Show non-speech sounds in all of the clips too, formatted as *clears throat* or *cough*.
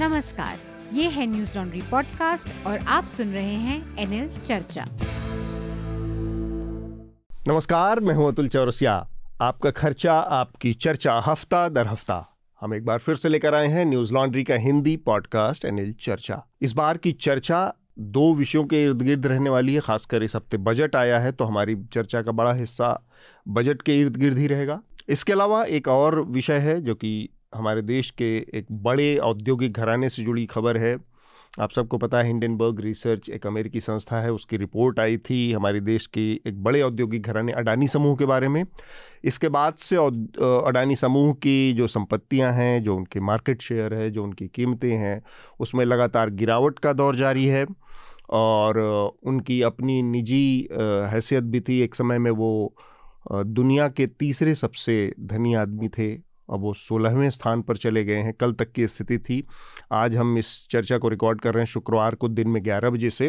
नमस्कार, ये है न्यूज़ लॉन्ड्री पॉडकास्ट और आप सुन रहे हैं एनएल चर्चा। नमस्कार, मैं हूँ अतुल चौरसिया। आपका खर्चा, आपकी चर्चा हफ़्ता दर हफ़्ता। हम एक बार फिर से लेकर आए हैं न्यूज़ लॉन्ड्री का हिंदी पॉडकास्ट एनएल चर्चा। इस बार की चर्चा दो विषयों के इर्द गिर्द रहने वाली है, खासकर इस हफ़्ते बजट आया है तो हमारी चर्चा का बड़ा हिस्सा बजट के इर्द गिर्द ही रहेगा। इसके अलावा एक और विषय है, जो कि हमारे देश के एक बड़े औद्योगिक घराने से जुड़ी खबर है। आप सबको पता है, हिंडनबर्ग रिसर्च एक अमेरिकी संस्था है। उसकी रिपोर्ट आई थी हमारे देश के एक बड़े औद्योगिक घराने अडानी समूह के बारे में। इसके बाद से अडानी समूह की जो संपत्तियाँ हैं, जो उनके मार्केट शेयर है, जो उनकी कीमतें हैं, उसमें लगातार गिरावट का दौर जारी है और उनकी अपनी निजी हैसियत भी थी। एक समय में वो दुनिया के तीसरे सबसे धनी आदमी थे। अब वो सोलहवें स्थान पर चले गए हैं। कल तक की स्थिति थी। आज हम इस चर्चा को रिकॉर्ड कर रहे हैं शुक्रवार को दिन में ग्यारह बजे से।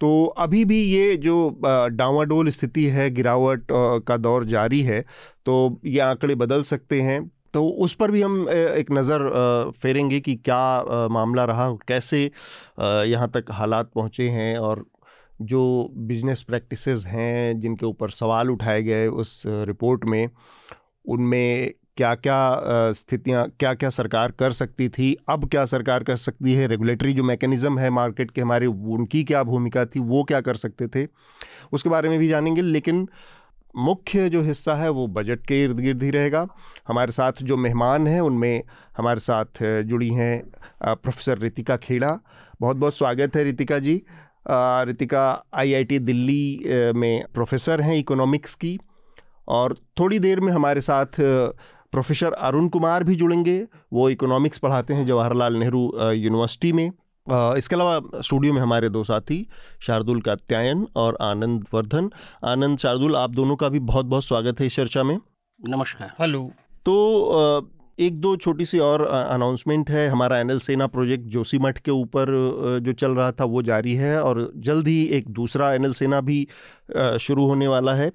तो अभी भी ये जो डावाडोल स्थिति है, गिरावट का दौर जारी है तो ये आंकड़े बदल सकते हैं। तो उस पर भी हम एक नज़र फेरेंगे कि क्या मामला रहा कैसे यहाँ तक हालात पहुँचे हैं और जो बिज़नेस प्रैक्टिसेस हैं, जिनके ऊपर सवाल उठाए गए उस रिपोर्ट में, उनमें क्या क्या स्थितियाँ क्या क्या सरकार कर सकती थी, अब क्या सरकार कर सकती है रेगुलेटरी जो मैकेनिज़्म है मार्केट के हमारे, उनकी क्या भूमिका थी, वो क्या कर सकते थे, उसके बारे में भी जानेंगे, लेकिन मुख्य जो हिस्सा है वो बजट के इर्द गिर्द ही रहेगा। हमारे साथ जो मेहमान हैं, उनमें हमारे साथ जुड़ी हैं प्रोफेसर रितिका खेड़ा। बहुत बहुत स्वागत है रितिका जी। रितिका आईआईटी दिल्ली में प्रोफेसर हैं इकोनॉमिक्स की, और थोड़ी देर में हमारे साथ प्रोफेसर अरुण कुमार भी जुड़ेंगे। वो इकोनॉमिक्स पढ़ाते हैं जवाहरलाल नेहरू यूनिवर्सिटी में। इसके अलावा स्टूडियो में हमारे दो साथी शार्दुल कात्यायन और आनंद वर्धन। आनंद शार्दुल आप दोनों का भी बहुत बहुत स्वागत है इस चर्चा में। नमस्कार। हेलो। तो एक दो छोटी सी और अनाउंसमेंट है। हमारा एनएल सेना प्रोजेक्ट जोशी मठ के ऊपर जो चल रहा था वो जारी है और जल्द ही एक दूसरा एनएल सेना भी शुरू होने वाला है।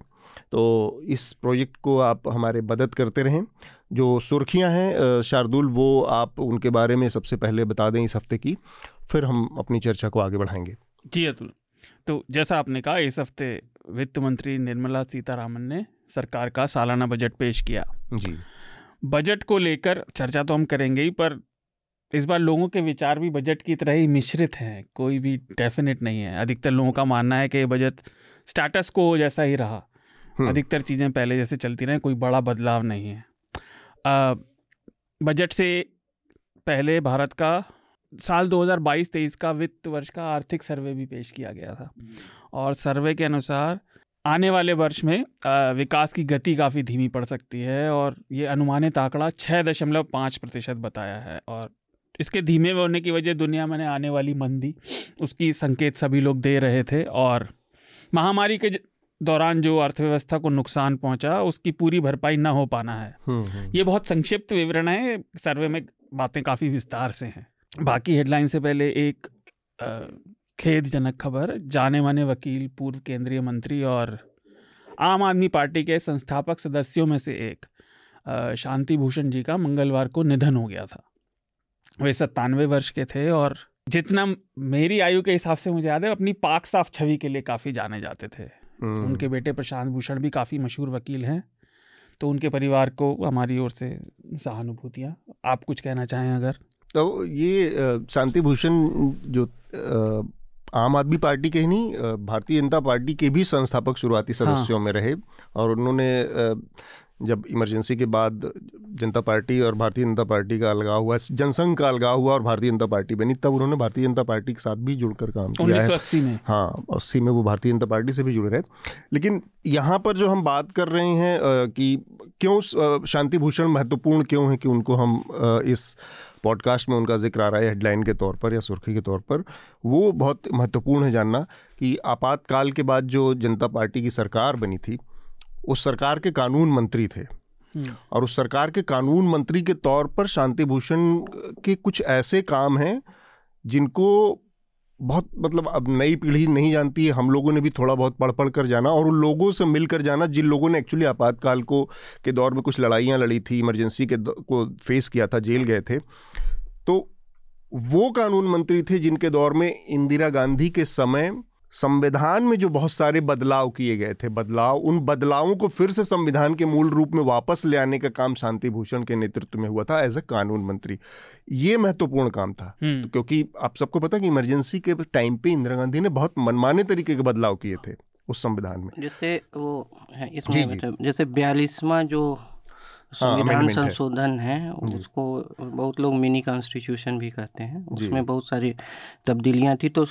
तो इस प्रोजेक्ट को आप हमारे मदद करते रहें। जो सुर्खियाँ हैं शार्दुल वो आप उनके बारे में सबसे पहले बता दें इस हफ़्ते की फिर हम अपनी चर्चा को आगे बढ़ाएँगे। जी अतुल। तो जैसा आपने कहा इस हफ़्ते वित्त मंत्री निर्मला सीतारामन ने सरकार का सालाना बजट पेश किया। जी। बजट को लेकर चर्चा तो हम करेंगे ही पर इस बार लोगों के विचार भी बजट की तरह ही मिश्रित हैं। कोई भी डेफिनेट नहीं है। अधिकतर लोगों का मानना है कि बजट स्टेटस को जैसा ही रहा। अधिकतर चीज़ें पहले जैसे चलती रहें कोई बड़ा बदलाव नहीं है। आ, बजट से पहले भारत का साल 2022-23 का वित्त वर्ष का आर्थिक सर्वे भी पेश किया गया था। और सर्वे के अनुसार आने वाले वर्ष में विकास की गति काफ़ी धीमी पड़ सकती है और ये अनुमानित आंकड़ा छः दशमलव पाँच प्रतिशत बताया है। और इसके धीमे होने की वजह दुनिया में आने वाली मंदी उसकी संकेत सभी लोग दे रहे थे। और महामारी के दौरान जो अर्थव्यवस्था को नुकसान पहुँचा उसकी पूरी भरपाई ना हो पाना है हम्म, हम्म। ये बहुत संक्षिप्त विवरण है सर्वे में बातें काफ़ी विस्तार से हैं बाकी हेडलाइन से पहले एक खेदजनक खबर जाने माने वकील पूर्व केंद्रीय मंत्री और आम आदमी पार्टी के संस्थापक सदस्यों में से एक शांति भूषण जी का मंगलवार को निधन हो गया था वे सत्तानवे वर्ष के थे और जितना मेरी आयु के हिसाब से मुझे याद है अपनी पाक साफ़ छवि के लिए काफ़ी जाने जाते थे। उनके बेटे प्रशांत भूषण भी काफ़ी मशहूर वकील हैं तो उनके परिवार को हमारी ओर से सहानुभूतियाँ आप कुछ कहना चाहें अगर तो ये शांति भूषण जो आम आदमी पार्टी के ही नहीं भारतीय जनता पार्टी के भी संस्थापक शुरुआती हाँ। सदस्यों हाँ। में रहे और उन्होंने जब इमरजेंसी के बाद जनता पार्टी और भारतीय जनता पार्टी का अलगाव हुआ जनसंघ का अलगाव हुआ और भारतीय जनता पार्टी बनी तब उन्होंने भारतीय जनता पार्टी के साथ भी जुड़कर काम किया है। में। हाँ अस्सी में वो भारतीय जनता पार्टी से भी जुड़े रहे। लेकिन यहाँ पर जो हम बात कर रहे हैं कि क्यों शांति भूषण महत्वपूर्ण क्यों है कि उनको हम इस पॉडकास्ट में उनका ज़िक्र आ रहा है हेडलाइन के तौर पर या सुर्खी के तौर पर वो बहुत महत्वपूर्ण है जानना कि आपातकाल के बाद जो जनता पार्टी की सरकार बनी थी उस सरकार के कानून मंत्री थे हम्म। और उस सरकार के कानून मंत्री के तौर पर शांति भूषण के कुछ ऐसे काम हैं जिनको बहुत मतलब अब नई पीढ़ी नहीं जानती है हम लोगों ने भी थोड़ा बहुत पढ़ पढ़ कर जाना और उन लोगों से मिलकर जाना जिन लोगों ने एक्चुअली आपातकाल को के दौर में कुछ लड़ाइयाँ लड़ी थी इमरजेंसी के को फेस किया था जेल गए थे तो वो कानून मंत्री थे जिनके दौर में इंदिरा गांधी के समय संविधान में जो बहुत सारे बदलाव किए गए थे बदलाव उन बदलावों को फिर से संविधान के मूल रूप में वापस ले आने का काम शांति भूषण के नेतृत्व में हुआ था एज ए कानून मंत्री। ये महत्वपूर्ण काम था। हम्म, तो क्योंकि आप सबको पता है कि इमरजेंसी के टाइम पे इंदिरा गांधी ने बहुत मनमाने तरीके के बदलाव किए थे उस संविधान में। जैसे वो इसमें मतलब जैसे बयालीसवा जो संविधान amendment संशोधन है। उसको बहुत लोग मिनी कॉन्स्टिट्यूशन भी कहते हैं। उसमें बहुत सारी तब्दीलियाँ थी तो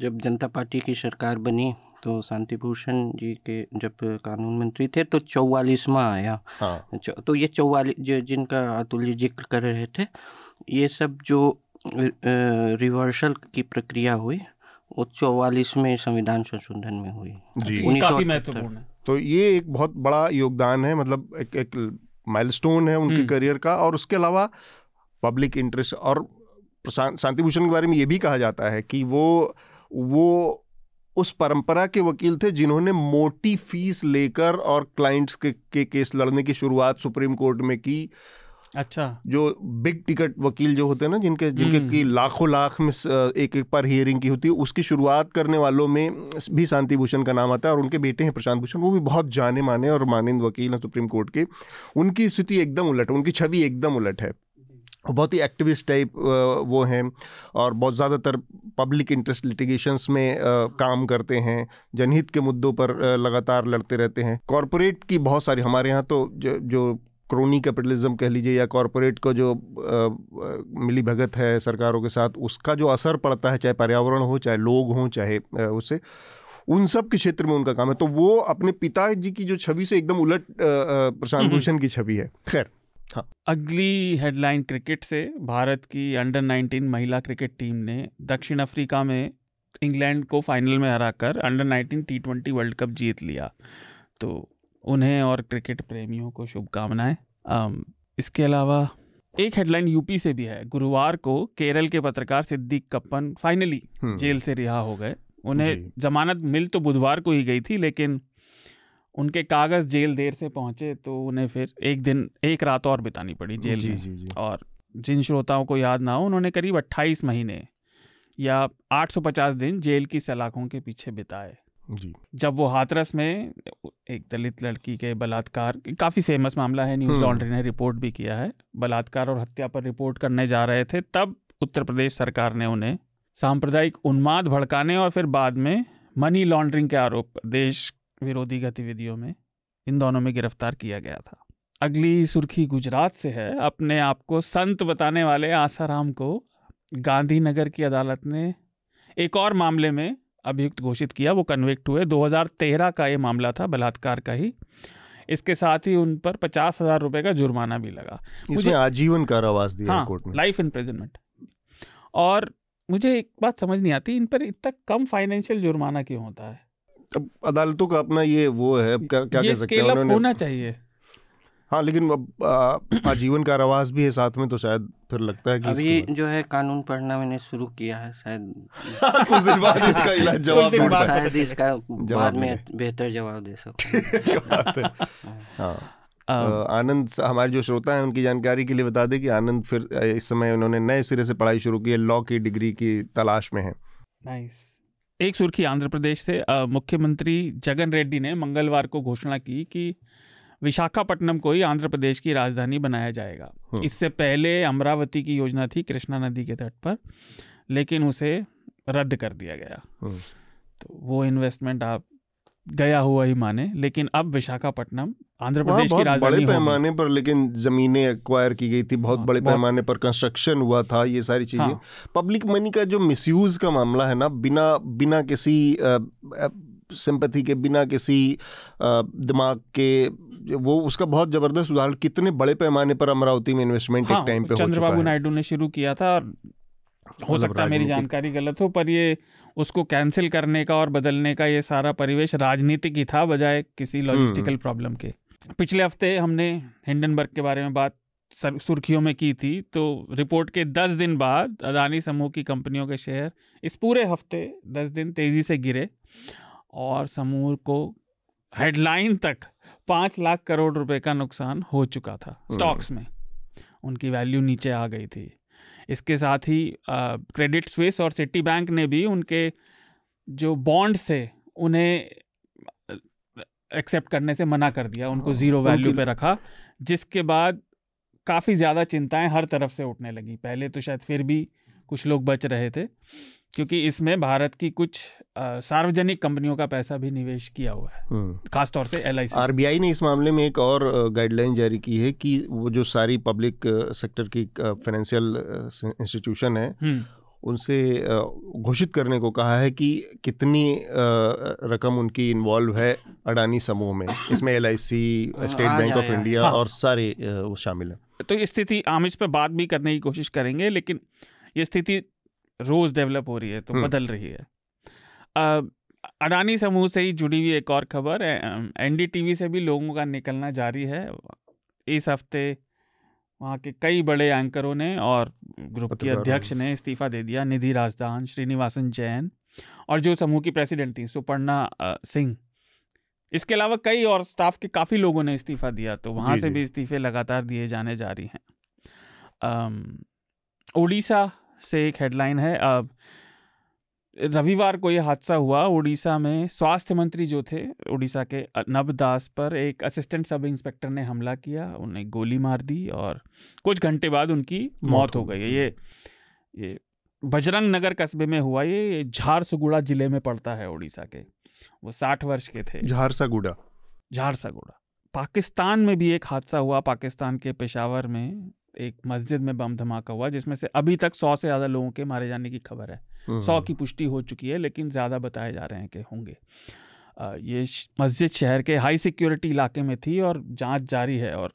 जब जनता पार्टी की सरकार बनी तो शांति भूषण जी के जब कानून मंत्री थे तो चौवालीसवा आया। हाँ। तो ये चौवालीस जो जिनका अतुल जी ज़िक्र कर रहे थे ये सब जो रिवर्सल की प्रक्रिया हुई वो चौवालीस में संविधान संशोधन में हुई। जी। उन्नीस काफ़ी महत्वपूर्ण है। तो ये एक बहुत बड़ा योगदान है मतलब एक एक माइलस्टोन है उनके हम्म। करियर का और उसके अलावा पब्लिक इंटरेस्ट और प्रशांत शांति भूषण के बारे में ये भी कहा जाता है कि वो वो उस परंपरा के वकील थे जिन्होंने मोटी फ़ीस लेकर और क्लाइंट्स के, के केस लड़ने की शुरुआत सुप्रीम कोर्ट में की अच्छा। जो बिग टिकट वकील जो होते हैं ना जिनके जिनके हम्म। की लाखों लाख में एक एक पर हियरिंग की होती है उसकी शुरुआत करने वालों में भी शांति भूषण का नाम आता है और उनके बेटे हैं प्रशांत भूषण वो भी बहुत जाने माने और मानिंद वकील हैं सुप्रीम कोर्ट के। उनकी स्थिति एकदम उलट है उनकी छवि एकदम उलट है। बहुत ही एक्टिविस्ट टाइप वो हैं और बहुत ज़्यादातर पब्लिक इंटरेस्ट लिटिगेशंस में काम करते हैं जनहित के मुद्दों पर लगातार लड़ते रहते हैं। कॉरपोरेट की बहुत सारी हमारे यहाँ तो जो, जो क्रोनी कैपिटलिज्म कह लीजिए या कॉरपोरेट को जो मिली भगत है सरकारों के साथ उसका जो असर पड़ता है चाहे पर्यावरण हो चाहे लोग हों चाहे उससे उन सब के क्षेत्र में उनका काम है। तो वो अपने पिताजी की जो छवि से एकदम उलट प्रशांत। भूषण की छवि है। खैर हाँ। अगली हेडलाइन क्रिकेट से भारत की अंडर 19 महिला क्रिकेट टीम ने दक्षिण अफ्रीका में इंग्लैंड को फाइनल में हराकर under 19 T twenty world cup जीत लिया। तो उन्हें और क्रिकेट प्रेमियों को शुभकामनाएँ। इसके अलावा एक हेडलाइन यूपी से भी है। गुरुवार को केरल के पत्रकार सिद्दीक कप्पन फाइनली हम्म, जेल से रिहा हो गए। उन्हें जमानत मिल तो बुधवार को ही गई थी लेकिन उनके कागज़ जेल देर से पहुँचे तो उन्हें फिर एक दिन एक रात और बितानी पड़ी जेल जी में। जी जी। और जिन श्रोताओं को याद ना हो उन्होंने करीब 28 महीने या 850 दिन जेल की सलाखों के पीछे बिताए। जी। जब वो हाथरस में एक दलित लड़की के बलात्कार काफ़ी फ़ेमस मामला है न्यूज़ हम्म। लॉन्ड्री ने रिपोर्ट भी किया है। बलात्कार और हत्या पर रिपोर्ट करने जा रहे थे तब उत्तर प्रदेश सरकार ने उन्हें सांप्रदायिक उन्माद भड़काने और फिर बाद में मनी लॉन्ड्रिंग के आरोप देश विरोधी गतिविधियों में इन दोनों में गिरफ़्तार किया गया था। अगली सुर्खी गुजरात से है। अपने आप को संत बताने वाले आसाराम को गांधीनगर की अदालत ने एक और मामले में अभियुक्त घोषित किया वो कन्विक्ट हुए। 2013 का ये मामला था बलात्कार का ही। इसके साथ ही उन पर पचास हज़ार रुपए का जुर्माना भी लगा। मुझे- आजीवन कारावास दिया हाँ कोर्ट ने। लाइफ इम्प्रिजनमेंट और मुझे एक बात समझ नहीं आती इन पर इतना कम फाइनेंशियल जुर्माना क्यों होता है? अब अदालतों का अपना ये वो है क्या क्या ये कह सकते हैं? होना चाहिए। हाँ लेकिन *clears throat* आजीवन कारावास भी है साथ में तो शायद फिर लगता है कि अभी जो है कानून पढ़ना मैंने शुरू किया है शायद *laughs* कुछ दिन बाद इसका इलाज जवाब शायद इसका बाद में बेहतर जवाब दे सकूँ। *laughs* क्या बात है। हाँ। अ, आनंद हमारे जो श्रोता हैं उनकी जानकारी के लिए बता दें कि आनंद फिर इस समय उन्होंने नए सिरे से पढ़ाई शुरू की है लॉ की डिग्री की तलाश में है। नाइस। एक सुर्खी आंध्र प्रदेश से मुख्यमंत्री जगन रेड्डी ने मंगलवार को घोषणा की कि विशाखापट्टनम को ही आंध्र प्रदेश की राजधानी बनाया जाएगा। हम्म। इससे पहले अमरावती की योजना थी कृष्णा नदी के तट पर लेकिन उसे रद्द कर दिया गया। हम्म। तो वो इन्वेस्टमेंट आप गया हुआ ही माने लेकिन अब विशाखापट्टनम आंध्र प्रदेश की राजधानी बड़े पैमाने पर लेकिन जमीनें एक्वायर की गई थी बहुत हाँ, बड़े बहुत- पैमाने पर कंस्ट्रक्शन हुआ था ये सारी चीज़ें। हाँ, पब्लिक मनी का जो मिसयूज का मामला है ना बिना बिना किसी सिंपथी के बिना किसी दिमाग के वो उसका बहुत ज़बरदस्त उदाहरण कितने बड़े पैमाने पर अमरावती में इन्वेस्टमेंट हाँ, एक टाइम पे चंद्रबाबू नायडू ने शुरू किया था और हो मतलब सकता है मेरी जानकारी गलत हो पर ये उसको कैंसिल करने का और बदलने का ये सारा परिवेश राजनीतिक ही था बजाय किसी हम्म। लॉजिस्टिकल प्रॉब्लम के पिछले हफ़्ते हमने हिंडनबर्ग के बारे में बात सुर्खियों में की थी तो रिपोर्ट के दस दिन बाद अदानी समूह की कंपनियों के शेयर इस पूरे हफ़्ते दस दिन तेज़ी से गिरे और समूह को हेडलाइन तक पाँच लाख करोड़ रुपए का नुकसान हो चुका था स्टॉक्स में। उनकी वैल्यू नीचे आ गई थी। इसके साथ ही क्रेडिट स्विस और सिटी बैंक ने भी उनके जो बॉन्ड थे उन्हें एक्सेप्ट करने से मना कर दिया। उनको ज़ीरो हाँ, वैल्यू पे रखा जिसके बाद काफ़ी ज़्यादा चिंताएँ हर तरफ़ से उठने लगी। पहले तो शायद फिर भी कुछ लोग बच रहे थे। क्योंकि इसमें भारत की कुछ सार्वजनिक कंपनियों का पैसा भी निवेश किया हुआ है। खासतौर से एलआईसी आरबीआई ने इस मामले में एक और गाइडलाइन जारी की है कि वो जो सारी पब्लिक सेक्टर की फाइनेंशियल इंस्टीट्यूशन है। उनसे घोषित करने को कहा है कि कितनी रकम उनकी इन्वॉल्व है अडानी समूह में इसमें *laughs* L I C State Bank of India हाँ। और सारे वो शामिल हैं तो स्थिति हम इस पर बात भी करने की कोशिश करेंगे लेकिन ये स्थिति रोज डेवलप हो रही है तो। बदल रही है। अडानी समूह से ही जुड़ी हुई एक और खबर एनडीटीवी से भी लोगों का निकलना जारी है। इस हफ़्ते वहाँ के कई बड़े एंकरों ने और ग्रुप के अध्यक्ष ने। इस्तीफा दे दिया निधि राजदान श्रीनिवासन जैन और जो समूह की प्रेसिडेंट थी सुपर्णा सिंह। इसके अलावा कई और स्टाफ के काफ़ी लोगों ने इस्तीफा दिया तो वहाँ से भी इस्तीफे लगातार दिए जाने जा रही हैं उड़ीसा से एक हेडलाइन है। अब रविवार को यह हादसा हुआ उड़ीसा में। स्वास्थ्य मंत्री जो थे उड़ीसा के नवदास पर एक असिस्टेंट सब इंस्पेक्टर ने हमला किया उन्हें गोली मार दी और कुछ घंटे बाद उनकी मौत हो गई ये ये बजरंग नगर कस्बे में हुआ ये झारसुगुड़ा ज़िले में पड़ता है उड़ीसा के। वो साठ वर्ष के थे। झारसागुड़ा। झारसागुड़ा। पाकिस्तान में भी एक हादसा हुआ पाकिस्तान के पेशावर में। एक मस्जिद में बम धमाका हुआ जिसमें से अभी तक सौ से ज़्यादा लोगों के मारे जाने की खबर है। हम्म, सौ हम्म। की पुष्टि हो चुकी है लेकिन ज़्यादा बताए जा रहे हैं कि होंगे। ये मस्जिद शहर के हाई सिक्योरिटी इलाके में थी और जाँच जारी है और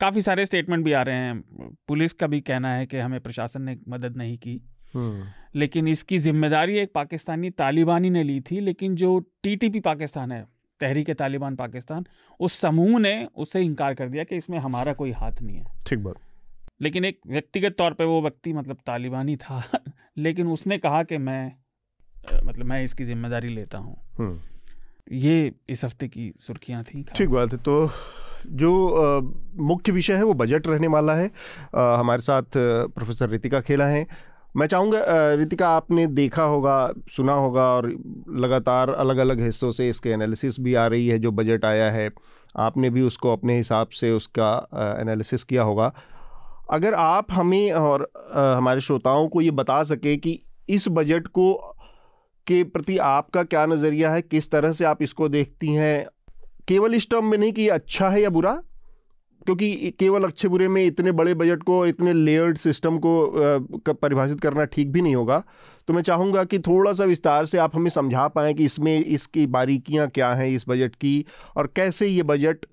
काफ़ी सारे स्टेटमेंट भी आ रहे हैं। पुलिस का भी कहना है कि हमें प्रशासन ने मदद नहीं की। हम्म। लेकिन इसकी ज़िम्मेदारी एक पाकिस्तानी तालिबानी ने ली थी लेकिन जो टीटीपी पाकिस्तान है तहरीक तालिबान पाकिस्तान उस समूह ने उससे इनकार कर दिया कि इसमें हमारा कोई हाथ नहीं है। ठीक बात। लेकिन एक व्यक्तिगत तौर पे वो व्यक्ति मतलब तालिबानी था *laughs* लेकिन उसने कहा कि मैं मतलब मैं इसकी ज़िम्मेदारी लेता हूँ। हम्म। ये इस हफ़्ते की सुर्खियाँ थी ठीक बात है तो जो मुख्य विषय है वो बजट रहने वाला है। आ, हमारे साथ प्रोफेसर रितिका खेला है। मैं चाहूँगा रितिका आपने देखा होगा सुना होगा और लगातार अलग अलग हिस्सों से इसके एनालिसिस भी आ रही है जो बजट आया है। आपने भी उसको अपने हिसाब से उसका एनालिसिस किया होगा। अगर आप हमें और आ, हमारे श्रोताओं को ये बता सके कि इस बजट को के प्रति आपका क्या नज़रिया है किस तरह से आप इसको देखती हैं? केवल इस टर्म में नहीं कि अच्छा है या बुरा? क्योंकि केवल अच्छे बुरे में इतने बड़े बजट को और इतने लेयर्ड सिस्टम को परिभाषित करना ठीक भी नहीं होगा। तो मैं चाहूँगा कि थोड़ा सा विस्तार से आप हमें समझा पाएँ कि इसमें इसकी बारीकियाँ क्या हैं इस बजट की और कैसे ये बजट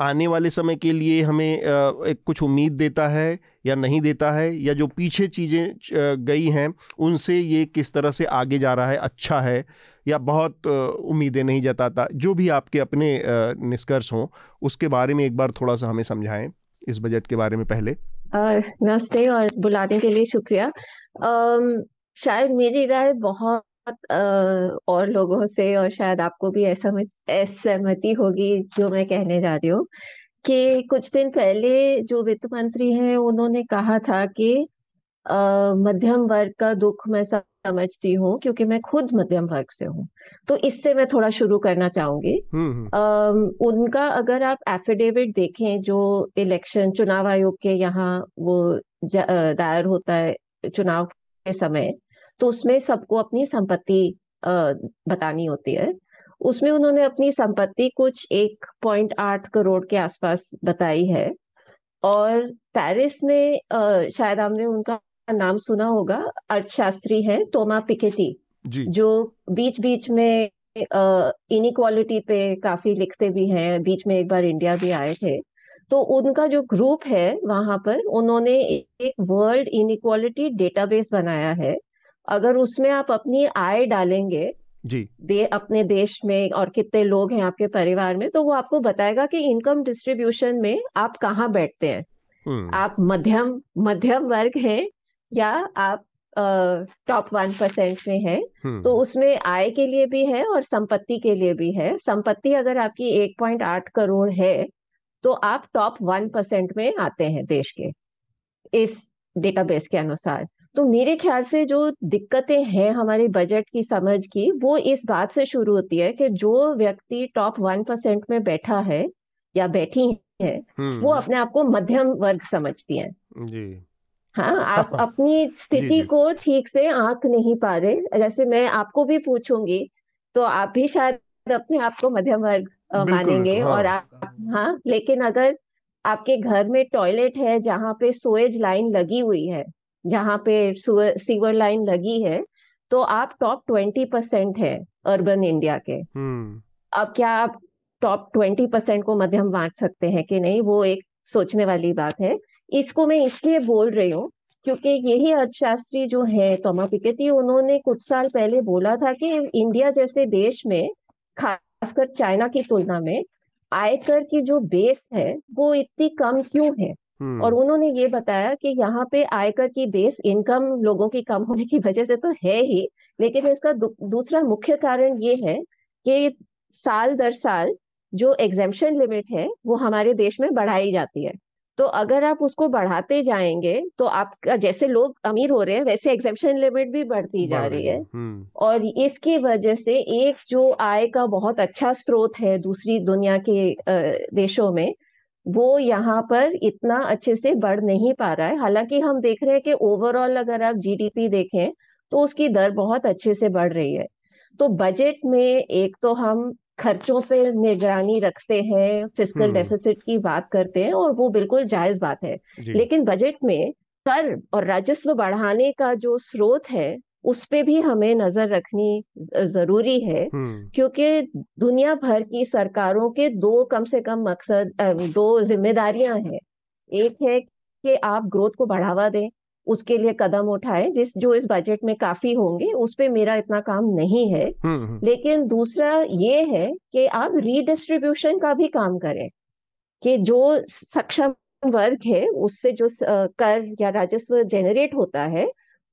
आने वाले समय के लिए हमें एक कुछ उम्मीद देता है या नहीं देता है, या जो पीछे चीज़ें गई हैं, उनसे ये किस तरह से आगे जा रहा है अच्छा है, या बहुत उम्मीदें नहीं जताता, जो भी आपके अपने निष्कर्ष हों, उसके बारे में एक बार थोड़ा सा हमें समझाएँ, इस बजट के बारे में पहले। नमस्ते और बुलाने के लिए शुक्रिया। शायद मेरी राय बहुत और लोगों से और शायद आपको भी ऐसा सहमति होगी जो मैं कहने जा रही हूँ कि कुछ दिन पहले जो वित्त मंत्री हैं उन्होंने कहा था कि मध्यम वर्ग का दुख मैं समझती हूँ क्योंकि मैं खुद मध्यम वर्ग से हूँ। तो इससे मैं थोड़ा शुरू करना चाहूँगी। उनका अगर आप एफिडेविट देखें जो इलेक्शन चुनाव आयोग के यहाँ वो दायर होता है चुनाव के समय तो उसमें सबको अपनी संपत्ति बतानी होती है। उसमें उन्होंने अपनी संपत्ति कुछ एक पॉइंट आठ करोड़ के आसपास बताई है। और पेरिस में शायद हमने उनका नाम सुना होगा अर्थशास्त्री है तोमा पिकेटी जो। बीच बीच में इनक्वालिटी पे काफ़ी लिखते भी हैं बीच में एक बार इंडिया भी आए थे। तो उनका जो ग्रुप है वहाँ पर उन्होंने एक वर्ल्ड इनक्वालिटी डेटाबेस बनाया है। अगर उसमें आप अपनी आय डालेंगे जी दे अपने देश में और कितने लोग हैं आपके परिवार में तो वो आपको बताएगा कि इनकम डिस्ट्रीब्यूशन में आप कहाँ बैठते हैं हम्म। आप मध्यम मध्यम वर्ग हैं या आप टॉप वन परसेंट में है हम्म। तो उसमें आय के लिए भी है और संपत्ति के लिए भी है संपत्ति अगर आपकी एक पॉइंट आठ करोड़ है तो आप टॉप वन परसेंट में आते हैं देश के इस डेटाबेस के अनुसार तो मेरे ख्याल से जो दिक्कतें हैं हमारे बजट की समझ की वो इस बात से शुरू होती है कि जो व्यक्ति टॉप वन परसेंट में बैठा है या बैठी है वो अपने आप को मध्यम वर्ग समझती है। जी। हाँ आप *laughs* अपनी स्थिति को ठीक से आंक नहीं पा रहे। जैसे मैं आपको भी पूछूँगी तो आप भी शायद अपने आप को मध्यम वर्ग मानेंगे हाँ, और आप हाँ लेकिन अगर आपके घर में टॉयलेट है जहाँ पे सोएज लाइन लगी हुई है जहाँ पे सीवर लाइन लगी है तो आप टॉप ट्वेंटी परसेंट है अर्बन इंडिया के हम्म। अब क्या आप टॉप ट्वेंटी परसेंट को मध्यम बांट सकते हैं कि नहीं वो एक सोचने वाली बात है इसको मैं इसलिए बोल रही हूँ क्योंकि यही अर्थशास्त्री जो है तोमा पिकेटी उन्होंने कुछ साल पहले बोला था कि इंडिया जैसे देश में खासकर चाइना की तुलना में आयकर की जो बेस है वो इतनी कम क्यों है। और उन्होंने ये बताया कि यहाँ पे आयकर की बेस इनकम लोगों की कम होने की वजह से तो है ही लेकिन इसका दू, दूसरा मुख्य कारण ये है कि साल दर साल जो एग्जेम्पन लिमिट है वो हमारे देश में बढ़ाई जाती है। तो अगर आप उसको बढ़ाते जाएँगे तो आप जैसे लोग अमीर हो रहे हैं वैसे एग्जेप्शन लिमिट भी बढ़ती जा रही है। हम्म। और इसकी वजह से एक जो आय का बहुत अच्छा स्रोत है दूसरी दुनिया के देशों में वो यहाँ पर इतना अच्छे से बढ़ नहीं पा रहा है। हालाँकि हम देख रहे हैं कि ओवरऑल अगर आप जीडीपी देखें तो उसकी दर बहुत अच्छे से बढ़ रही है। तो बजट में एक तो हम खर्चों पे निगरानी रखते हैं फ़िज़िकल डेफिसिट हम्म। की बात करते हैं और वो बिल्कुल जायज़ बात है। लेकिन बजट में कर और राजस्व बढ़ाने का जो स्रोत है उस पे भी हमें नज़र रखनी ज़रूरी है हम्म। क्योंकि दुनिया भर की सरकारों के दो कम से कम मकसद दो जिम्मेदारियाँ हैं एक है कि आप ग्रोथ को बढ़ावा दें उसके लिए कदम उठाए जिस जो इस बजट में काफ़ी होंगे उस पे मेरा इतना काम नहीं है हम्म, हम्म। लेकिन दूसरा ये है कि आप रीडिस्ट्रीब्यूशन का भी काम करें कि जो सक्षम वर्ग है उससे जो कर या राजस्व जेनरेट होता है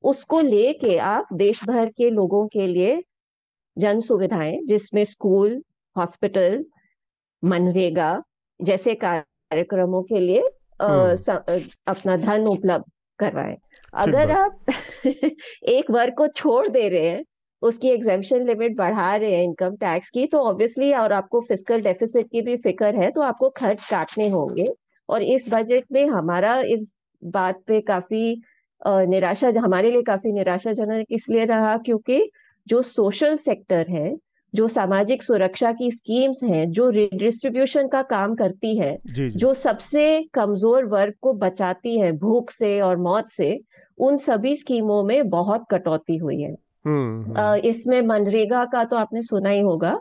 उसको लेके आप देश भर के लोगों के लिए जन सुविधाएँ जिसमें स्कूल हॉस्पिटल मनरेगा जैसे कार्यक्रमों के लिए हम्म। अपना धन उपलब्ध करवाएँ। अगर आप *laughs* एक वर्ग को छोड़ दे रहे हैं उसकी एग्जेम्पन लिमिट बढ़ा रहे हैं इनकम टैक्स की तो ऑब्वियसली और आपको फ़िज़िकल डेफिसिट की भी फ़िक्र है तो आपको खर्च काटने होंगे। और इस बजट में हमारा इस बात पे काफ़ी निराशा हमारे लिए काफ़ी निराशाजनक इसलिए रहा क्योंकि जो सोशल सेक्टर है जो सामाजिक सुरक्षा की स्कीम्स हैं जो रिडिस्ट्रीब्यूशन का काम करती है जी जी। जो सबसे कमज़ोर वर्ग को बचाती है भूख से और मौत से उन सभी स्कीमों में बहुत कटौती हुई है हम्म, हम्म। इसमें मनरेगा का तो आपने सुना ही होगा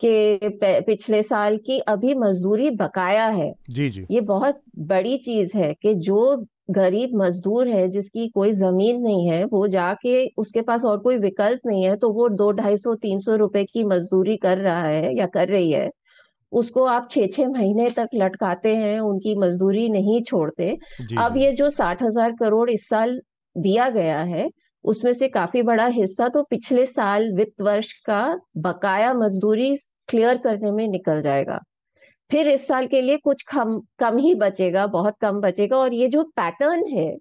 कि पिछले साल की अभी मजदूरी बकाया है जी जी ये बहुत बड़ी चीज़ है कि जो गरीब मजदूर है जिसकी कोई ज़मीन नहीं है वो जाके उसके पास और कोई विकल्प नहीं है तो वो दो ढाई सौ तीन सौ रुपए की मजदूरी कर रहा है या कर रही है। उसको आप छह छह महीने तक लटकाते हैं उनकी मजदूरी नहीं छोड़ते। अब ये जो साठ हज़ार करोड़ इस साल दिया गया है उसमें से काफ़ी बड़ा हिस्सा तो पिछले साल वित्त वर्ष का बकाया मजदूरी क्लियर करने में निकल जाएगा। फिर इस साल के लिए कुछ कम कम ही बचेगा बहुत कम बचेगा। और ये जो पैटर्न है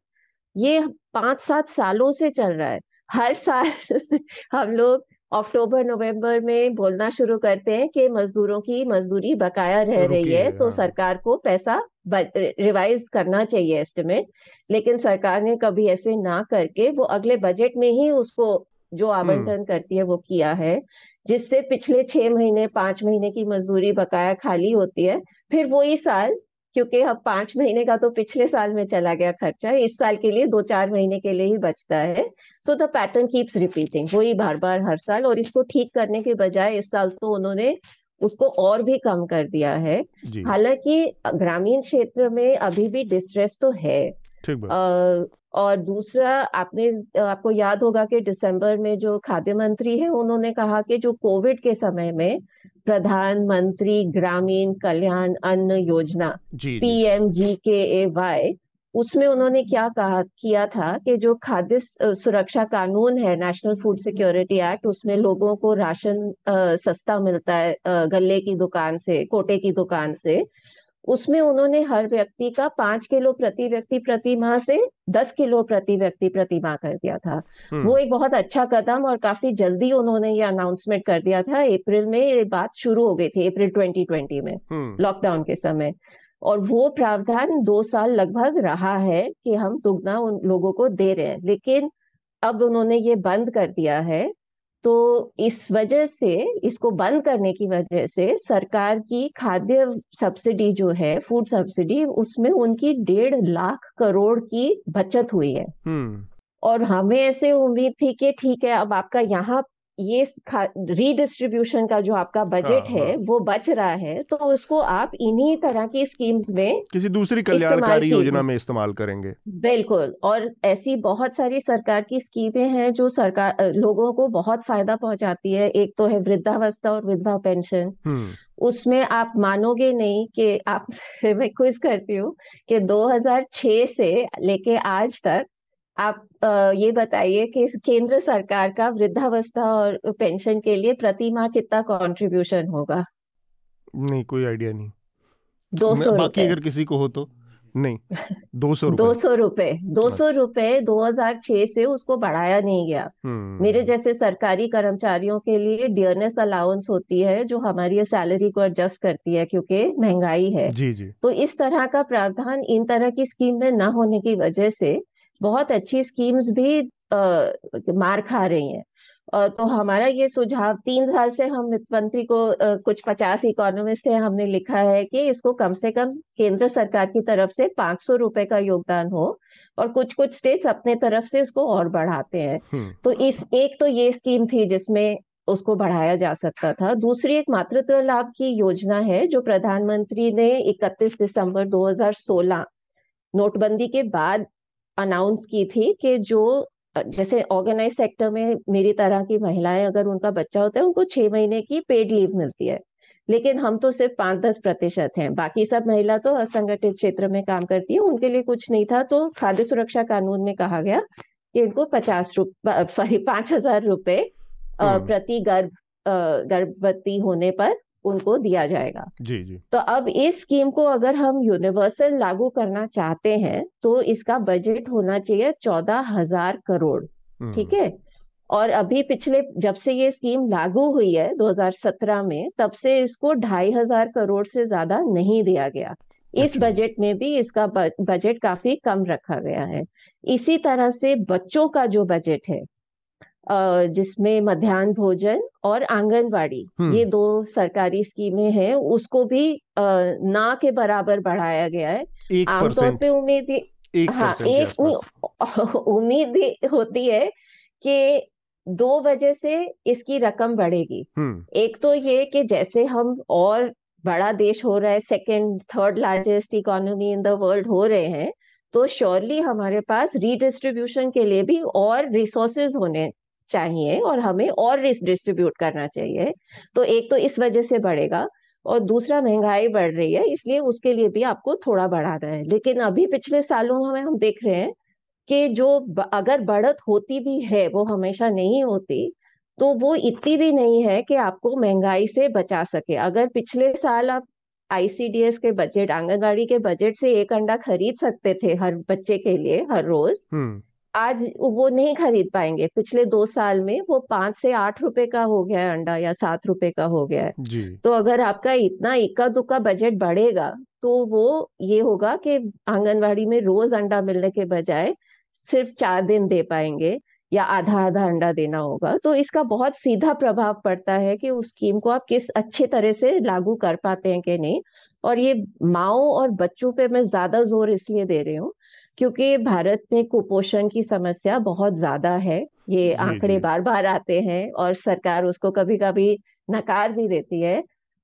ये पाँच सात सालों से चल रहा है। हर साल *laughs* हम लोग अक्टूबर नवंबर में बोलना शुरू करते हैं कि मजदूरों की मजदूरी बकाया रह रही है तो हाँ। सरकार को पैसा रिवाइज करना चाहिए एस्टिमेट लेकिन सरकार ने कभी ऐसे ना करके वो अगले बजट में ही उसको जो हम्म। आवंटन करती है वो किया है जिससे पिछले छह महीने पाँच महीने की मजदूरी बकाया खाली होती है फिर वही साल क्योंकि अब पाँच महीने का तो पिछले साल में चला गया खर्चा इस साल के लिए दो चार महीने के लिए ही बचता है। So the pattern keeps repeating वही बार बार हर साल और इसको ठीक करने के बजाय इस साल तो उन्होंने उसको और भी कम कर दिया है। हालाँकि ग्रामीण क्षेत्र में अभी भी डिस्ट्रेस तो है। और दूसरा आपने आपको याद होगा कि दिसंबर में जो खाद्य मंत्री है उन्होंने कहा कि जो कोविड के समय में प्रधानमंत्री ग्रामीण कल्याण अन्न योजना पीएम जी। के ए वाई उसमें उन्होंने क्या कहा किया था कि जो खाद्य सुरक्षा कानून है नेशनल फ़ूड सिक्योरिटी एक्ट उसमें लोगों को राशन आ, सस्ता मिलता है गले की दुकान से कोटे की दुकान से। उसमें उन्होंने हर व्यक्ति का पाँच किलो प्रति व्यक्ति प्रति माह से दस किलो प्रति व्यक्ति प्रति माह कर दिया था। हम्म, वो एक बहुत अच्छा कदम और काफ़ी जल्दी उन्होंने ये अनाउंसमेंट कर दिया था। अप्रैल में ये बात शुरू हो गई थी अप्रैल 2020 में हम्म, लॉकडाउन के समय। और वो प्रावधान दो साल लगभग रहा है कि हम दुगना उन लोगों को दे रहे हैं। लेकिन अब उन्होंने ये बंद कर दिया है तो इस वजह से इसको बंद करने की वजह से सरकार की खाद्य सब्सिडी जो है फ़ूड सब्सिडी उसमें उनकी डेढ़ लाख करोड़ की बचत हुई है। हम्म, और हमें ऐसे उम्मीद थी कि ठीक है अब आपका यहाँ ये रीडिस्ट्रीब्यूशन का जो आपका बजट हाँ, है हाँ। वो बच रहा है तो उसको आप इन्हीं तरह की स्कीम्स में किसी दूसरी कल्याणकारी योजना में इस्तेमाल करेंगे। बिल्कुल और ऐसी बहुत सारी सरकार की स्कीमें हैं जो सरकार लोगों को बहुत फ़ायदा पहुंचाती है। एक तो है वृद्धावस्था और विधवा पेंशन। हम्म, उसमें आप मानोगे नहीं कि आप *laughs* मैं क्विज करती हूँ कि 2006 से लेके आज तक आप ये बताइए कि केंद्र सरकार का वृद्धावस्था और पेंशन के लिए प्रति माह कितना कंट्रीब्यूशन होगा? नहीं कोई आइडिया नहीं। दो सौ बाकी अगर किसी को हो तो नहीं दो सौ *laughs* दो सौ रुपए दो सौ रुपए 2006 से उसको बढ़ाया नहीं गया। हम्म, मेरे जैसे सरकारी कर्मचारियों के लिए डियरनेस अलाउंस होती है जो हमारी सैलरी को एडजस्ट करती है क्योंकि महँगाई है। जी जी। तो इस तरह का प्रावधान इन तरह की स्कीम में न होने की वजह से बहुत अच्छी स्कीम्स भी आ, मार खा रही हैं। तो हमारा ये सुझाव तीन साल से हम वित्त मंत्री को कुछ पचास इकोनॉमिस्ट है हमने लिखा है कि इसको कम से कम केंद्र सरकार की तरफ़ से पाँच सौ रुपए का योगदान हो और कुछ कुछ स्टेट्स अपने तरफ़ से उसको और बढ़ाते हैं। हम्म, तो इस एक तो ये स्कीम थी जिसमें उसको बढ़ाया जा सकता था। दूसरी एक मातृत्व लाभ की योजना है जो प्रधानमंत्री ने 31 दिसंबर 2016 नोटबंदी के बाद अनाउंस की थी कि जो जैसे ऑर्गेनाइज सेक्टर में मेरी तरह की महिलाएँ अगर उनका बच्चा होता है उनको छह महीने की पेड लीव मिलती है लेकिन हम तो सिर्फ़ पाँच दस प्रतिशत हैं बाकी सब महिला तो असंगठित क्षेत्र में काम करती है उनके लिए कुछ नहीं था तो खाद्य सुरक्षा कानून में कहा गया कि इनको पचास रुपये सॉरी पाँच हज़ार रुपए अ, हम्म। प्रति गर्भ गर्भवती होने पर उनको दिया जाएगा। जी जी। तो अब इस स्कीम को अगर हम यूनिवर्सल लागू करना चाहते हैं तो इसका बजट होना चाहिए चौदह हज़ार करोड़ हम्म, ठीक है? और अभी पिछले जब से ये स्कीम लागू हुई है 2017 में तब से इसको ढाई हज़ार करोड़ से ज़्यादा नहीं दिया गया। इस अच्छा। बजट में भी इसका बजट काफ़ी कम रखा गया है। इसी तरह से बच्चों का जो बजट है जिसमें मध्यान्ह भोजन और आंगनवाड़ी हम्म। ये दो सरकारी स्कीमें हैं उसको भी ना के बराबर बढ़ाया गया है। आमतौर पे उम्मीद हाँ एक *laughs* उम्मीद होती है कि दो वजह से इसकी रकम बढ़ेगी। हम्म। एक तो ये कि जैसे हम और बड़ा देश हो रहा है second third largest economy in the world हो रहे हैं तो श्योरली हमारे पास रीडिस्ट्रीब्यूशन के लिए भी और रिसोर्सेज होने चाहिए और हमें और रिस्क डिस्ट्रीब्यूट करना चाहिए। तो एक तो इस वजह से बढ़ेगा और दूसरा महँगाई बढ़ रही है, इसलिए उसके लिए भी आपको थोड़ा बढ़ाना है। लेकिन अभी पिछले सालों में हम देख रहे हैं कि जो अगर बढ़त होती भी है, वो हमेशा नहीं होती तो वो इतनी भी नहीं है कि आपको महँगाई से बचा सके। अगर पिछले साल आप आईसीडीएस के बजट, आंगनबाड़ी के बजट से एक अंडा खरीद सकते थे हर बच्चे के लिए हर रोज हम्म। आज वो नहीं खरीद पाएँगे। पिछले दो साल में वो पाँच से आठ रुपए का हो गया है अंडा या सात रुपए का हो गया है। जी। तो अगर आपका इतना इक्का दुक्का बजट बढ़ेगा तो वो ये होगा कि आंगनवाड़ी में रोज अंडा मिलने के बजाय सिर्फ़ चार दिन दे पाएँगे या आधा आधा अंडा देना होगा। तो इसका बहुत सीधा प्रभाव पड़ता है कि उस स्कीम को आप किस अच्छे तरह से लागू कर पाते हैं कि नहीं। और ये माओ और बच्चों पे मैं ज़्यादा ज़ोर इसलिए दे रही हूँ क्योंकि भारत में कुपोषण की समस्या बहुत ज़्यादा है ये आंकड़े। बार बार आते हैं और सरकार उसको कभी कभी नकार भी देती है।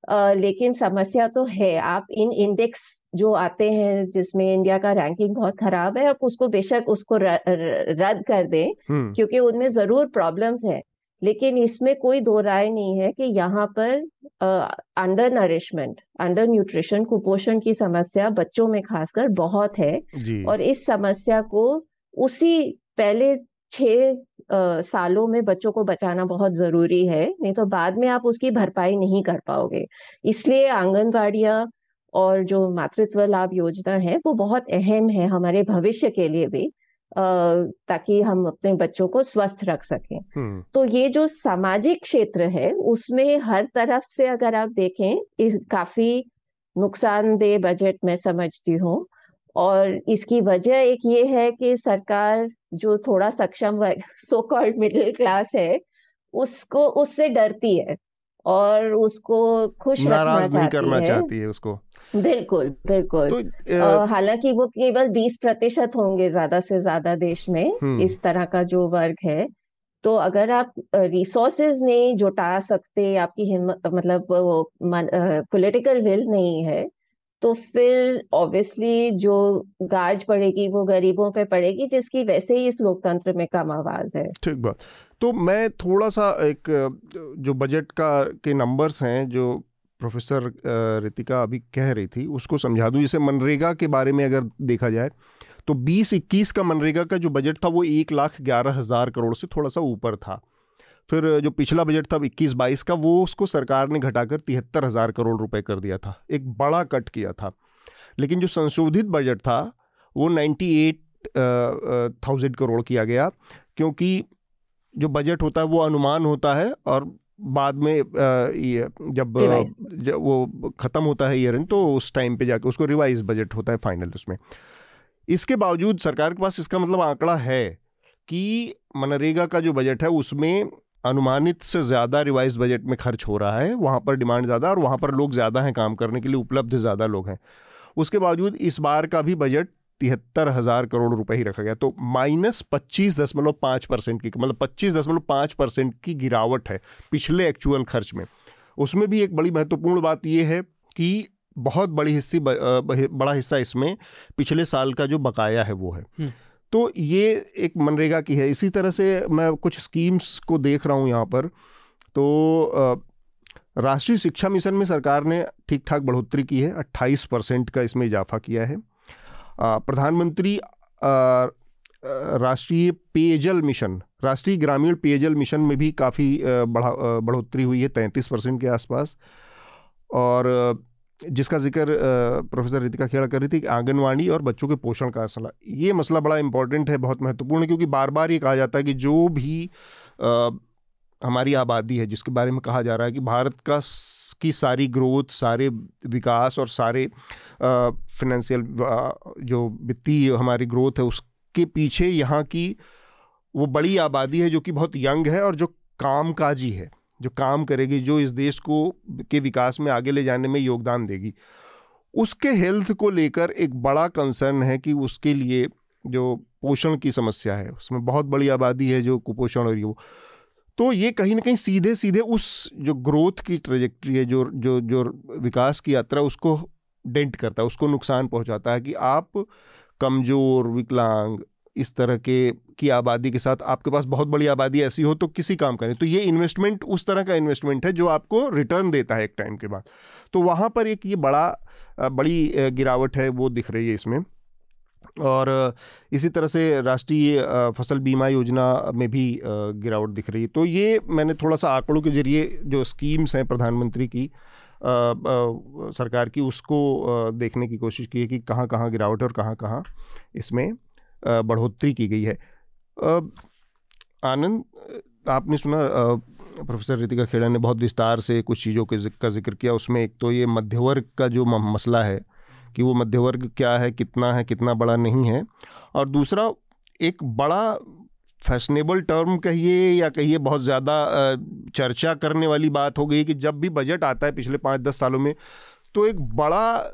अ, लेकिन समस्या तो है आप इन इंडेक्स जो आते हैं जिसमें इंडिया का रैंकिंग बहुत खराब है आप उसको बेशक उसको रद्द कर दें क्योंकि उनमें ज़रूर प्रॉब्लम्स है। लेकिन इसमें कोई दो राय नहीं है कि यहाँ पर अंडर नरिशमेंट अंडर न्यूट्रिशन कुपोषण की समस्या बच्चों में खासकर बहुत है। और इस समस्या को उसी पहले छह सालों में बच्चों को बचाना बहुत ज़रूरी है नहीं तो बाद में आप उसकी भरपाई नहीं कर पाओगे। इसलिए आंगनबाड़िया और जो मातृत्व लाभ योजना है वो बहुत अहम है हमारे भविष्य के लिए भी। ताकि हम अपने बच्चों को स्वस्थ रख सकें। हम्म। तो ये जो सामाजिक क्षेत्र है उसमें हर तरफ़ से अगर आप देखें इस काफ़ी नुकसानदेह बजट मैं समझती हूँ। और इसकी वजह एक ये है कि सरकार जो थोड़ा सक्षम वर्ग सो कॉल्ड मिडिल क्लास है उसको उससे डरती है। और उसको खुश रखना नहीं करना है। चाहती है उसको। बिल्कुल बिल्कुल। तो हालाँकि वो केवल बीस प्रतिशत होंगे ज़्यादा से ज़्यादा देश में हम्म। इस तरह का जो वर्ग है। तो अगर आप रिसोर्सेज नहीं जुटा सकते आपकी हिम्मत मतलब वो पॉलिटिकल विल नहीं है तो फिर ऑब्वियसली जो गाज पड़ेगी वो गरीबों पे पड़ेगी जिसकी वैसे ही इस लोकतंत्र में कम आवाज़ है। ठीक बात। तो मैं थोड़ा सा एक, जो बजट का, के नंबर्स हैं, जो प्रोफेसर रितिका अभी कह रही थी, उसको समझा दूँ। जैसे मनरेगा के बारे में अगर देखा जाए तो 20-21 का मनरेगा का जो बजट था, वो एक लाख ग्यारह हज़ार करोड़ से थोड़ा सा ऊपर था। फिर, जो पिछला बजट था, इक्कीस बाईस का, वो उसको सरकार ने घटाकर तिहत्तर हज़ार करोड़ रुपए कर दिया था। एक बड़ा कट किया था। लेकिन जो संशोधित बजट था, वो नाइन्टी एट थाउज़ेंड करोड़ किया गया, क्योंकि जो बजट होता है वो अनुमान होता है और बाद में ये जब जब वो ख़त्म होता है ईयर एंड तो उस टाइम पे जाके उसको रिवाइज बजट होता है फाइनल उसमें। इसके बावजूद सरकार के पास इसका मतलब आंकड़ा है कि मनरेगा का जो बजट है उसमें अनुमानित से ज़्यादा रिवाइज बजट में खर्च हो रहा है वहाँ पर डिमांड ज़्यादा और वहाँ पर लोग ज़्यादा हैं काम करने के लिए उपलब्ध ज़्यादा लोग हैं। उसके बावजूद इस बार का भी बजट तिहत्तर हज़ार करोड़ रुपए ही रखा गया। तो माइनस पच्चीस दशमलव पाँच परसेंट की मतलब पच्चीस दशमलव पाँच परसेंट की गिरावट है पिछले एक्चुअल खर्च में। उसमें भी एक बड़ी महत्वपूर्ण बात यह है कि बहुत बड़ी हिस्सी बड़ा हिस्सा इसमें पिछले साल का जो बकाया है वो है। हम्म। तो ये एक मनरेगा की है। इसी तरह से मैं कुछ स्कीम्स को देख रहा हूँ यहाँ पर। तो राष्ट्रीय शिक्षा मिशन में सरकार ने ठीक ठाक बढ़ोतरी की है 28 परसेंट का इसमें इजाफा किया है। प्रधानमंत्री राष्ट्रीय पेयजल मिशन, राष्ट्रीय ग्रामीण पेयजल मिशन में भी काफ़ी बढ़ा बढ़ोतरी हुई है, तैंतीस परसेंट के आसपास। और जिसका ज़िक्र प्रोफेसर रितिका खेड़ा कर रही थी कि आंगनवाड़ी और बच्चों के पोषण का असला, ये मसला बड़ा इंपॉर्टेंट है, बहुत महत्वपूर्ण क्योंकि बार बार ये कहा जाता है कि जो भी हमारी आबादी है, जिसके बारे में कहा जा रहा है कि भारत का की सारी ग्रोथ, सारे विकास और सारे फिनेंशियल जो वित्तीय हमारी ग्रोथ है, उसके पीछे यहाँ की वो बड़ी आबादी है जो कि बहुत यंग है और जो कामकाजी है, जो काम करेगी, जो इस देश को, के विकास में आगे ले जाने में योगदान देगी। उसके हेल्थ को लेकर एक बड़ा कंसर्न है कि उसके लिए जो पोषण की समस्या है, उसमें बहुत बड़ी आबादी है जो कुपोषण और वो। तो ये कहीं ना कहीं सीधे सीधे उस जो ग्रोथ की ट्रेजेक्ट्री है, जो जो जो विकास की यात्रा, उसको डेंट करता है, उसको नुकसान पहुंचाता है कि आप कमज़ोर, विकलांग, इस तरह के, की आबादी के साथ आपके पास बहुत बड़ी आबादी ऐसी हो तो किसी काम का नहीं। तो ये इन्वेस्टमेंट उस तरह का इन्वेस्टमेंट है जो आपको रिटर्न देता है एक टाइम के बाद। तो वहाँ पर एक ये बड़ा, बड़ी गिरावट है, वो दिख रही है इसमें। और इसी तरह से राष्ट्रीय फ़सल बीमा योजना में भी गिरावट दिख रही है। तो ये मैंने थोड़ा सा आंकड़ों के ज़रिए जो स्कीम्स हैं प्रधानमंत्री की आ, आ, सरकार की उसको देखने की कोशिश की है कि कहाँ कहाँ गिरावट और कहाँ कहाँ इसमें बढ़ोतरी की गई है। आनंद आपने सुना प्रोफेसर रितिका खेड़ा ने बहुत विस्तार से कुछ चीज़ों के का ज़िक्र किया। उसमें एक तो ये मध्यवर्ग का जो मसला है कि वो मध्यवर्ग क्या है, कितना है, कितना बड़ा नहीं है। और दूसरा, एक बड़ा फैशनेबल टर्म कहिए या कहिए बहुत ज़्यादा चर्चा करने वाली बात हो गई कि जब भी बजट आता है पिछले पाँच दस सालों में तो एक बड़ा,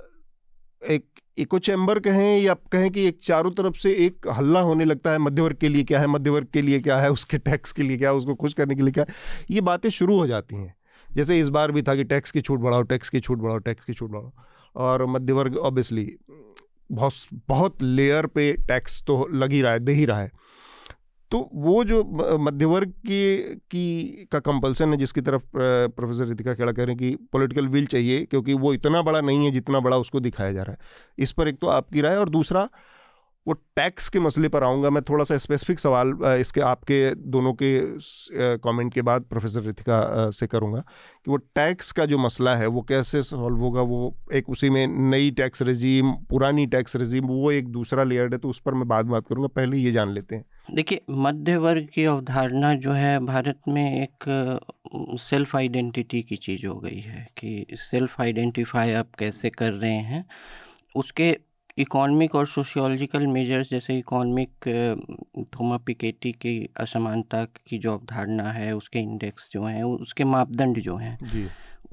एक इको चैम्बर कहें या कहें कि एक चारों तरफ़ से एक हल्ला होने लगता है, मध्यवर्ग के लिए क्या है, मध्यवर्ग के लिए क्या है, उसके टैक्स के लिए क्या है, उसको खुश करने के लिए क्या है, ये बातें शुरू हो जाती हैं। जैसे इस बार भी था कि टैक्स की छूट बढ़ाओ, टैक्स की छूट बढ़ाओ, टैक्स की छूट बढ़ाओ। और मध्य वर्ग ऑब्वियसली बहुत बहुत लेयर पे टैक्स तो लग ही रहा है, दे ही रहा है। तो वो जो मध्य वर्ग की की, का कंपल्सन है, जिसकी तरफ़ प्रोफेसर रितिका खेड़ा कह रहे हैं कि पॉलिटिकल विल चाहिए, क्योंकि वो इतना बड़ा नहीं है जितना बड़ा उसको दिखाया जा रहा है। इस पर एक तो आपकी राय और दूसरा वो टैक्स के मसले पर आऊँगा, मैं थोड़ा सा स्पेसिफिक सवाल इसके, आपके दोनों के कमेंट के बाद प्रोफेसर रितिका से करूँगा कि वो टैक्स का जो मसला है, वो कैसे सॉल्व होगा? वो एक उसी में नई टैक्स रजीम पुरानी टैक्स रजीम वो एक दूसरा लेयर है तो उस पर मैं बाद बात करूँगा। पहले ये जान लेते हैं। देखिए, मध्य वर्ग की अवधारणा जो है, भारत में एक सेल्फ आइडेंटिटी की चीज़ हो गई है कि सेल्फ आइडेंटिफाई आप कैसे कर रहे हैं, उसके इकोनॉमिक और सोशियोलॉजिकल मेजर्स जैसे इकोनॉमिक थोमा पिकेटी की असमानता की जो अवधारणा है उसके इंडेक्स जो हैं उसके मापदंड जो हैं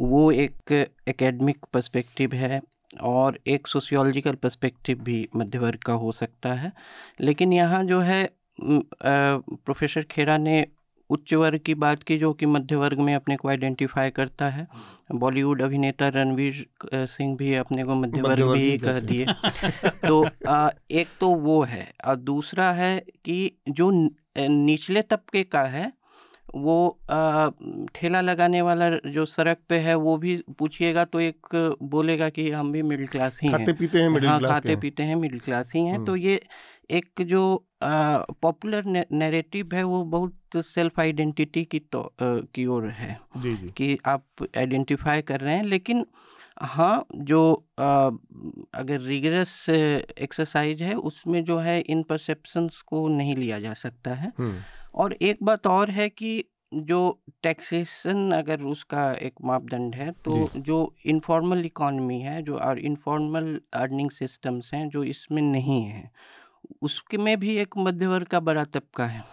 वो एक एकेडमिक पर्सपेक्टिव है और एक सोशियोलॉजिकल पर्सपेक्टिव भी मध्य वर्ग का हो सकता है। लेकिन यहाँ जो है प्रोफेसर खेरा ने उच्च वर्ग की बात की जो कि मध्य वर्ग में अपने को आइडेंटिफाई करता है। बॉलीवुड अभिनेता रणवीर सिंह भी अपने को मध्य वर्ग में ही कह दिए। *laughs* तो आ, एक तो वो है। और दूसरा है कि जो निचले तबके का है वो ठेला लगाने वाला जो सड़क पे है वो भी पूछिएगा तो एक बोलेगा कि हम भी मिडिल क्लास ही खाते पीते हैं मिडिल हाँ खाते पीते हैं मिडिल क्लास ही हैं। तो ये एक जो पॉपुलर नैरेटिव है वो बहुत सेल्फ आइडेंटिटी की तो आ, की ओर है। जी जी। कि आप आइडेंटिफाई कर रहे हैं लेकिन हाँ जो आ, अगर रिगरस एक्सरसाइज है उसमें जो है इन परसेप्शंस को नहीं लिया जा सकता है। और एक बात और है कि जो टैक्सेशन अगर उसका एक मापदंड है तो जो इनफॉर्मल इकॉनमी है जो और इनफॉर्मल अर्निंग सिस्टम्स हैं जो इसमें नहीं है उसके में भी एक मध्य वर्ग का बड़ा तबका है।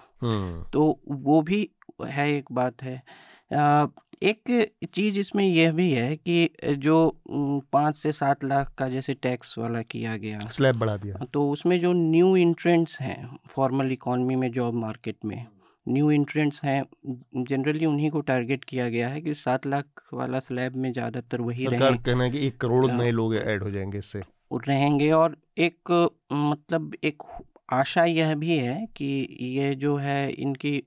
तो वो भी है एक बात है। एक चीज़ इसमें यह भी है कि जो पाँच से सात लाख का जैसे टैक्स वाला किया गया। स्लैब बढ़ा दिया। तो उसमें जो न्यू इंट्रेंट्स हैं फॉर्मल इकोनॉमी में जॉब मार्केट में न्यू इंट्रेंट्स हैं जनरली उन्हीं को टारगेट किया गया है कि सात लाख वाला स्लैब में ज़्यादातर वही सरकार कहना है कि एक करोड़ नए लोग ऐड हो जाएँगे इससे। रहेंगे और एक मतलब एक आशा यह भी है कि ये जो है इनकी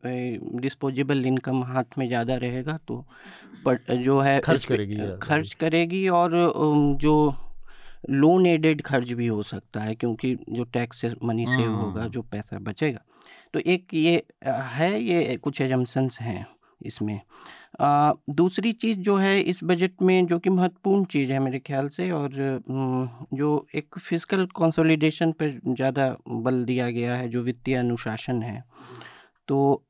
डिस्पोजेबल इनकम हाथ में ज़्यादा रहेगा तो बट जो है खर्च करेगी खर्च करेगी और जो लोन एडेड खर्च भी हो सकता है क्योंकि जो टैक्स से मनी सेव होगा जो पैसा बचेगा। तो एक ये है ये कुछ एजम्पन्स हैं इसमें। दूसरी चीज़ जो है इस बजट में, जो कि महत्वपूर्ण चीज़ है मेरे ख्याल से और जो एक फ़िज़िकल कंसोलिडेशन पर ज़्यादा बल दिया गया है, जो वित्तीय अनुशासन है। तो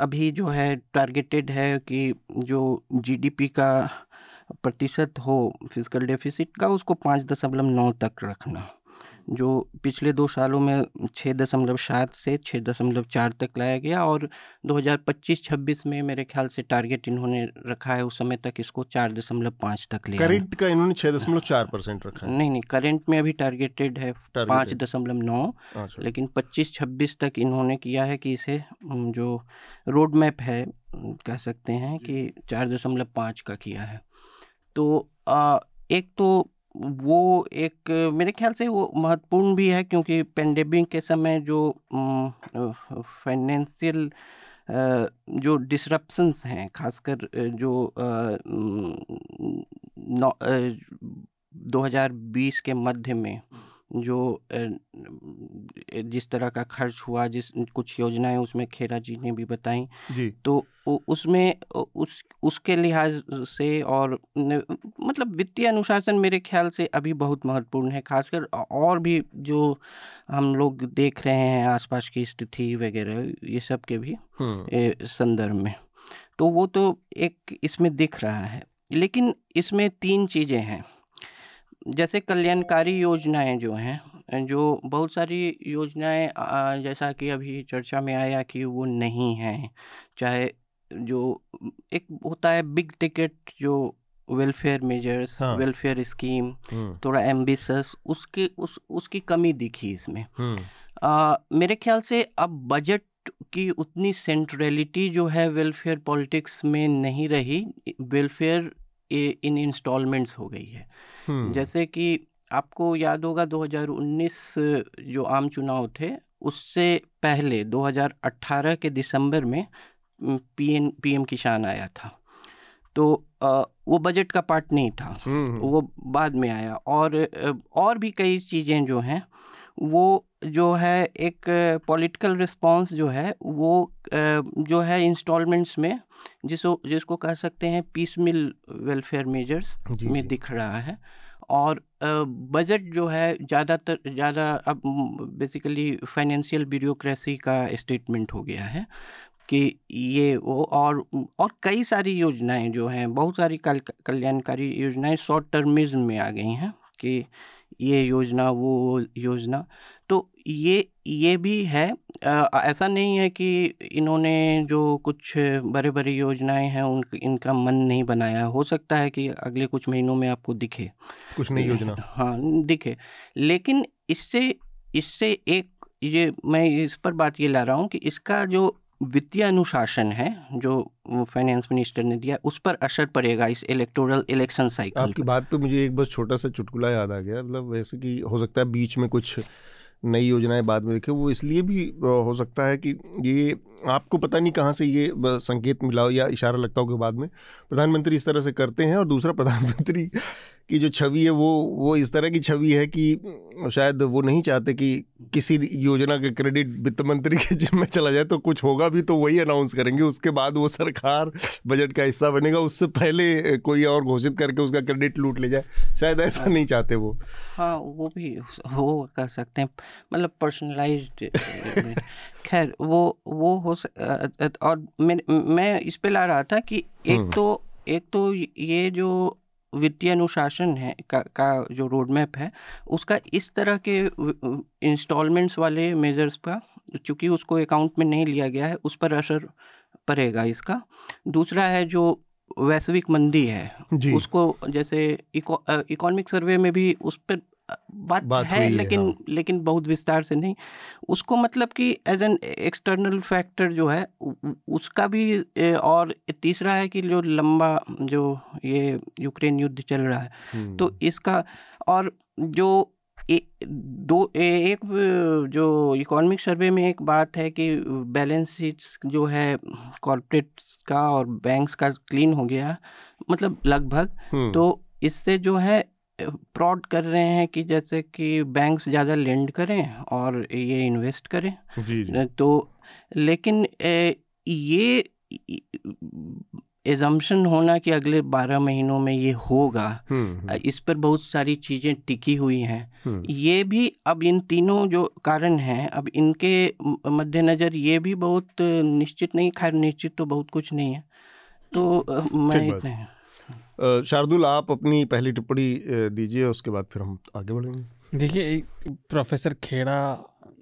अभी जो है टारगेटेड है कि जो जीडीपी का प्रतिशत हो, फ़िज़िकल डेफिसिट का, उसको पाँच दशमलव नौ तक रखना। जो पिछले दो सालों में छः दशमलव सात से छः दशमलव चार तक लाया गया और 2025-26 में मेरे ख्याल से टारगेट इन्होंने रखा है उस समय तक इसको चार दशमलव पाँच तक ले करेंट का इन्होंने छः दशमलव चार परसेंट रखा है। नहीं नहीं करेंट में अभी टारगेटेड है पाँच दशमलव नौ अच्छा। लेकिन पच्चीस छब्बीस तक इन्होंने किया है कि इसे जो रोड मैप है कह सकते हैं कि चार दशमलव पाँच का किया है। तो एक तो वो एक, मेरे ख्याल से वो महत्वपूर्ण भी है क्योंकि पेंडेमिक के समय जो फाइनेंशियल जो डिसरप्शंस हैं, खासकर जो दो हज़ार बीस के मध्य में जो जिस तरह का खर्च हुआ जिस कुछ योजनाएँ उसमें खेरा जी ने भी बताई जी। तो उसमें उस उसके लिहाज से और मतलब वित्तीय अनुशासन मेरे ख्याल से अभी बहुत महत्वपूर्ण है खासकर और भी जो हम लोग देख रहे हैं आसपास की स्थिति वगैरह ये सब के भी संदर्भ में। तो वो तो एक इसमें दिख रहा है लेकिन इसमें तीन चीज़ें हैं। जैसे कल्याणकारी योजनाएँ जो हैं जो बहुत सारी योजनाएँ जैसा कि अभी चर्चा में आया कि वो नहीं हैं चाहे जो एक होता है बिग टिकट जो वेलफेयर मेजर्स हाँ। वेलफेयर स्कीम थोड़ा एम्बिशस उसकी उस उसकी कमी दिखी इसमें। आ, मेरे ख्याल से अब बजट की उतनी सेंट्रलिटी जो है वेलफेयर पॉलिटिक्स में नहीं रही वेलफेयर इन इंस्टॉलमेंट्स हो गई है। जैसे कि आपको याद होगा 2019 जो आम चुनाव थे उससे पहले 2018 के दिसंबर में पीएम पीएम किसान आया था। तो वो बजट का पार्ट नहीं था। वो बाद में आया और और भी कई चीज़ें जो हैं वो जो है एक पॉलिटिकल रिस्पांस जो है वो जो है इंस्टॉलमेंट्स में जिसको जिसको कह सकते हैं पीस मिल वेलफेयर मेजर्स में दिख रहा है। और बजट जो है ज़्यादातर ज़्यादा अब बेसिकली फाइनेंशियल ब्यूरोक्रेसी का स्टेटमेंट हो गया है कि ये वो और और कई सारी योजनाएँ जो हैं बहुत सारी कल्याणकारी योजनाएँ शॉर्ट टर्मिज्म में आ गई हैं कि ये योजना वो योजना। तो ये ये भी है। आ, ऐसा नहीं है कि इन्होंने जो कुछ बड़े बड़ी योजनाएँ हैं उन इनका मन नहीं बनाया। हो सकता है कि अगले कुछ महीनों में आपको दिखे। कुछ नई योजना। *laughs* हाँ दिखे। लेकिन इससे इससे एक ये मैं इस पर बात ये ला रहा हूँ कि इसका जो वित्तीय अनुशासन है जो फाइनेंस मिनिस्टर ने दिया उस पर असर पड़ेगा इस इलेक्टोरल इलेक्शन साइकिल आपकी बात पे मुझे एक बस छोटा सा चुटकुला याद आ गया मतलब वैसे कि हो सकता है बीच में कुछ नई योजनाएँ बाद में देखे वो इसलिए भी हो सकता है कि ये आपको पता नहीं कहाँ से ये संकेत मिला हो या इशारा लगता हो कि बाद में प्रधानमंत्री इस तरह से करते हैं और दूसरा प्रधानमंत्री की जो छवि है वो वो इस तरह की छवि है कि शायद वो नहीं चाहते कि किसी योजना के क्रेडिट वित्त मंत्री के जिम्मे चला जाए तो कुछ होगा भी तो वही अनाउंस करेंगे। उसके बाद वो सरकार बजट का हिस्सा बनेगा उससे पहले कोई और घोषित करके उसका क्रेडिट लूट ले जाए। शायद ऐसा नहीं चाहते वो। हाँ वो भी वो कर सकते हैं। मतलब पर्सनलाइज खैर वो वो हो सक और मैं मैं इस पे ला रहा था कि एक हम्म। तो एक तो ये जो वित्तीय अनुशासन है का, का जो रोड मैप है उसका इस तरह के इंस्टॉलमेंट्स वाले मेजर्स का चूँकि उसको अकाउंट में नहीं लिया गया है उस पर असर पड़ेगा इसका। दूसरा है जो वैश्विक मंदी है उसको जैसे इकोनॉमिक सर्वे में भी उस पर बात, बात है लेकिन हाँ। लेकिन बहुत विस्तार से नहीं। उसको मतलब कि एज एन एक्सटर्नल फैक्टर जो है उसका भी और तीसरा है कि जो लंबा जो ये यूक्रेन युद्ध चल रहा है तो इसका और जो ए, दो ए, एक जो इकोनॉमिक सर्वे में एक बात है कि बैलेंस शीट्स जो है कॉरपोरेट्स का और बैंक्स का क्लीन हो गया मतलब लगभग तो इससे जो है प्रॉड कर रहे हैं कि जैसे कि बैंक्स ज़्यादा लेंड करें और ये इन्वेस्ट करें। जी, जी. तो लेकिन ये एजम्पन होना कि अगले बारह महीनों में ये होगा इस पर बहुत सारी चीज़ें टिकी हुई हैं। ये भी अब इन तीनों जो कारण हैं अब इनके मद्देनज़र ये भी बहुत निश्चित नहीं खैर निश्चित तो बहुत कुछ नहीं है। तो मैं इतने शार्दुल आप अपनी पहली टिप्पणी दीजिए उसके बाद फिर हम आगे बढ़ेंगे। देखिए प्रोफेसर खेड़ा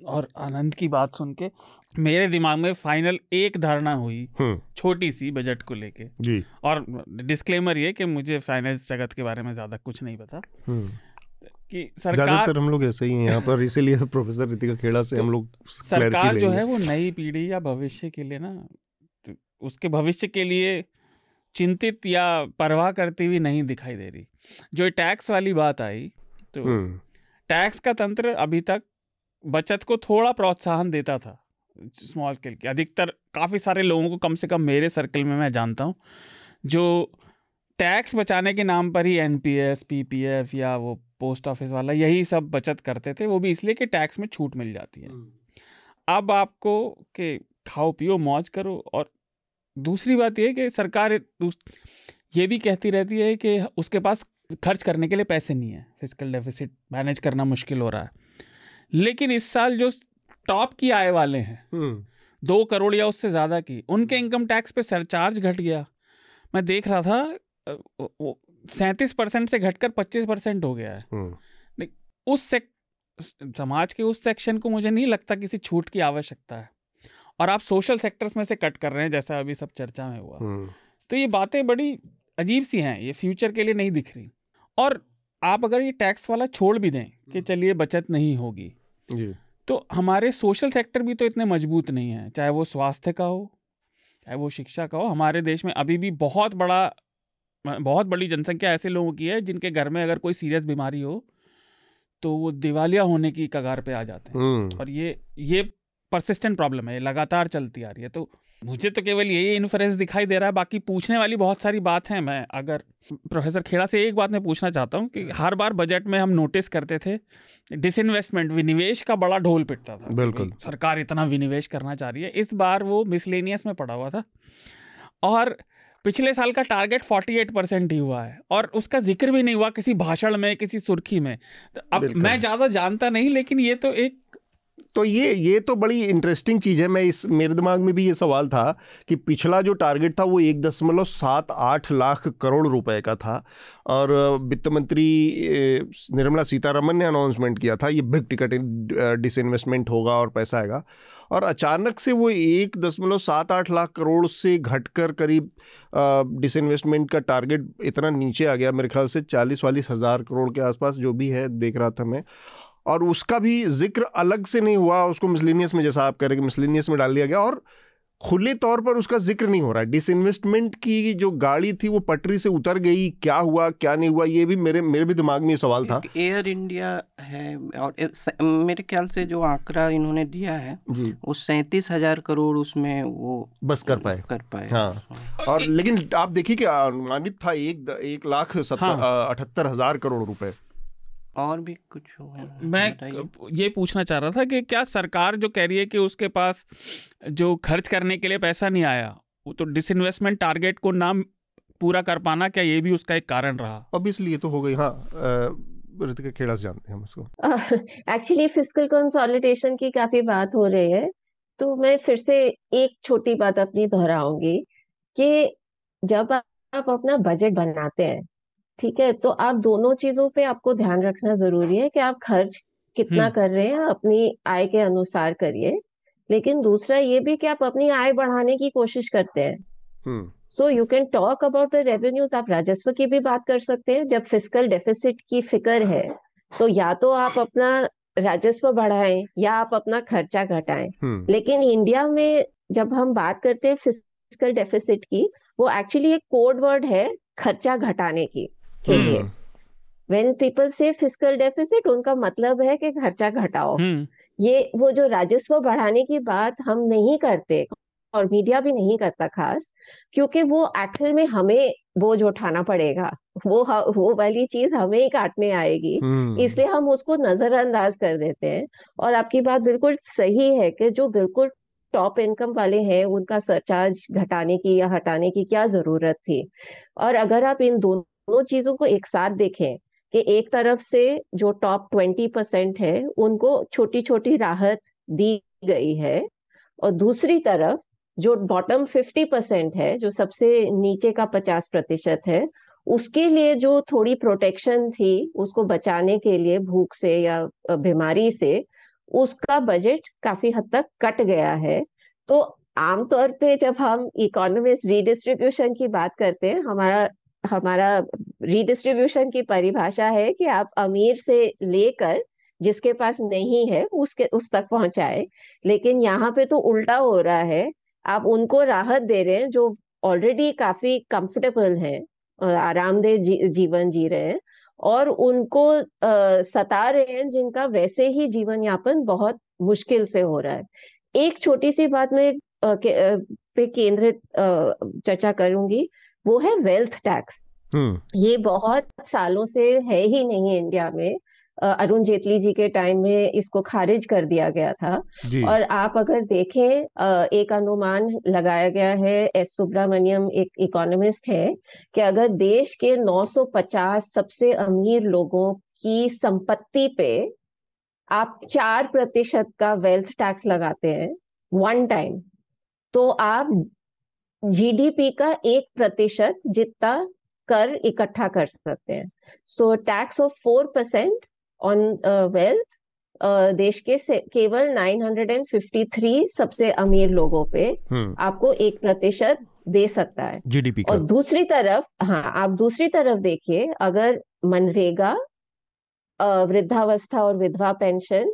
और आनंद की बात सुन के मेरे दिमाग में फाइनल एक धारणा हुई हम्म। छोटी सी बजट को लेके। जी। और डिस्क्लेमर ये कि मुझे फाइनेंस जगत के बारे में ज़्यादा कुछ नहीं पता। हम्म। कि सरकार ज़्यादातर हम लोग ऐसे ही हैं यहाँ पर इसीलिए प्रोफेसर रितिका खेड़ा से हम लोग सरकार जो है वो नई पीढ़ी या भविष्य के लिए ना तो उसके भविष्य के लिए चिंतित या परवाह करती हुई नहीं दिखाई दे रही। जो टैक्स वाली बात आई तो टैक्स का तंत्र अभी तक बचत को थोड़ा प्रोत्साहन देता था स्मॉल स्केल के। अधिकतर काफ़ी सारे लोगों को कम से कम मेरे सर्कल में मैं जानता हूँ जो टैक्स बचाने के नाम पर ही N P S P P F या वो पोस्ट ऑफ़िस वाला यही सब बचत करते थे वो भी इसलिए कि टैक्स में छूट मिल जाती है। अब आपको कि खाओ पियो मौज करो और दूसरी बात यह कि सरकार ये भी कहती रहती है कि उसके पास खर्च करने के लिए पैसे नहीं है। फ़िज़िकल डेफिसिट मैनेज करना मुश्किल हो रहा है। लेकिन इस साल जो टॉप की आय वाले हैं हम्म। दो करोड़ या उससे ज़्यादा की उनके इनकम टैक्स पे सरचार्ज घट गया। मैं देख रहा था वो सैंतीस परसेंट से घटकर पच्चीस परसेंट हो गया है। हम्म। उस सेक समाज के उस सेक्शन को मुझे नहीं लगता किसी छूट की आवश्यकता है। और आप सोशल सेक्टर्स में से कट कर रहे हैं जैसा अभी सब चर्चा में हुआ। हम्म। तो ये बातें बड़ी अजीब सी हैं ये फ्यूचर के लिए नहीं दिख रही। और आप अगर ये टैक्स वाला छोड़ भी दें कि चलिए बचत नहीं होगी तो हमारे सोशल सेक्टर भी तो इतने मज़बूत नहीं है चाहे वो स्वास्थ्य का हो चाहे वो शिक्षा का हो। हमारे देश में अभी भी बहुत बड़ा बहुत बड़ी जनसंख्या ऐसे लोगों की है जिनके घर में अगर कोई सीरियस बीमारी हो तो वो दिवालिया होने की कगार पे आ जाते हैं। हम्म। और ये ये परसिस्टेंट प्रॉब्लम है लगातार चलती आ रही है। तो मुझे तो केवल यही इन्फ्रेंस दिखाई दे रहा है बाकी पूछने वाली बहुत सारी बात है। मैं अगर प्रोफेसर खेड़ा से एक बात मैं पूछना चाहता हूँ कि हर बार बजट में हम नोटिस करते थे डिसइन्वेस्टमेंट विनिवेश का बड़ा ढोल पिटता था। बिल्कुल। सरकार इतना विनिवेश करना चाह रही है इस बार वो मिसलेनियस में पड़ा हुआ था। और पिछले साल का टारगेट 48 परसेंट ही हुआ है और उसका ज़िक्र भी नहीं हुआ किसी भाषण में किसी सुर्खी में। तो अब मैं ज़्यादा जानता नहीं लेकिन ये तो एक तो ये ये तो बड़ी इंटरेस्टिंग चीज़ है। मैं इस, मेरे दिमाग में भी ये सवाल था कि पिछला जो टारगेट था वो एक दशमलव सात आठ लाख करोड़ रुपए का था और वित्त मंत्री निर्मला सीतारमन ने अनाउंसमेंट किया था, ये बिग टिकट डिसइन्वेस्टमेंट होगा और पैसा आएगा। और अचानक से वो एक दशमलव सात आठ लाख करोड़ से घटकर करीब डिसइन्वेस्टमेंट का टारगेट इतना नीचे आ गया। मेरे ख्याल से चालीस वालीस हज़ार करोड़ के आसपास जो भी है, देख रहा था मैं। और उसका भी ज़िक्र अलग से नहीं हुआ उसको मिसलिनियस में जैसा आप कह रहे हैं मिसलिनियस में डाल दिया गया और खुले तौर पर उसका ज़िक्र नहीं हो रहा। है डिसइन्वेस्टमेंट की जो गाड़ी थी वो पटरी से उतर गई क्या हुआ क्या नहीं हुआ ये भी मेरे मेरे भी दिमाग में सवाल था। एयर इंडिया है और मेरे ख्याल से जो आंकड़ा इन्होंने दिया है जी। वो सैंतीस हज़ार करोड़ उसमें वो बस कर पाए। कर पाए। हाँ, हाँ। और लेकिन आप देखिए कि अनुमानित था एक एक लाख हाँ। अठहत्तर हज़ार करोड़ रुपए। और भी कुछ हो? मैं ये पूछना चाह रहा था कि क्या सरकार जो कह रही है कि उसके पास जो खर्च करने के लिए पैसा नहीं आया वो तो डिसइन्वेस्टमेंट टारगेट को नाम पूरा कर पाना क्या ये भी उसका एक कारण रहा? ऑब्वियसली ये तो हो गई हाँ ऋतिका खेड़ा से जानते हैं हम उसको। एक्चुअली फ़िज़िकल कंसोलिडेशन की काफ़ी बात हो रही है तो मैं फिर से एक छोटी बात अपनी दोहराऊँगी कि जब आप अपना बजट बनाते हैं ठीक है? तो आप दोनों चीज़ों पे आपको ध्यान रखना ज़रूरी है कि आप खर्च कितना हम्म। कर रहे हैं अपनी आय के अनुसार करिए। लेकिन दूसरा ये भी कि आप अपनी आय बढ़ाने की कोशिश करते हैं। So you can talk about the revenues आप राजस्व की भी बात कर सकते हैं। जब फ़िज़िकल डेफिसिट की फ़िक्र है तो या तो आप अपना राजस्व बढ़ाएँ या आप अपना खर्चा घटाएँ। हम्म। लेकिन इंडिया में जब हम बात करते हैं फ़िज़िकल डेफिसिट की वो एक्चुअली एक कोड वर्ड है खर्चा घटाने की। के लिए। वेन पीपल से फ़िज़िकल डेफिसिट उनका मतलब है कि खर्चा घटाओ। हम्म। ये वो जो राजस्व बढ़ाने की बात हम नहीं करते और मीडिया भी नहीं करता खास क्योंकि वो एक्चुअल में हमें बोझ उठाना पड़ेगा। वो वो वाली चीज़ हमें ही काटने आएगी। हम्म। इसलिए हम उसको नजरअंदाज कर देते हैं। और आपकी बात बिल्कुल सही है कि जो बिल्कुल टॉप इनकम वाले हैं उनका सरचार्ज घटाने की या हटाने की क्या ज़रूरत थी? और अगर आप इन दोनों दोनों चीज़ों को एक साथ देखें कि एक तरफ़ से जो टॉप ट्वेंटी परसेंट है, उनको छोटी छोटी राहत दी गई है और दूसरी तरफ़ जो बॉटम फिफ्टी परसेंट है, जो सबसे नीचे का पचास प्रतिशत है, उसके लिए जो थोड़ी प्रोटेक्शन थी, उसको बचाने के लिए भूख से या बीमारी से, उसका बजट काफ़ी हद तक कट गया है। तो आमतौर पे जब हम इकोनॉमिस्ट रिडिस्ट्रीब्यूशन की बात करते हैं, हमारा हमारा रिडिस्ट्रीब्यूशन की परिभाषा है कि आप अमीर से लेकर जिसके पास नहीं है उसके उस तक पहुँचाए। लेकिन यहाँ पे तो उल्टा हो रहा है। आप उनको राहत दे रहे हैं जो ऑलरेडी काफ़ी कंफर्टेबल हैं आरामदेह जी, जीवन जी रहे हैं और उनको आ, सता रहे हैं जिनका वैसे ही जीवन यापन बहुत मुश्किल से हो रहा है। एक छोटी सी बात में पे केंद्रित चर्चा करूँगी। वो है वेल्थ टैक्स हम्म। ये बहुत सालों से है ही नहीं इंडिया में। अरुण जेटली जी के टाइम में इसको खारिज कर दिया गया था। और आप अगर देखें एक अनुमान लगाया गया है एस सुब्रमण्यम एक इकोनॉमिस्ट है कि अगर देश के 950 सबसे अमीर लोगों की संपत्ति पे आप चार प्रतिशत का वेल्थ टैक्स लगाते हैं वन टाइम तो आप जीडीपी का एक प्रतिशत जितना कर इकट्ठा कर सकते हैं। So tax of four percent on wealth देश के केवल 953 सबसे अमीर लोगों पे हम्म। आपको एक प्रतिशत दे सकता है। जीडीपी और दूसरी तरफ़ हाँ आप दूसरी तरफ़ देखिए अगर मनरेगा वृद्धावस्था और विधवा पेंशन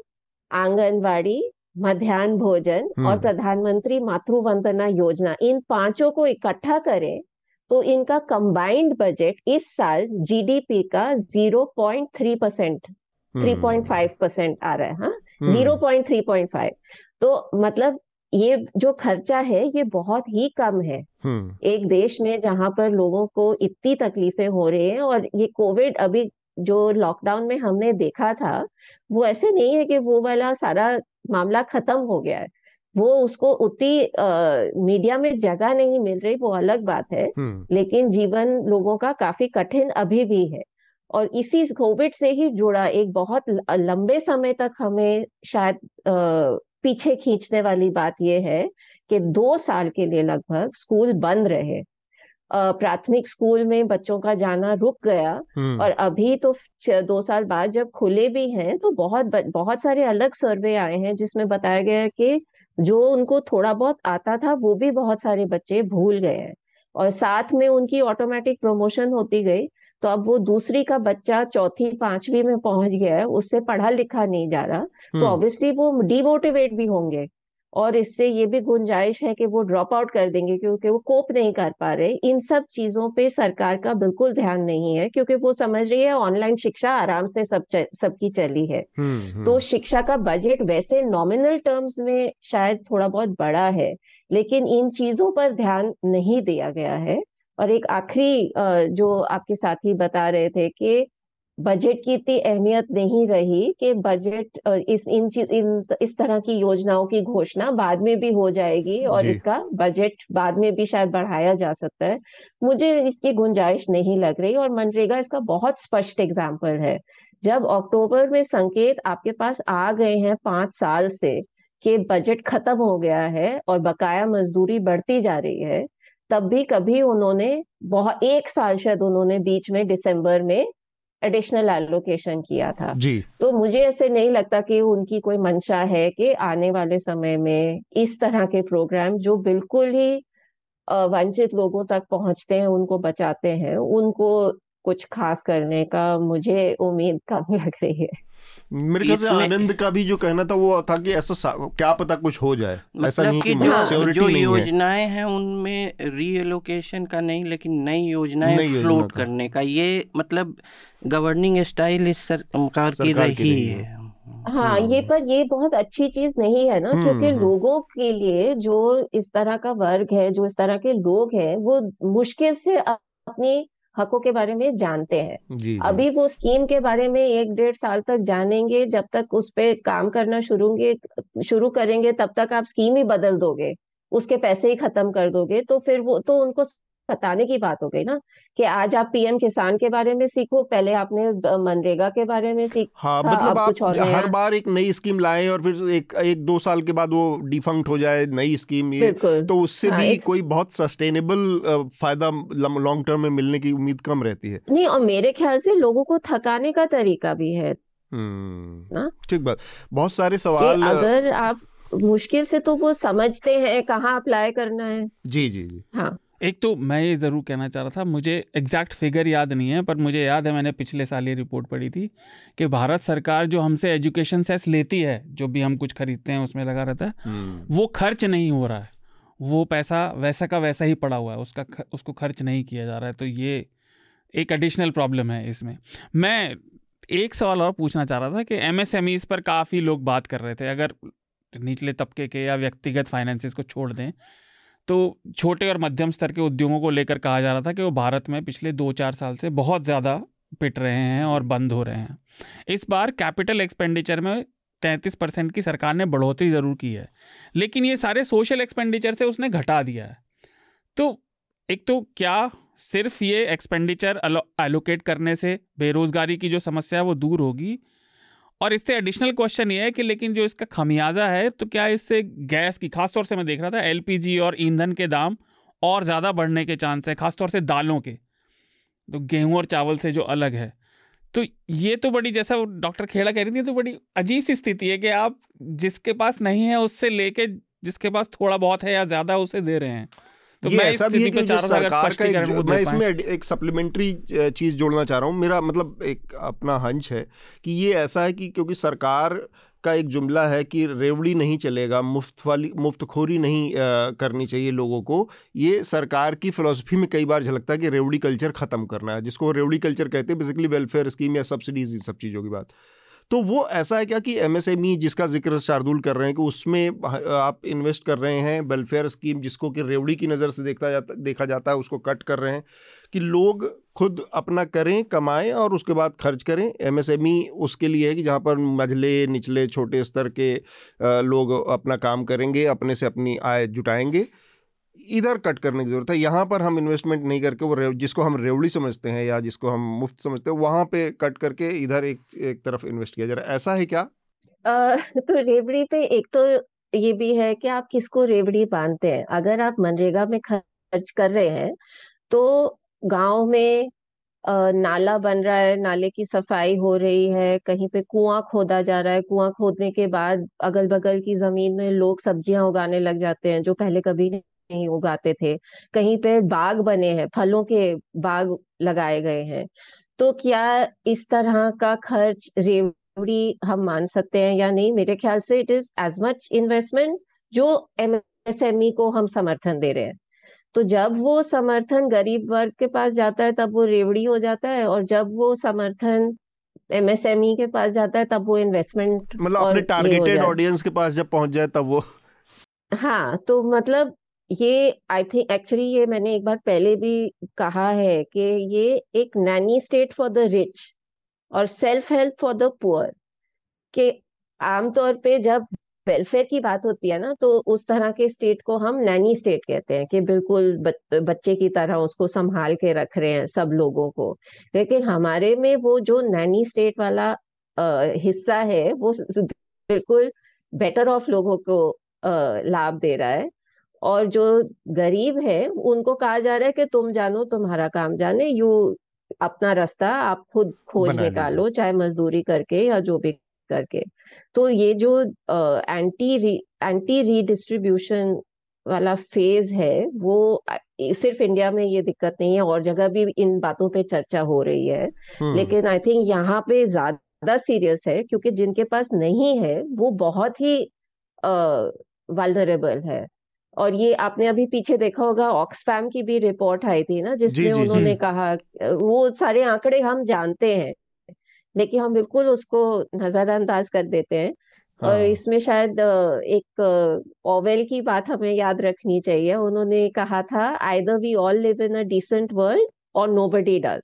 आंगनवाड़ी मध्यान्ह भोजन और हम्म। प्रधानमंत्री मातृ वंदना योजना इन पाँचों को इकट्ठा करें तो इनका कंबाइंड बजट इस साल जीडीपी का 0.3 percent three point five percent आ रहा है हाँ? Zero point three point five तो मतलब ये जो खर्चा है ये बहुत ही कम है। हम्म। एक देश में जहाँ पर लोगों को इतनी तकलीफें हो रही हैं और ये कोविड अभी जो लॉकडाउन में हमने देखा था वो ऐसे नहीं है कि वो वाला सारा मामला खत्म हो गया है। वो उसको उतनी मीडिया में जगह नहीं मिल रही वो अलग बात है। हम्म। लेकिन जीवन लोगों का काफ़ी कठिन अभी भी है। और इसी कोविड से ही जुड़ा एक बहुत लंबे समय तक हमें शायद अ, पीछे खींचने वाली बात यह है कि दो साल के लिए लगभग स्कूल बंद रहे। प्राथमिक स्कूल में बच्चों का जाना रुक गया हम्म। और अभी तो दो साल बाद जब खुले भी हैं तो बहुत बहुत सारे अलग सर्वे आए हैं जिसमें बताया गया है कि जो उनको थोड़ा बहुत आता था वो भी बहुत सारे बच्चे भूल गए हैं और साथ में उनकी ऑटोमेटिक प्रमोशन होती गई तो अब वो दूसरी का बच्चा चौथी पांचवी में पहुँच गया है उससे पढ़ा लिखा नहीं जा रहा तो हम्म। ऑब्वियसली वो डिमोटिवेट भी होंगे। और इससे ये भी गुंजाइश है कि वो ड्रॉप आउट कर देंगे क्योंकि वो कोप नहीं कर पा रहे। इन सब चीज़ों पे सरकार का बिल्कुल ध्यान नहीं है क्योंकि वो समझ रही है ऑनलाइन शिक्षा आराम से सब च, सबकी चली है। हम्म तो हम्म। शिक्षा का बजट वैसे नॉमिनल टर्म्स में शायद थोड़ा बहुत बड़ा है लेकिन इन चीज़ों पर ध्यान नहीं दिया गया है। और एक आखिरी जो आपके साथी बता रहे थे कि बजट की इतनी अहमियत नहीं रही कि बजट इस इन चीज़ इन इस तरह की योजनाओं की घोषणा बाद में भी हो जाएगी और इसका बजट बाद में भी शायद बढ़ाया जा सकता है। मुझे इसकी गुंजाइश नहीं लग रही और मनरेगा इसका बहुत स्पष्ट एग्ज़ाम्पल है। जब अक्टूबर में संकेत आपके पास आ गए हैं पाँच साल से कि बजट खत्म हो गया है और बकाया मजदूरी बढ़ती जा रही है तब भी कभी उन्होंने बहुत एक साल शायद उन्होंने बीच में दिसंबर में एडिशनल एलोकेशन किया था। जी। तो मुझे ऐसे नहीं लगता कि उनकी कोई मंशा है कि आने वाले समय में इस तरह के प्रोग्राम जो बिल्कुल ही वंचित लोगों तक पहुँचते हैं उनको बचाते हैं उनको कुछ खास करने का मुझे उम्मीद कम *laughs* लग रही है मेरे ख्याल से आनंद का भी जो कहना था वो था कि ऐसा क्या पता कुछ हो जाए ऐसा मतलब नहीं कि कि जो जो नहीं योजनाएँ हैं उनमें रीएलोकेशन का नहीं लेकिन नई योजनाएँ योजना फ्लोट का। करने का ये मतलब गवर्निंग स्टाइल इस सरकार की सरकार की रही रही है है। हाँ ये हम्म पर ये बहुत अच्छी चीज़ नहीं है ना हम्म, क्योंकि हम्म। लोगों के लिए जो इस तरह का वर्ग है जो इस तरह के लोग हैं वो मुश्किल से अपनी हकों के बारे में जानते हैं। अभी वो स्कीम के बारे में एक डेढ़ साल तक जानेंगे जब तक उस पर काम करना शुरू शुरू करेंगे तब तक आप स्कीम ही बदल दोगे उसके पैसे ही खत्म कर दोगे तो फिर वो तो उनको सताने की बात हो गई ना कि आज आप पीएम किसान के बारे में सीखो पहले आपने मनरेगा के बारे में सीखा हाँ मतलब अब आप कुछ और हर बार एक नई स्कीम लाएँ और फिर एक एक दो साल के बाद वो डिफंक्ट हो जाए नई स्कीम ये तो उससे हाँ, भी एक- कोई बहुत सस्टेनेबल फ़ायदा लॉन्ग टर्म में मिलने की उम्मीद कम रहती है। नहीं और मेरे ख्याल से लोगों को थकाने का तरीका भी है। हम्म ठीक बात। बहुत सारे सवाल अगर आप मुश्किल से तो वो समझते हैं कहाँ अप्लाई करना है। जी जी जी। हाँ। एक तो मैं ये ज़रूर कहना चाह रहा था मुझे एग्जैक्ट फिगर याद नहीं है पर मुझे याद है मैंने पिछले साल ये रिपोर्ट पढ़ी थी कि भारत सरकार जो हमसे एजुकेशन सेस लेती है जो भी हम कुछ खरीदते हैं उसमें लगा रहता है हम्म। वो खर्च नहीं हो रहा है। वो पैसा वैसा का वैसा ही पड़ा हुआ है उसका उसको खर्च नहीं किया जा रहा है तो ये एक एडिशनल प्रॉब्लम है इसमें। मैं एक सवाल और पूछना चाह रहा था कि एम पर काफ़ी लोग बात कर रहे थे अगर निचले तबके के या व्यक्तिगत फाइनेंसेस को छोड़ दें तो छोटे और मध्यम स्तर के उद्योगों को लेकर कहा जा रहा था कि वो भारत में पिछले दो चार साल से बहुत ज़्यादा पिट रहे हैं और बंद हो रहे हैं। इस बार कैपिटल एक्सपेंडिचर में तैंतीस परसेंट की सरकार ने बढ़ोतरी ज़रूर की है, लेकिन ये सारे सोशल एक्सपेंडिचर से उसने घटा दिया है। तो एक तो क्या सिर्फ़ ये एक्सपेंडिचर एलोकेट करने से बेरोजगारी की जो समस्या है वो दूर होगी? और इससे एडिशनल क्वेश्चन ये है कि लेकिन जो इसका खमियाजा है तो क्या इससे गैस की, खासतौर से मैं देख रहा था एलपीजी और ईंधन के दाम और ज़्यादा बढ़ने के चांस है, खासतौर से दालों के। तो गेहूँ और चावल से जो अलग है। तो ये तो बड़ी, जैसा डॉक्टर खेड़ा कह रही थी तो बड़ी अजीब सी स्थिति है कि आप जिसके पास नहीं है, उससे लेके जिसके पास थोड़ा बहुत है या ज़्यादा, उसे दे रहे हैं। तो ये मैं ऐसा भी है कि सरकार का एक जो- मैं इसमें एक सप्लीमेंट्री चीज़ जोड़ना चाह रहा हूँ। मेरा मतलब एक अपना हंच है कि ये ऐसा है कि क्योंकि सरकार का एक जुमला है कि रेवड़ी नहीं चलेगा मुफ़्त वाली मुफ्तखोरी नहीं अ, करनी चाहिए लोगों को। ये सरकार की फिलोसफी में कई बार झलकता है कि रेवड़ी कल्चर ख़त्म करना है जिसको रेवड़ी कल्चर कहते हैं बेसिकली वेलफेयर स्कीम या सब्सिडीज इन सब चीज़ों की बात। तो वो ऐसा है क्या कि एमएसएमई जिसका ज़िक्र शार्दुल कर रहे हैं कि उसमें आप इन्वेस्ट कर रहे हैं वेलफेयर स्कीम जिसको कि रेवड़ी की नज़र से देखता जाता, देखा जाता है, उसको कट कर रहे हैं कि लोग खुद अपना करें, कमाएँ और उसके बाद खर्च करें। एमएसएमई उसके लिए है कि जहाँ पर मझले, निचले, छोटे स्तर के लोग अपना काम करेंगे, अपने से अपनी आय जुटाएँगे। इधर कट करने की ज़रूरत है। यहाँ पर हम इन्वेस्टमेंट नहीं करके वो जिसको हम रेवड़ी समझते हैं या जिसको हम मुफ़्त समझते हैं वहाँ पे कट करके इधर एक एक तरफ़ इन्वेस्ट किया जा रहा है। ऐसा है क्या? आ, *laughs* तो रेवड़ी पे एक तो ये भी है कि आप किसको रेवड़ी बांधते हैं। अगर आप मनरेगा में खर्च कर रहे हैं तो गाँव में नाला बन रहा है नाले की सफ़ाई हो रही है कहीं पे कुआँ खोदा जा रहा है। कुआँ खोदने के बाद अगल बगल की ज़मीन में लोग सब्ज़ियाँ उगाने लग जाते हैं जो पहले कभी नहीं उगाते थे कहीं पे बाग बने हैं फलों के बाग लगाए गए हैं। तो क्या इस तरह का खर्च रेवड़ी हम मान सकते हैं या नहीं? मेरे ख्याल से it is as much investment जो एमएसएमई को हम समर्थन दे रहे हैं। तो जब वो समर्थन गरीब वर्ग के पास जाता है तब वो रेवड़ी हो जाता है और जब वो समर्थन एमएसएमई के पास जाता है तब वो इन्वेस्टमेंट मतलब अपने टारगेटेड ऑडियंस के पास जब पहुँच जाए तब वो हाँ तो मतलब ये आई थिंक एक्चुअली ये मैंने एक बार पहले भी कहा है कि ये एक nanny state for the rich और self help for the poor के आमतौर पे जब वेलफेयर की बात होती है ना तो उस तरह के स्टेट को हम नैनी स्टेट कहते हैं कि बिल्कुल बच्चे की तरह उसको संभाल के रख रहे हैं सब लोगों को। लेकिन हमारे में वो जो नैनी स्टेट वाला हिस्सा है, वो बिल्कुल बेटर ऑफ़ लोगों को लाभ दे रहा है। और जो गरीब है उनको कहा जा रहा है कि तुम जानो तुम्हारा काम जाने यू अपना रास्ता आप खुद खोज निकालो चाहे मजदूरी करके या जो भी करके। तो ये जो एंटी री, एंटी रीडिस्ट्रीब्यूशन वाला फ़ेज़ है वो सिर्फ़ इंडिया में ये दिक्कत नहीं है और जगह भी इन बातों पे चर्चा हो रही है। हम्म। लेकिन आई थिंक यहाँ पे ज़्यादा सीरियस है क्योंकि जिनके पास नहीं है वो बहुत ही वालनरेबल है। और ये आपने अभी पीछे देखा होगा ऑक्सफैम की भी रिपोर्ट आई थी ना जिसमें जी, जी, उन्होंने जी. कहा वो सारे आंकड़े हम जानते हैं लेकिन हम बिल्कुल उसको नजरअंदाज कर देते हैं। हाँ। और इसमें शायद एक ओवेल की बात हमें याद रखनी चाहिए। उन्होंने कहा था either we all live in a decent world और नो बडी डज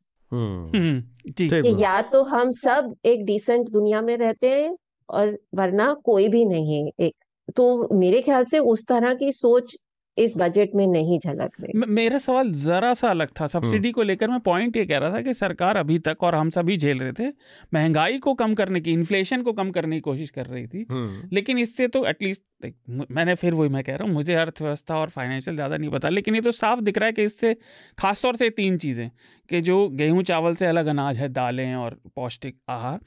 या तो हम सब एक डिसेंट दुनिया में रहते हैं और वरना कोई भी नहीं एक तो मेरे ख्याल से उस तरह की सोच इस बजट में नहीं झलक रही। मेरा सवाल जरा सा अलग था। सब्सिडी को लेकर मैं पॉइंट ये कह रहा था कि सरकार अभी तक और हम सभी झेल रहे थे महँगाई को कम करने की इन्फ्लेशन को कम करने की कोशिश कर रही थी। लेकिन इससे तो एटलीस्ट मैंने फिर वही मैं कह रहा हूँ मुझे अर्थव्यवस्था और फाइनेंशियल ज़्यादा नहीं पता लेकिन ये तो साफ़ दिख रहा है कि इससे खासतौर से तीन चीज़ें कि जो गेहूँ चावल से अलग अनाज है दालें और पौष्टिक आहार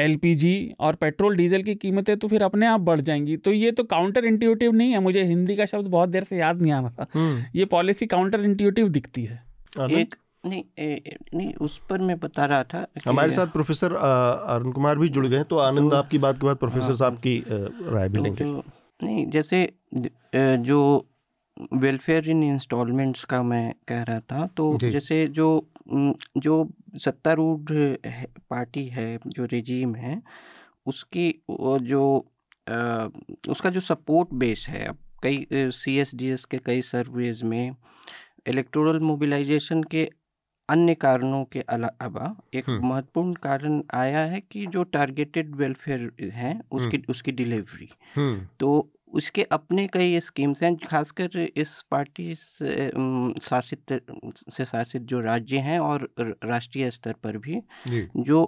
एलपीजी और पेट्रोल डीजल की कीमतें तो फिर अपने आप बढ़ जाएँगी। तो ये तो काउंटर इंट्यूटिव नहीं है मुझे हिंदी का शब्द बहुत देर से याद नहीं आ रहा हम्म। ये पॉलिसी काउंटर इंट्यूटिव दिखती है। एक नहीं ए, नहीं उस पर मैं बता रहा था हमारे साथ प्रोफेसर अरुण कुमार भी जुड़ गए तो आनंद तो, आपकी बात के बाद प्रोफेसर साहब की राय भी लेंगे नहीं जैसे जो वेलफेयर इन इंस्टॉलमेंट्स का मैं कह रहा था तो जैसे जो जो सत्तारूढ़ पार्टी है जो रिजीम है उसकी जो उसका जो सपोर्ट बेस है अब कई सी एस डी एस के कई सर्वेज में इलेक्टोरल मोबिलाइजेशन के अन्य कारणों के अलावा एक महत्वपूर्ण कारण आया है कि जो टारगेटेड वेलफेयर है उसकी उसकी डिलीवरी। तो उसके अपने कई स्कीम्स हैं खासकर इस पार्टी से शासित से शासित जो राज्य हैं और राष्ट्रीय स्तर पर भी जो।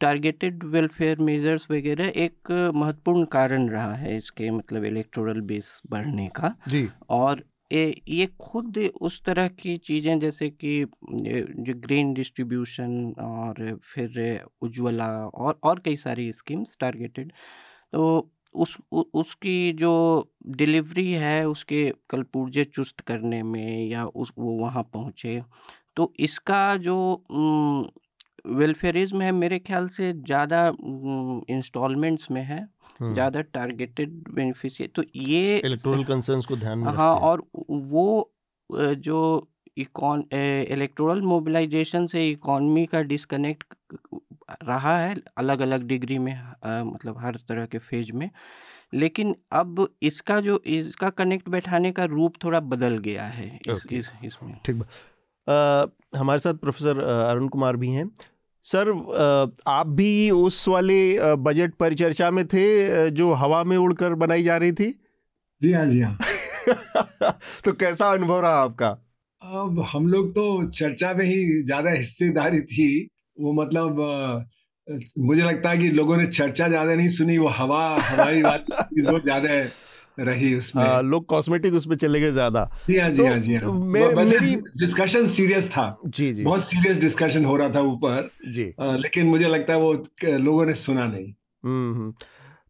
टारगेटेड वेलफेयर मेजर्स वगैरह एक महत्वपूर्ण कारण रहा है इसके मतलब इलेक्टोरल बेस बढ़ने का। जी। और ए, ये खुद उस तरह की चीज़ें जैसे कि जो ग्रीन डिस्ट्रीब्यूशन और फिर उज्ज्वला और और कई सारी स्कीम्स टारगेटेड तो उस उ, उसकी जो डिलीवरी है उसके कलपुर्जे चुस्त करने में या उस वो वहाँ पहुँचे। तो इसका जो वेलफेयरिज्म है मेरे ख्याल से ज़्यादा इंस्टॉलमेंट्स में है ज़्यादा टारगेटेड बेनिफिशियरी तो ये इलेक्टोरल कंसर्न्स को ध्यान में हाँ और वो जो इकॉन इलेक्टोरल मोबिलाइजेशन से इकॉनमी का डिस्कनेक्ट रहा है अलग अलग डिग्री में आ, मतलब हर तरह के फ़ेज़ में। लेकिन अब इसका जो इसका कनेक्ट बैठाने का रूप थोड़ा बदल गया है इस, Okay. इस इसमें। ठीक बा। हमारे साथ प्रोफेसर अरुण कुमार भी हैं। सर आप भी उस वाले बजट परिचर्चा में थे जो हवा में उड़कर बनाई जा रही थी? जी हाँ जी हाँ। *laughs* तो कैसा अनुभव रहा आपका? अब हम लोग तो चर्चा में ही ज़्यादा हिस्सेदारी थी। वो मतलब मुझे लगता है कि लोगों ने चर्चा ज़्यादा नहीं सुनी वो हवा हवाई बात *laughs* ज़्यादा रही उसमें। अ, लोग कॉस्मेटिक उसमें चले गए ज़्यादा। जी हाँ जी तो हाँ जी हाँ। मेरे- मेरी- डिस्कशन सीरियस था। जी जी। बहुत सीरियस डिस्कशन हो रहा था ऊपर। जी। अ, लेकिन मुझे लगता है वो लोगों ने सुना नहीं। हम्म हम्म।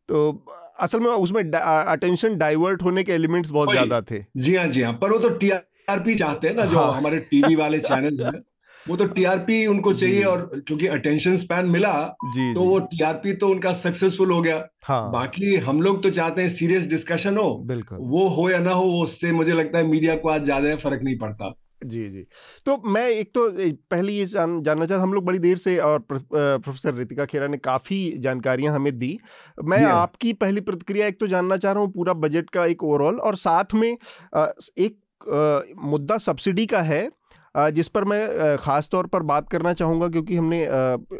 तो असल में उसमें अटेंशन डाइवर्ट होने के एलिमेंट्स बहुत ज़्यादा थे। जी हाँ जी हाँ। पर वो तो टीआरपी चाहते हैं ना जो हाँ। हमारे टीवी वाले *laughs* चैनल्स हैं। वो तो टीआरपी उनको चाहिए और क्योंकि अटेंशन स्पैन मिला जी तो जी। वो टीआरपी तो उनका सक्सेसफुल हो गया। हाँ। बाकी हम लोग तो चाहते हैं सीरियस डिस्कशन हो। बिल्कुल। वो हो या ना हो उससे मुझे लगता है मीडिया को आज ज़्यादा फ़र्क नहीं पड़ता। जी जी। तो मैं एक तो पहले ये जान, जानना चाहता हम लोग बड़ी देर से और प्रो- प्रोफेसर रितिका खेरा ने काफ़ी जानकारियाँ हमें दी। मैं हाँ। आपकी पहली प्रतिक्रिया एक तो जानना चाह रहा हूँ पूरा बजट का एक ओवरऑल और साथ में एक मुद्दा सब्सिडी का है। जिस पर मैं खास तौर पर बात करना चाहूँगा, क्योंकि हमने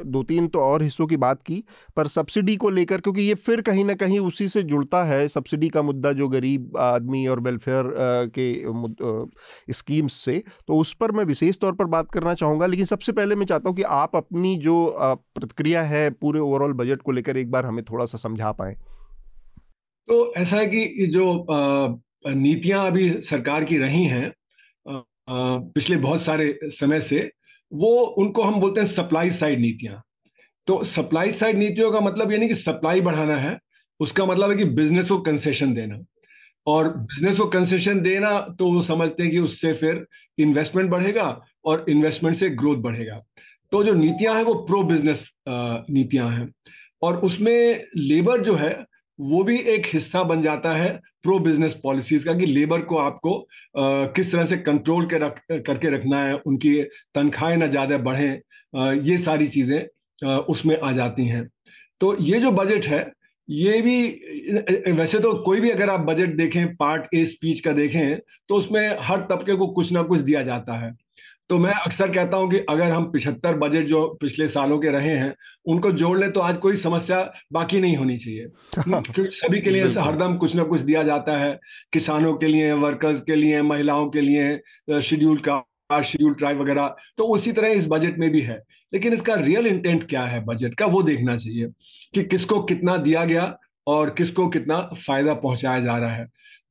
दो तीन तो और हिस्सों की बात की, पर सब्सिडी को लेकर, क्योंकि ये फिर कहीं ना कहीं उसी से जुड़ता है, सब्सिडी का मुद्दा जो गरीब आदमी और वेलफेयर के स्कीम्स से। तो उस पर मैं विशेष तौर पर बात करना चाहूँगा, लेकिन सबसे पहले मैं चाहता हूँ कि आप अपनी जो प्रतिक्रिया है पूरे ओवरऑल बजट को लेकर एक बार हमें थोड़ा सा समझा पाएँ। तो ऐसा है कि जो नीतियाँ अभी सरकार की रही हैं पिछले बहुत सारे समय से वो उनको हम बोलते हैं सप्लाई साइड नीतियाँ। तो सप्लाई साइड नीतियों का मतलब ये नहीं कि सप्लाई बढ़ाना है, उसका मतलब है कि बिज़नेस को कंसेशन देना। और बिज़नेस को कंसेशन देना तो वो समझते हैं कि उससे फिर इन्वेस्टमेंट बढ़ेगा और इन्वेस्टमेंट से ग्रोथ बढ़ेगा। तो जो नीतियाँ हैं वो प्रो बिज़नेस नीतियाँ हैं। और उसमें लेबर जो है, वो भी एक हिस्सा बन जाता है प्रो बिज़नेस पॉलिसीज़ का कि लेबर को आपको आ, किस तरह से कंट्रोल के रख करके रखना है उनकी तनख्वाहें ना ज़्यादा बढ़ें ये सारी चीज़ें उसमें आ जाती हैं। तो ये जो बजट है ये भी वैसे तो कोई भी अगर आप बजट देखें पार्ट ए स्पीच का देखें तो उसमें हर तबके को कुछ ना कुछ दिया जाता है। तो मैं अक्सर कहता हूँ कि अगर हम पिछहत्तर बजट जो पिछले सालों के रहे हैं उनको जोड़ लें तो आज कोई समस्या बाकी नहीं होनी चाहिए। *laughs* क्योंकि सभी के लिए। हरदम कुछ ना कुछ दिया जाता है किसानों के लिए वर्कर्स के लिए महिलाओं के लिए शेड्यूल कास्ट शेड्यूल ट्राइब वगैरह तो उसी तरह इस बजट में भी है। लेकिन इसका रियल इंटेंट क्या है बजट का वो देखना चाहिए कि किसको कितना दिया गया और किसको कितना फ़ायदा पहुँचाया जा रहा है।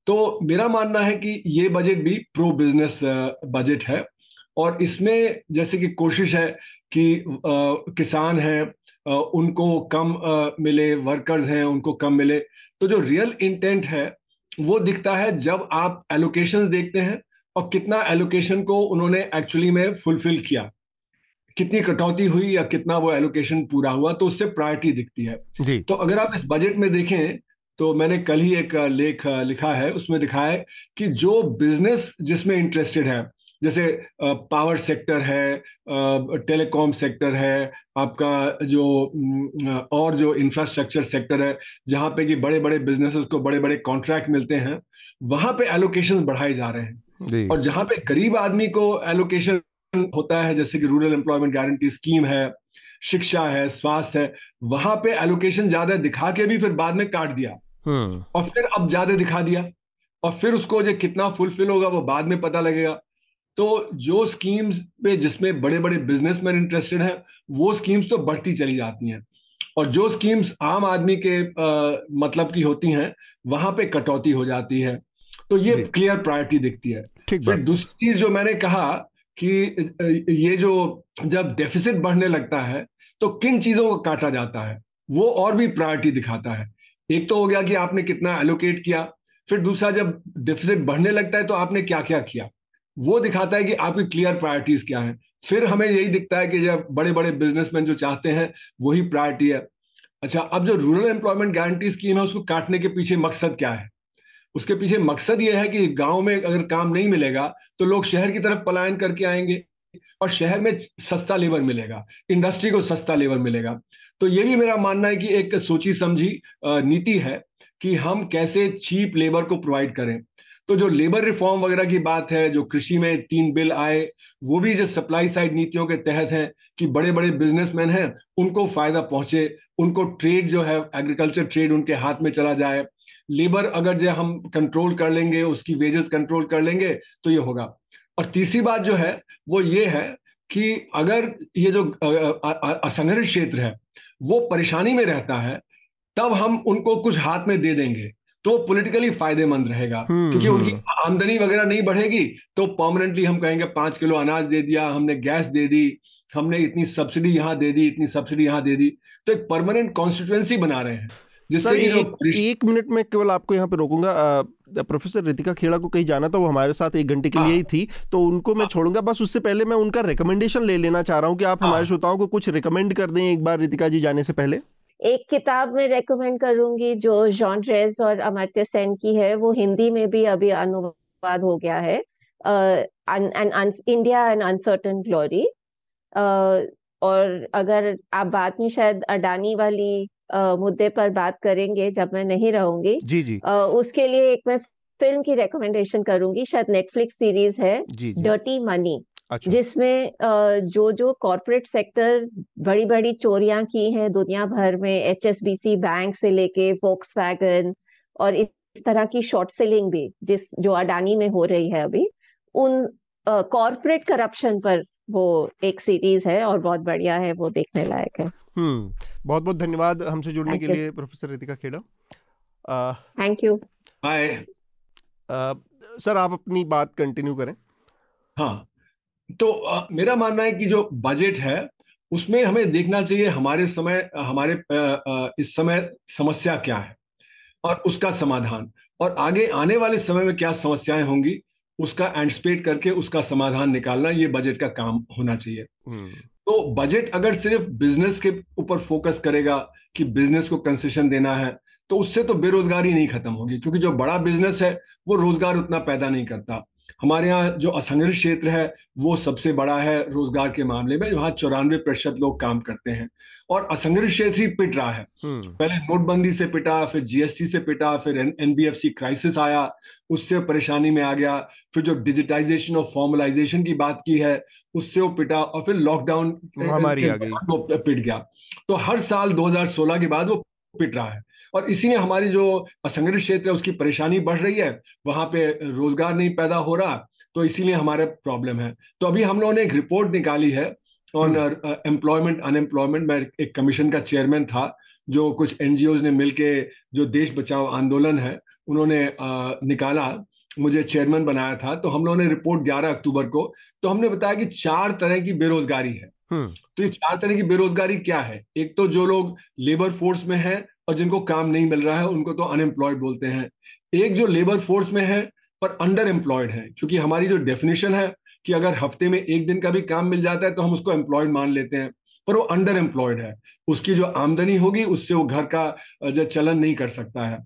तो मेरा मानना है कि ये बजट भी प्रो बिज़नेस बजट है। और इसमें जैसे कि कोशिश है कि किसान हैं उनको कम मिले वर्कर्स हैं उनको कम मिले। तो जो रियल इंटेंट है वो दिखता है जब आप एलोकेशन देखते हैं और कितना एलोकेशन को उन्होंने एक्चुअली में फुलफिल किया। कितनी कटौती हुई या कितना वो एलोकेशन पूरा हुआ तो उससे प्रायोरिटी दिखती है। जी। तो अगर आप इस बजट में देखें तो मैंने कल ही एक लेख लिखा है उसमें दिखाया है कि जो बिज़नेस जिसमें इंटरेस्टेड है जैसे पावर सेक्टर है टेलीकॉम सेक्टर है आपका जो और जो इंफ्रास्ट्रक्चर सेक्टर है जहाँ पे कि बड़े बड़े बिजनेसेस को बड़े बड़े कॉन्ट्रैक्ट मिलते हैं वहाँ पे एलोकेशन बढ़ाए जा रहे हैं। और जहाँ पे गरीब आदमी को एलोकेशन होता है जैसे कि रूरल एम्प्लॉयमेंट गारंटी स्कीम है शिक्षा है स्वास्थ्य है वहाँ पे एलोकेशन ज़्यादा दिखा के भी फिर बाद में काट दिया। हम्म। और फिर अब ज़्यादा दिखा दिया। और फिर उसको जो कितना फुलफिल होगा वो बाद में पता लगेगा। तो जो स्कीम्स पे जिसमें बड़े बड़े बिजनेसमैन इंटरेस्टेड हैं वो स्कीम्स तो बढ़ती चली जाती हैं। और जो स्कीम्स आम आदमी के आ, मतलब की होती हैं वहाँ पे कटौती हो जाती है। तो ये क्लियर प्रायोरिटी दिखती है। ठीक फिर दूसरी चीज़ जो मैंने कहा कि ये जो जब डेफिसिट बढ़ने लगता है तो किन चीज़ों को काटा जाता है वो और भी प्रायोरिटी दिखाता है। एक तो हो गया कि आपने कितना एलोकेट किया फिर दूसरा जब डेफिसिट बढ़ने लगता है तो आपने क्या क्या किया? वो दिखाता है कि आपकी क्लियर प्रायोरिटीज क्या है। फिर हमें यही दिखता है कि जब बड़े बड़े बिजनेसमैन जो चाहते हैं, वही प्रायोरिटी है। अच्छा अब जो रूरल एम्प्लॉयमेंट गारंटी स्कीम है, उसको काटने के पीछे मकसद क्या है? उसके पीछे मकसद ये है कि गाँव में अगर काम नहीं मिलेगा तो लोग शहर की तरफ़ पलायन करके आएँगे और शहर में सस्ता लेबर मिलेगा इंडस्ट्री को सस्ता लेबर मिलेगा। तो ये भी मेरा मानना है कि एक सोची समझी नीति है कि हम कैसे चीप लेबर को प्रोवाइड करें। तो जो लेबर रिफॉर्म वगैरह की बात है, जो कृषि में तीन बिल आए, वो भी जो सप्लाई साइड नीतियों के तहत है कि बड़े बड़े बिजनेसमैन हैं, उनको फ़ायदा पहुँचे, उनको ट्रेड जो है एग्रीकल्चर ट्रेड उनके हाथ में चला जाए। लेबर अगर जो हम कंट्रोल कर लेंगे, उसकी वेजेस कंट्रोल कर लेंगे तो ये होगा। और तीसरी बात जो है, वो ये है कि अगर ये जो असंगठित क्षेत्र है, वो परेशानी में रहता है, तब हम उनको कुछ हाथ में दे देंगे। तो पॉलिटिकली फ़ायदेमंद रहेगा हम्म, क्योंकि उनकी हम्म। आमदनी वगैरह नहीं बढ़ेगी तो परमानेंटली हम कहेंगे पाँच किलो अनाज दे दिया हमने गैस दे दी हमने इतनी सब्सिडी यहाँ दे दी इतनी सब्सिडी यहाँ दे दी तो एक परमानेंट कॉन्स्टिट्युएंसी बना रहे हैं जिससे एक, एक मिनट में केवल आपको यहाँ पे रोकूँगा प्रोफेसर रितिका खेड़ा को कहीं जाना था वो हमारे साथ एक घंटे के लिए ही हाँ। थी तो उनको मैं हाँ। छोड़ूँगा बस उससे पहले मैं उनका रिकमेंडेशन ले लेना चाह रहा हूँ कि आप हाँ। हमारे श्रोताओं को कुछ रिकमेंड कर दें एक बार रितिका जी जाने से पहले एक किताब में रेकमेंड करूँगी जो जॉन ड्रेस और अमर्त्य सेन की है वो हिंदी में भी अभी अनुवाद हो गया है। इंडिया एंड अनसर्टन ग्लोरी और अगर आप बाद में शायद अडानी वाली uh, मुद्दे पर बात करेंगे जब मैं नहीं रहूँगी जी जी। uh, उसके लिए एक मैं फ़िल्म की रिकमेंडेशन करूँगी शायद नेटफ्लिक्स सीरीज़ है। डर्टी मनी अच्छा। जिसमें जो जो कॉरपोरेट सेक्टर बड़ी बड़ी चोरियाँ की हैं दुनिया भर में एच बैंक से लेके फोक्स और इस तरह की शॉर्ट सेलिंग भी जिस जो अडानी में हो रही है अभी उन कॉरपोरेट करप्शन पर वो एक सीरीज़ है और बहुत बढ़िया है वो देखने लायक है। हम्म बहुत बहुत धन्यवाद हमसे जुड़ने के लिए professor Ritika Khera. Thank you bye sir आप अपनी बात कंटिन्यू करें। हाँ। तो आ, मेरा मानना है कि जो बजट है उसमें हमें देखना चाहिए हमारे समय हमारे आ, आ, इस समय समस्या क्या है और उसका समाधान। और आगे आने वाले समय में क्या समस्याएँ होंगी उसका एंटिसपेट करके उसका समाधान निकालना ये बजट का काम होना चाहिए। हम्म। तो बजट अगर सिर्फ़ बिज़नेस के ऊपर फोकस करेगा कि बिज़नेस को कंसेशन देना है तो उससे तो बेरोजगारी नहीं खत्म होगी क्योंकि जो बड़ा बिज़नेस है वो रोज़गार उतना पैदा नहीं करता। हमारे यहाँ जो असंगठित क्षेत्र है वो सबसे बड़ा है रोज़गार के मामले में वहाँ चौरानवे प्रतिशत लोग काम करते हैं। और असंगठित क्षेत्र ही पिट रहा है। हम्म। पहले नोटबंदी से पिटा फिर जीएसटी से पिटा फिर एनबीएफसी क्राइसिस आया उससे परेशानी में आ गया फिर जो डिजिटाइजेशन और फॉर्मलाइजेशन की बात की है उससे वो पिटा और फिर लॉकडाउन पिट गया। तो हर साल 2016 के बाद वो पिट रहा है। और इसी ने हमारी जो असंगठित क्षेत्र है उसकी परेशानी बढ़ रही है। वहाँ पे रोज़गार नहीं पैदा हो रहा तो इसीलिए हमारे प्रॉब्लम है। तो अभी हम लोगों ने एक रिपोर्ट निकाली है ऑन एम्प्लॉयमेंट अनएम्प्लॉयमेंट। मैं एक कमीशन का चेयरमैन था जो कुछ एनजीओ ने मिलके जो देश बचाओ आंदोलन है उन्होंने uh, निकाला। मुझे चेयरमैन बनाया था तो हम लोगों ने रिपोर्ट 11 अक्टूबर को। तो हमने बताया कि चार तरह की बेरोजगारी है। हम्म। तो ये चार तरह की बेरोजगारी क्या है? एक तो जो लोग लेबर फोर्स में है और जिनको काम नहीं मिल रहा है, उनको तो अनएम्प्लॉयड बोलते हैं। एक जो लेबर फोर्स में है, पर अंडर एम्प्लॉयड है, क्योंकि हमारी जो डेफिनेशन है कि अगर हफ़्ते में एक दिन का भी काम मिल जाता है तो हम उसको एम्प्लॉयड मान लेते हैं, पर वो अंडर एम्प्लॉयड है। उसकी जो आमदनी होगी, उससे वो घर का जो चलन नहीं कर सकता है।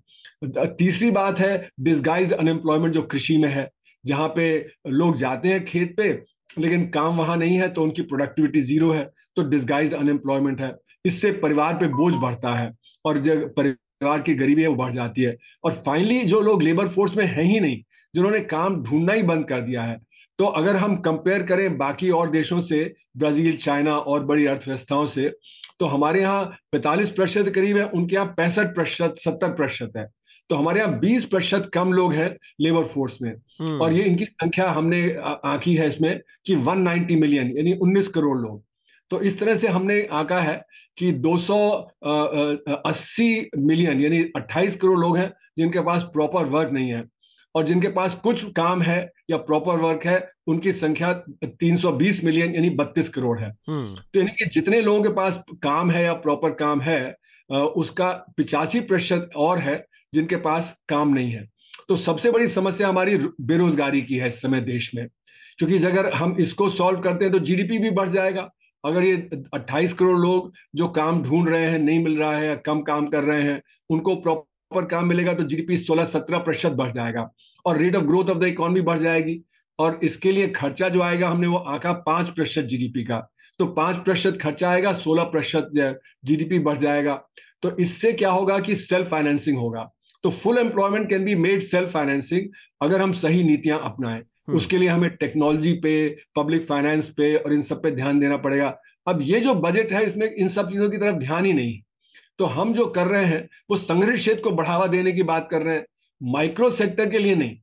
तीसरी बात है डिस्गाइज अनएम्प्लॉयमेंट जो कृषि में है, जहाँ पे लोग जाते हैं खेत पे, लेकिन काम वहाँ नहीं है तो उनकी प्रोडक्टिविटी ज़ीरो है तो डिस्गाइज अनएम्प्लॉयमेंट है। इससे परिवार पे बोझ बढ़ता है। और जो परिवार की गरीबी है वो बढ़ जाती है। और फाइनली जो लोग लेबर फोर्स में है ही नहीं जिन्होंने काम ढूंढना ही बंद कर दिया है तो अगर हम कंपेयर करें बाकी और देशों से ब्राज़ील चाइना और बड़ी अर्थव्यवस्थाओं से तो हमारे यहाँ पैंतालीस प्रतिशत करीब है उनके यहाँ पैंसठ प्रतिशत सत्तर प्रतिशत है। तो हमारे यहाँ बीस प्रतिशत कम लोग हैं लेबर फोर्स में। हम्म। और ये इनकी संख्या हमने आंकी है इसमें कि 190 मिलियन यानी 19 करोड़ लोग। तो इस तरह से हमने आंका है कि 280 मिलियन यानी 28 करोड़ लोग हैं जिनके पास प्रॉपर वर्क नहीं है। और जिनके पास कुछ काम है या प्रॉपर वर्क है उनकी संख्या 320 मिलियन यानी 32 करोड़ है। हम्म। तो यानी कि जितने लोगों के पास काम है या प्रॉपर काम है उसका पिचासी प्रतिशत और है जिनके पास काम नहीं है। तो सबसे बड़ी समस्या हमारी बेरोजगारी की है इस समय देश में। क्योंकि अगर हम इसको सॉल्व करते हैं तो जीडीपी भी बढ़ जाएगा। अगर ये 28 करोड़ लोग जो काम ढूंढ रहे हैं, नहीं मिल रहा है कम काम कर रहे हैं, उनको प्रॉपर काम मिलेगा तो जीडीपी 16-17 प्रतिशत बढ़ जाएगा और rate of growth of the economy बढ़ जाएगी। और इसके लिए खर्चा जो आएगा हमने वो आंका पाँच प्रतिशत जीडीपी का। तो पाँच प्रतिशत खर्चा आएगा, सोलह प्रतिशत जीडीपी बढ़ जाएगा। तो इससे क्या होगा कि सेल्फ फाइनेंसिंग होगा। तो full employment can be made self financing अगर हम सही नीतियाँ अपनाएँ। उसके लिए हमें टेक्नोलॉजी पे पब्लिक फाइनेंस पे और इन सब पे ध्यान देना पड़ेगा। अब ये जो बजट है इसमें इन सब चीज़ों की तरफ़ ध्यान ही नहीं। तो हम जो कर रहे हैं वो संग्रहित क्षेत्र को बढ़ावा देने की बात कर रहे हैं माइक्रो सेक्टर के लिए नहीं।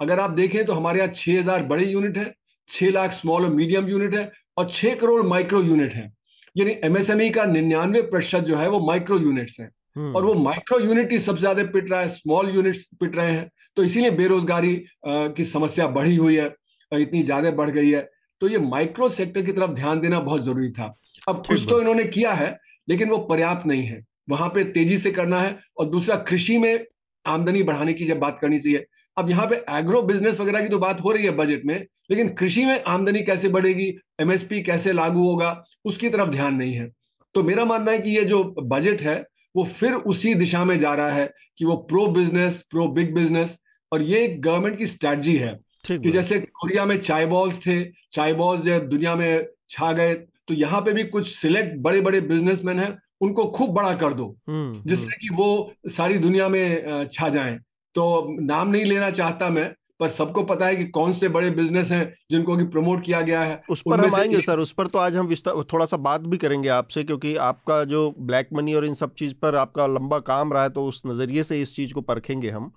अगर आप देखें तो हमारे यहाँ छह हज़ार बड़े यूनिट है छह लाख स्मॉल और मीडियम यूनिट है और छह करोड़ माइक्रो यूनिट है। यानी एमएसएमई का निन्यानवे प्रतिशत जो है वो माइक्रो यूनिट्स है। हम्म। और वो माइक्रो यूनिट ही सबसे ज़्यादा पिट रहा है स्मॉल यूनिट्स पिट रहे हैं। तो इसीलिए बेरोजगारी की समस्या बढ़ी हुई है इतनी ज़्यादा बढ़ गई है। तो ये माइक्रो सेक्टर की तरफ़ ध्यान देना बहुत ज़रूरी था। अब कुछ तो इन्होंने किया है लेकिन वो पर्याप्त नहीं है। वहाँ पे तेज़ी से करना है और दूसरा कृषि में आमदनी बढ़ाने की जब बात करनी चाहिए। अब यहाँ पे एग्रो बिज़नेस वगैरह की तो बात हो रही है बजट में लेकिन कृषि में आमदनी कैसे बढ़ेगी एमएसपी कैसे लागू होगा उसकी तरफ़ ध्यान नहीं है। तो मेरा मानना है कि ये जो बजट है वो फिर उसी दिशा में जा रहा है कि वो pro business pro big business और ये गवर्नमेंट की स्ट्रैटी है कि जैसे कोरिया में चाय बॉल्स थे चाय बॉल्स जब दुनिया में छा गए तो यहाँ पे भी कुछ सिलेक्ट बड़े बड़े बिजनेसमैन हैं उनको खूब बड़ा कर दो हम्म, जिससे हम्म। कि वो सारी दुनिया में छा जाएँ। तो नाम नहीं लेना चाहता मैं पर सबको पता है कि कौन से बड़े बिज़नेस हैं जिनको कि प्रमोट किया गया है। उस पर हम आएँगे सर उस पर तो आज हम थोड़ा सा बात भी करेंगे आपसे क्योंकि आपका जो ब्लैक मनी और इन सब चीज़ पर आपका लंबा काम रहा है तो उस नज़रिए से इस चीज़ को परखेंगे हम।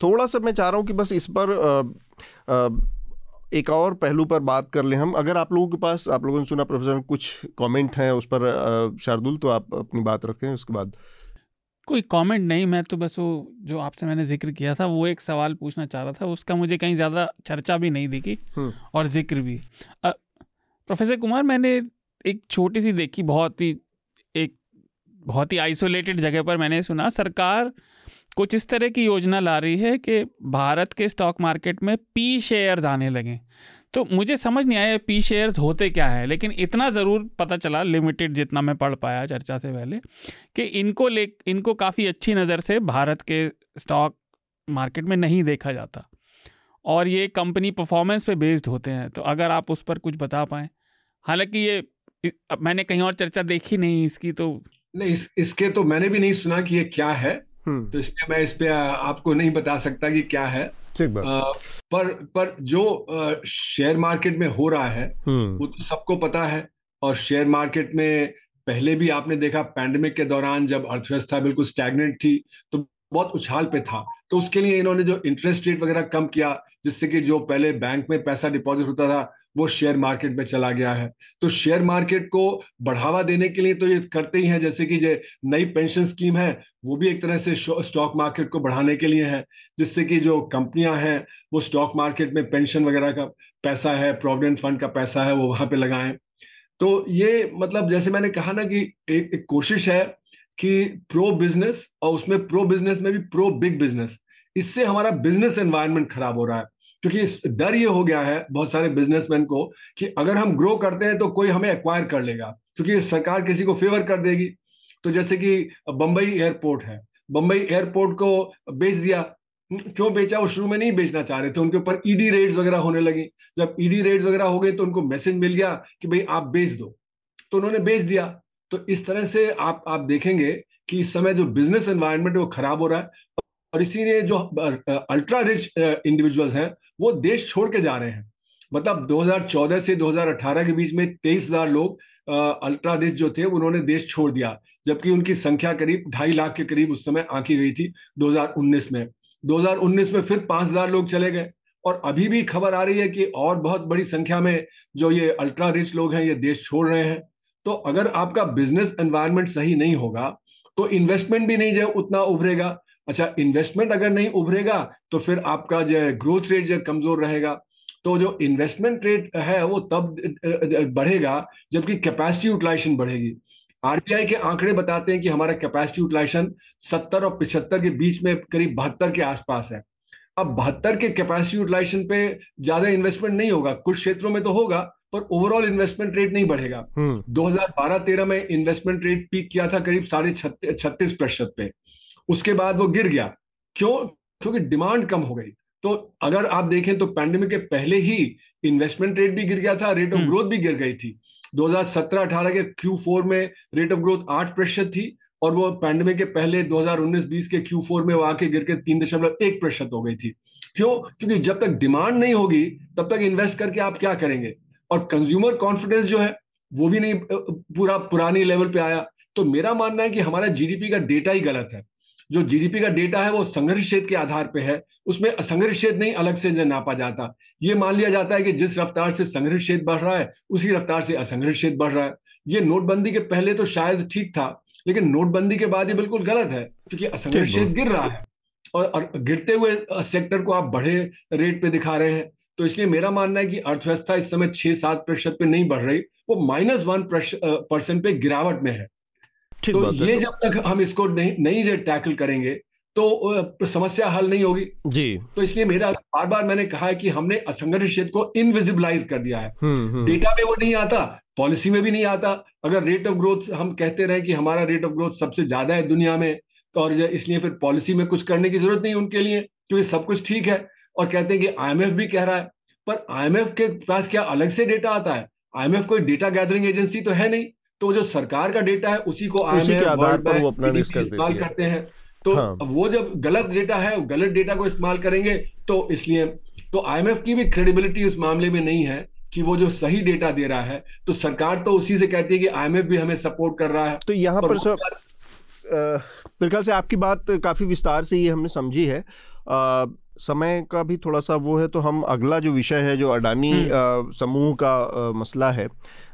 थोड़ा सा मैं चाह रहा हूँ कि बस इस पर एक और पहलू पर बात कर लें हम। अगर आप लोगों के पास आप लोगों ने सुना प्रोफेसर कुछ कमेंट हैं उस पर शार्दुल तो आप अपनी बात रखें उसके बाद। कोई कमेंट नहीं मैं तो बस वो जो आपसे मैंने ज़िक्र किया था वो एक सवाल पूछना चाह रहा था उसका मुझे कहीं ज़्यादा चर्चा भी नहीं दिखी हम्म। और ज़िक्र भी। प्रोफेसर कुमार मैंने एक छोटी सी देखी बहुत ही एक बहुत ही आइसोलेटेड जगह पर मैंने सुना सरकार कुछ इस तरह की योजना ला रही है कि भारत के स्टॉक मार्केट में पी शेयर आने लगे। तो मुझे समझ नहीं आया पी शेयर्स होते क्या है लेकिन इतना ज़रूर पता चला लिमिटेड जितना मैं पढ़ पाया चर्चा से पहले कि इनको ले इनको काफ़ी अच्छी नज़र से भारत के स्टॉक मार्केट में नहीं देखा जाता। और ये कंपनी परफॉर्मेंस पे बेस्ड होते हैं। तो अगर आप उस पर कुछ बता पाएँ। हालाँकि ये मैंने कहीं और चर्चा देखी नहीं इसकी तो नहीं इस, इसके तो मैंने भी नहीं सुना कि ये क्या है। तो इसलिए मैं इस पे आपको नहीं बता सकता कि क्या है। पर पर जो शेयर मार्केट में हो रहा है हम्म। वो तो सबको पता है। और शेयर मार्केट में पहले भी आपने देखा पैंडमिक के दौरान जब अर्थव्यवस्था बिल्कुल स्टैगनेंट थी तो बहुत उछाल पे था। तो उसके लिए इन्होंने जो इंटरेस्ट रेट वगैरह कम किया जिससे कि जो पहले बैंक में पैसा डिपॉजिट होता था वो शेयर मार्केट में चला गया है। तो शेयर मार्केट को बढ़ावा देने के लिए तो ये करते ही हैं जैसे कि जो नई पेंशन स्कीम है वो भी एक तरह से स्टॉक मार्केट को बढ़ाने के लिए है जिससे कि जो कंपनियाँ हैं वो स्टॉक मार्केट में पेंशन वगैरह का पैसा है प्रोविडेंट फंड का पैसा है वो वहाँ पे लगाएँ। तो ये मतलब जैसे मैंने कहा ना कि एक, एक कोशिश है कि प्रो बिज़नेस और उसमें प्रो बिज़नेस में भी प्रो बिग बिज़नेस इससे हमारा बिज़नेस एनवायरनमेंट खराब हो रहा है। क्योंकि डर ये हो गया है बहुत सारे बिजनेसमैन को कि अगर हम ग्रो करते हैं तो कोई हमें एक्वायर कर लेगा, क्योंकि सरकार किसी को फेवर कर देगी। तो जैसे कि बंबई एयरपोर्ट है, बंबई एयरपोर्ट को बेच दिया। क्यों बेचा? वो शुरू में नहीं बेचना चाह रहे थे, उनके ऊपर ईडी रेड्स वगैरह होने लगी। जब ईडी रेड्स वगैरह हो गए तो उनको मैसेज मिल गया कि भाई आप बेच दो। तो उन्होंने बेच दिया। तो इस तरह से आप आप देखेंगे कि इस समय जो बिज़नेस एनवायरनमेंट वो खराब हो रहा है। और इसीलिए जो अल्ट्रा रिच इंडिविजुअल्स हैं वो देश छोड़ के जा रहे हैं। मतलब 2014 से 2018 के बीच में तेईस हज़ार लोग अल्ट्रा रिच जो थे, उन्होंने देश छोड़ दिया। जबकि उनकी संख्या करीब ढाई लाख के करीब उस समय आंकी गई थी 2019 में। 2019 में फिर पाँच हज़ार लोग चले गए। और अभी भी खबर आ रही है कि और बहुत बड़ी संख्या में जो ये अल्ट्रा रिच लोग हैं, ये देश छोड़ रहे हैं। तो अगर आपका बिज़नेस एनवायरमेंट सही नहीं होगा तो इन्वेस्टमेंट भी नहीं जो उतना उभरेगा। अच्छा इन्वेस्टमेंट अगर नहीं उभरेगा तो फिर आपका जो है ग्रोथ रेट जो कमज़ोर रहेगा। तो जो इन्वेस्टमेंट रेट है वो तब बढ़ेगा जबकि कैपेसिटी यूटिलाइजेशन बढ़ेगी। आरबीआई के आंकड़े बताते हैं कि हमारा कैपेसिटी यूटिलाइजेशन सत्तर और पिछहत्तर के बीच में करीब बहत्तर के आसपास है। अब बहत्तर के कैपेसिटी यूटिलाइजेशन पे ज़्यादा इन्वेस्टमेंट नहीं होगा कुछ क्षेत्रों में तो होगा पर ओवरऑल इन्वेस्टमेंट रेट नहीं बढ़ेगा। 2012-13 हम्म। में इन्वेस्टमेंट रेट पीक किया था करीब साढ़े छत्तीस प्रतिशत पे। उसके बाद वो गिर गया। क्यों? क्योंकि डिमांड कम हो गई। तो अगर आप देखें तो पैंडेमिक के पहले ही इन्वेस्टमेंट रेट भी गिर गया था रेट ऑफ़ ग्रोथ भी गिर गई थी। 2017-18 के Q4 में रेट ऑफ़ ग्रोथ आठ प्रतिशत थी और वो पैंडेमिक के पहले 2019-20 के Q4 में वो आके गिर के तीन दशमलव एक प्रतिशत हो गई थी। क्यों? क्योंकि जब तक डिमांड नहीं होगी तब तक इन्वेस्ट करके आप क्या करेंगे? और कंज्यूमर कॉन्फिडेंस जो है वो भी नहीं पूरा पुरानी लेवल पे आया। तो मेरा मानना है कि हमारा जीडीपी का डेटा ही गलत है। जो जीडीपी का डेटा है वो संघर्ष क्षेत्र के आधार पे है। उसमें असंघर्ष क्षेत्र नहीं अलग से नापा जाता। ये मान लिया जाता है कि जिस रफ्तार से संघर्ष क्षेत्र बढ़ रहा है उसी रफ्तार से असंघर्ष क्षेत्र बढ़ रहा है। ये नोटबंदी के पहले तो शायद ठीक था लेकिन नोटबंदी के बाद ये बिल्कुल गलत है क्योंकि असंघर्ष क्षेत्र गिर रहा है। और, और गिरते हुए सेक्टर को आप बढ़े रेट पे दिखा रहे हैं। तो इसलिए मेरा मानना है कि अर्थव्यवस्था इस समय छह सात प्रतिशत पे नहीं बढ़ रही वो माइनस वन परसेंट पे गिरावट में है। तो ये तो। जब तक हम इसको नहीं नहीं टैकल करेंगे तो समस्या हल नहीं होगी। जी। तो इसलिए मेरा बार बार मैंने कहा है कि हमने असंगठित क्षेत्र को इनविजिबलाइज कर दिया है। हम्म, हम्म। डेटा में वो नहीं आता पॉलिसी में भी नहीं आता। अगर रेट ऑफ़ ग्रोथ हम कहते रहे कि हमारा रेट ऑफ़ ग्रोथ सबसे ज़्यादा है दुनिया में तो और इसलिए फिर पॉलिसी में कुछ करने की ज़रूरत नहीं उनके लिए क्योंकि सब कुछ ठीक है। और कहते हैं कि आईएमएफ भी कह रहा है पर आईएमएफ के पास क्या अलग से डेटा आता है? आईएमएफ कोई डेटा गैदरिंग एजेंसी तो है नहीं। तो जो सरकार का डेटा है उसी को आईएमएफ इस्तेमाल करते हैं। तो हाँ। वो जब गलत डेटा है गलत डेटा को इस्तेमाल करेंगे तो इसलिए तो आईएमएफ की भी क्रेडिबिलिटी उस मामले में नहीं है कि वो जो सही डेटा दे रहा है तो सरकार तो उसी से कहती है कि आईएमएफ भी हमें सपोर्ट कर रहा है। तो यहाँ पर सर मेरे ख्याल से आपकी बात काफ़ी विस्तार से ये हमने समझी है। आ, समय का भी थोड़ा सा वो है तो हम अगला जो विषय है जो अडानी हम्म। समूह का आ, मसला है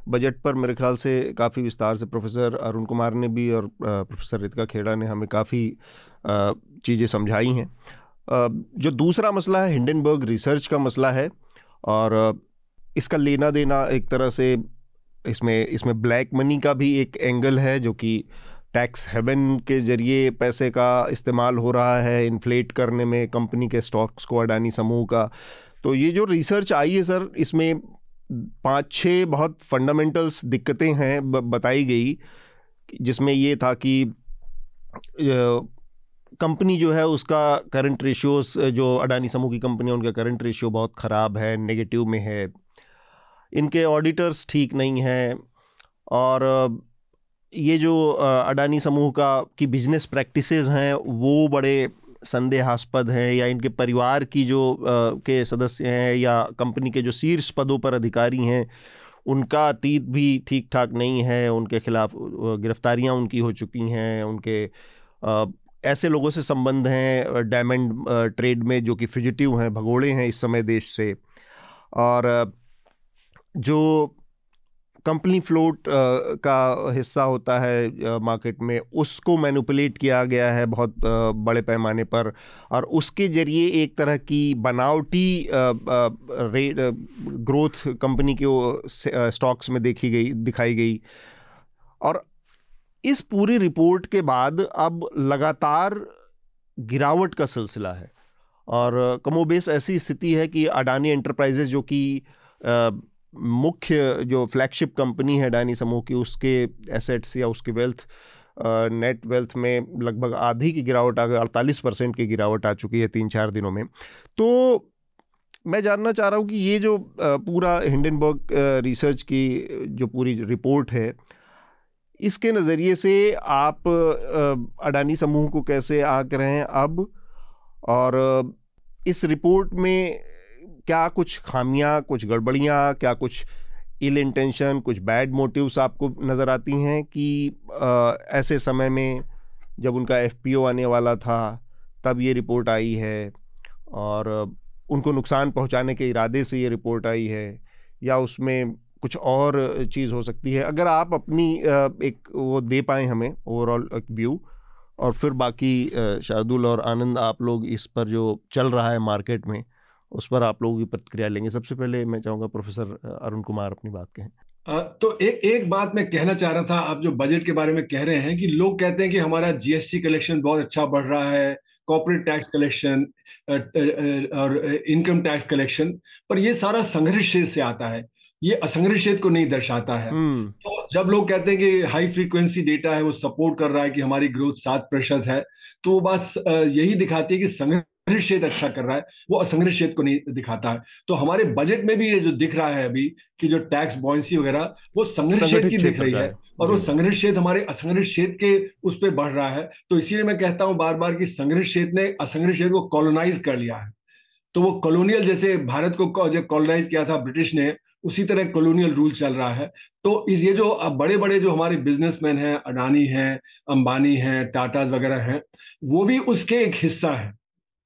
बजट पर मेरे ख्याल से काफ़ी विस्तार से प्रोफेसर अरुण कुमार ने भी और प्रोफेसर रितिका खेड़ा ने हमें काफ़ी चीज़ें समझाई हैं जो दूसरा मसला है हिंडनबर्ग रिसर्च का मसला है और इसका लेना देना एक तरह से इसमें इसमें ब्लैक मनी का भी एक एंगल है जो कि टैक्स हेवन के ज़रिए पैसे का इस्तेमाल हो रहा है, इन्फ्लेट करने में कंपनी के स्टॉक्स को अडानी समूह का। तो ये जो रिसर्च आई है सर, इसमें पाँच छः बहुत फंडामेंटल्स दिक्कतें हैं बताई गई, जिसमें ये था कि कंपनी जो है उसका करंट रेशियोस, जो अडानी समूह की कंपनी है, उनका करंट रेशियो बहुत ख़राब है, नेगेटिव में है। इनके ऑडिटर्स ठीक नहीं हैं और ये जो अडानी समूह का की बिज़नेस प्रैक्टिसेस हैं वो बड़े संदेहास्पद हैं या इनके परिवार की जो आ, के सदस्य हैं या कंपनी के जो शीर्ष पदों पर अधिकारी हैं उनका अतीत भी ठीक ठाक नहीं है उनके खिलाफ गिरफ्तारियाँ उनकी हो चुकी हैं उनके आ, ऐसे लोगों से संबंध हैं डायमंड ट्रेड में जो कि फिजिटिव हैं भगोड़े हैं इस समय देश से। और जो कंपनी फ्लोट का हिस्सा होता है मार्केट में, उसको मैनुपलेट किया गया है बहुत बड़े पैमाने पर और उसके ज़रिए एक तरह की बनावटी रेट ग्रोथ कंपनी के स्टॉक्स में देखी गई, दिखाई गई। और इस पूरी रिपोर्ट के बाद अब लगातार गिरावट का सिलसिला है। और कमोबेश ऐसी स्थिति है कि अडानी एंटरप्राइजेज जो कि मुख्य जो फ्लैगशिप कंपनी है डायनी समूह की, उसके एसेट्स या उसकी वेल्थ नेट वेल्थ में लगभग आधी की गिरावट आ गई, अड़तालीस परसेंट की गिरावट आ चुकी है तीन चार दिनों में। तो मैं जानना चाह रहा हूँ कि ये जो पूरा हिंडनबर्ग रिसर्च की जो पूरी रिपोर्ट है, इसके नज़रिए से आप अडानी समूह को कैसे आंक रहे हैं अब? और इस रिपोर्ट में क्या कुछ खामियाँ कुछ गड़बड़ियाँ क्या कुछ इल इंटेंशन कुछ बैड मोटिव्स आपको नज़र आती हैं कि आ, ऐसे समय में जब उनका एफपीओ आने वाला था तब ये रिपोर्ट आई है और उनको नुकसान पहुँचाने के इरादे से ये रिपोर्ट आई है या उसमें कुछ और चीज़ हो सकती है। अगर आप अपनी एक वो दे पाएँ हमें ओवरऑल एक व्यू और फिर बाकी शार्दुल और आनंद आप लोग इस पर जो चल रहा है मार्केट में उस पर आप लोगों की प्रतिक्रिया लेंगे। सबसे पहले मैं चाहूँगा प्रोफेसर अरुण कुमार अपनी बात कहें। तो एक एक बात मैं कहना चाह रहा था आप जो बजट के बारे में कह रहे हैं कि लोग कहते हैं कि हमारा जीएसटी कलेक्शन बहुत अच्छा बढ़ रहा है कॉर्पोरेट टैक्स कलेक्शन और इनकम टैक्स कलेक्शन पर ये सारा संघर्ष क्षेत्र से आता है। ये असंघर्ष क्षेत्र को नहीं दर्शाता है। हम्म। तो जब लोग कहते हैं कि हाई फ्रीक्वेंसी डेटा है वो सपोर्ट कर रहा है कि हमारी ग्रोथ सात प्रतिशत है तो वो बात यही दिखाती है कि संघर्ष संग्रहित क्षेत्र अच्छा कर रहा है वो असंग्रहित क्षेत्र को नहीं दिखाता है। तो हमारे बजट में भी ये जो दिख रहा है अभी कि जो टैक्स बॉइंसी वगैरह वो क्षेत्र की दिख रही है और वो संग्रहित क्षेत्र हमारे असंग्रहित क्षेत्र के उस पर बढ़ रहा है। तो इसीलिए मैं कहता हूँ बार बार कि संग्रहित क्षेत्र ने असंग्रहित क्षेत्र को कॉलोनाइज कर लिया है। तो वो कॉलोनियल जैसे भारत को कॉलोनाइज किया था ब्रिटिश ने उसी तरह कॉलोनियल रूल चल रहा है। तो इस ये जो बड़े बड़े जो हमारे बिजनेसमैन हैं अडानी हैं अंबानी हैं टाटाज वगैरह हैं वो भी उसके एक हिस्सा है।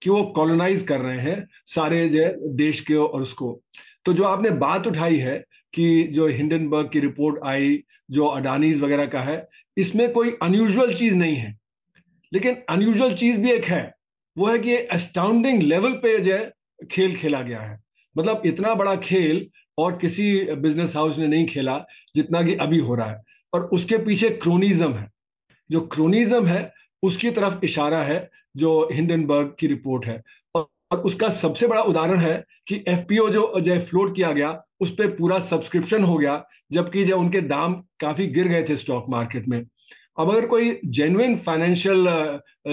कि वो कॉलोनाइज कर रहे हैं सारे जो देश के और उसको। तो जो आपने बात उठाई है कि जो हिंडनबर्ग की रिपोर्ट आई, जो अडानीज वगैरह का है, इसमें कोई अनयूजुअल चीज़ नहीं है। लेकिन अनयूजुअल चीज़ भी एक है, वो है कि अस्टाउंडिंग लेवल पे जो है खेल खेला गया है। मतलब इतना बड़ा खेल और किसी बिज़नेस हाउस ने नहीं खेला जितना कि अभी हो रहा है। और उसके पीछे क्रोनिज्म है। जो क्रोनिज्म है, उसकी तरफ़ इशारा है जो हिंडनबर्ग की रिपोर्ट है। और उसका सबसे बड़ा उदाहरण है कि एफपीओ जो जो फ्लोट किया गया, उस पर पूरा सब्सक्रिप्शन हो गया, जबकि जब उनके दाम काफ़ी गिर गए थे स्टॉक मार्केट में। अब अगर कोई जेन्युइन फाइनेंशियल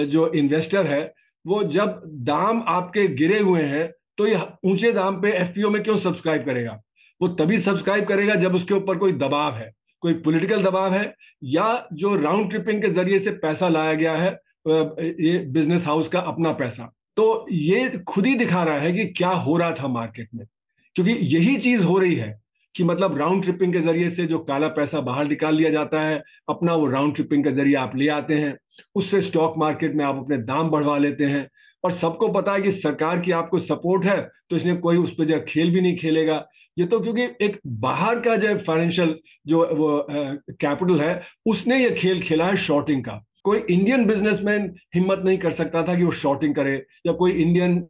जो इन्वेस्टर है, वो जब दाम आपके गिरे हुए हैं तो ये ऊँचे दाम पे एफपीओ में क्यों सब्सक्राइब करेगा? वो तभी सब्सक्राइब करेगा जब उसके ऊपर कोई दबाव है, कोई पॉलिटिकल दबाव है, या जो राउंड ट्रिपिंग के ज़रिए से पैसा लाया गया है ये बिज़नेस हाउस का अपना पैसा। तो ये खुद ही दिखा रहा है कि क्या हो रहा था मार्केट में। क्योंकि यही चीज़ हो रही है कि मतलब राउंड ट्रिपिंग के ज़रिए से जो काला पैसा बाहर निकाल लिया जाता है, अपना वो राउंड ट्रिपिंग के ज़रिए आप ले आते हैं। उससे स्टॉक मार्केट में आप अपने दाम बढ़वा लेते हैं। और सबको पता है कि सरकार की आपको सपोर्ट है तो इसने कोई उस पर जो खेल भी नहीं खेलेगा। ये तो क्योंकि एक बाहर का जो फाइनेंशियल जो वो कैपिटल है, उसने ये खेल खेला है शॉर्टिंग का। कोई इंडियन बिजनेसमैन हिम्मत नहीं कर सकता था कि वो शॉर्टिंग करे या कोई इंडियन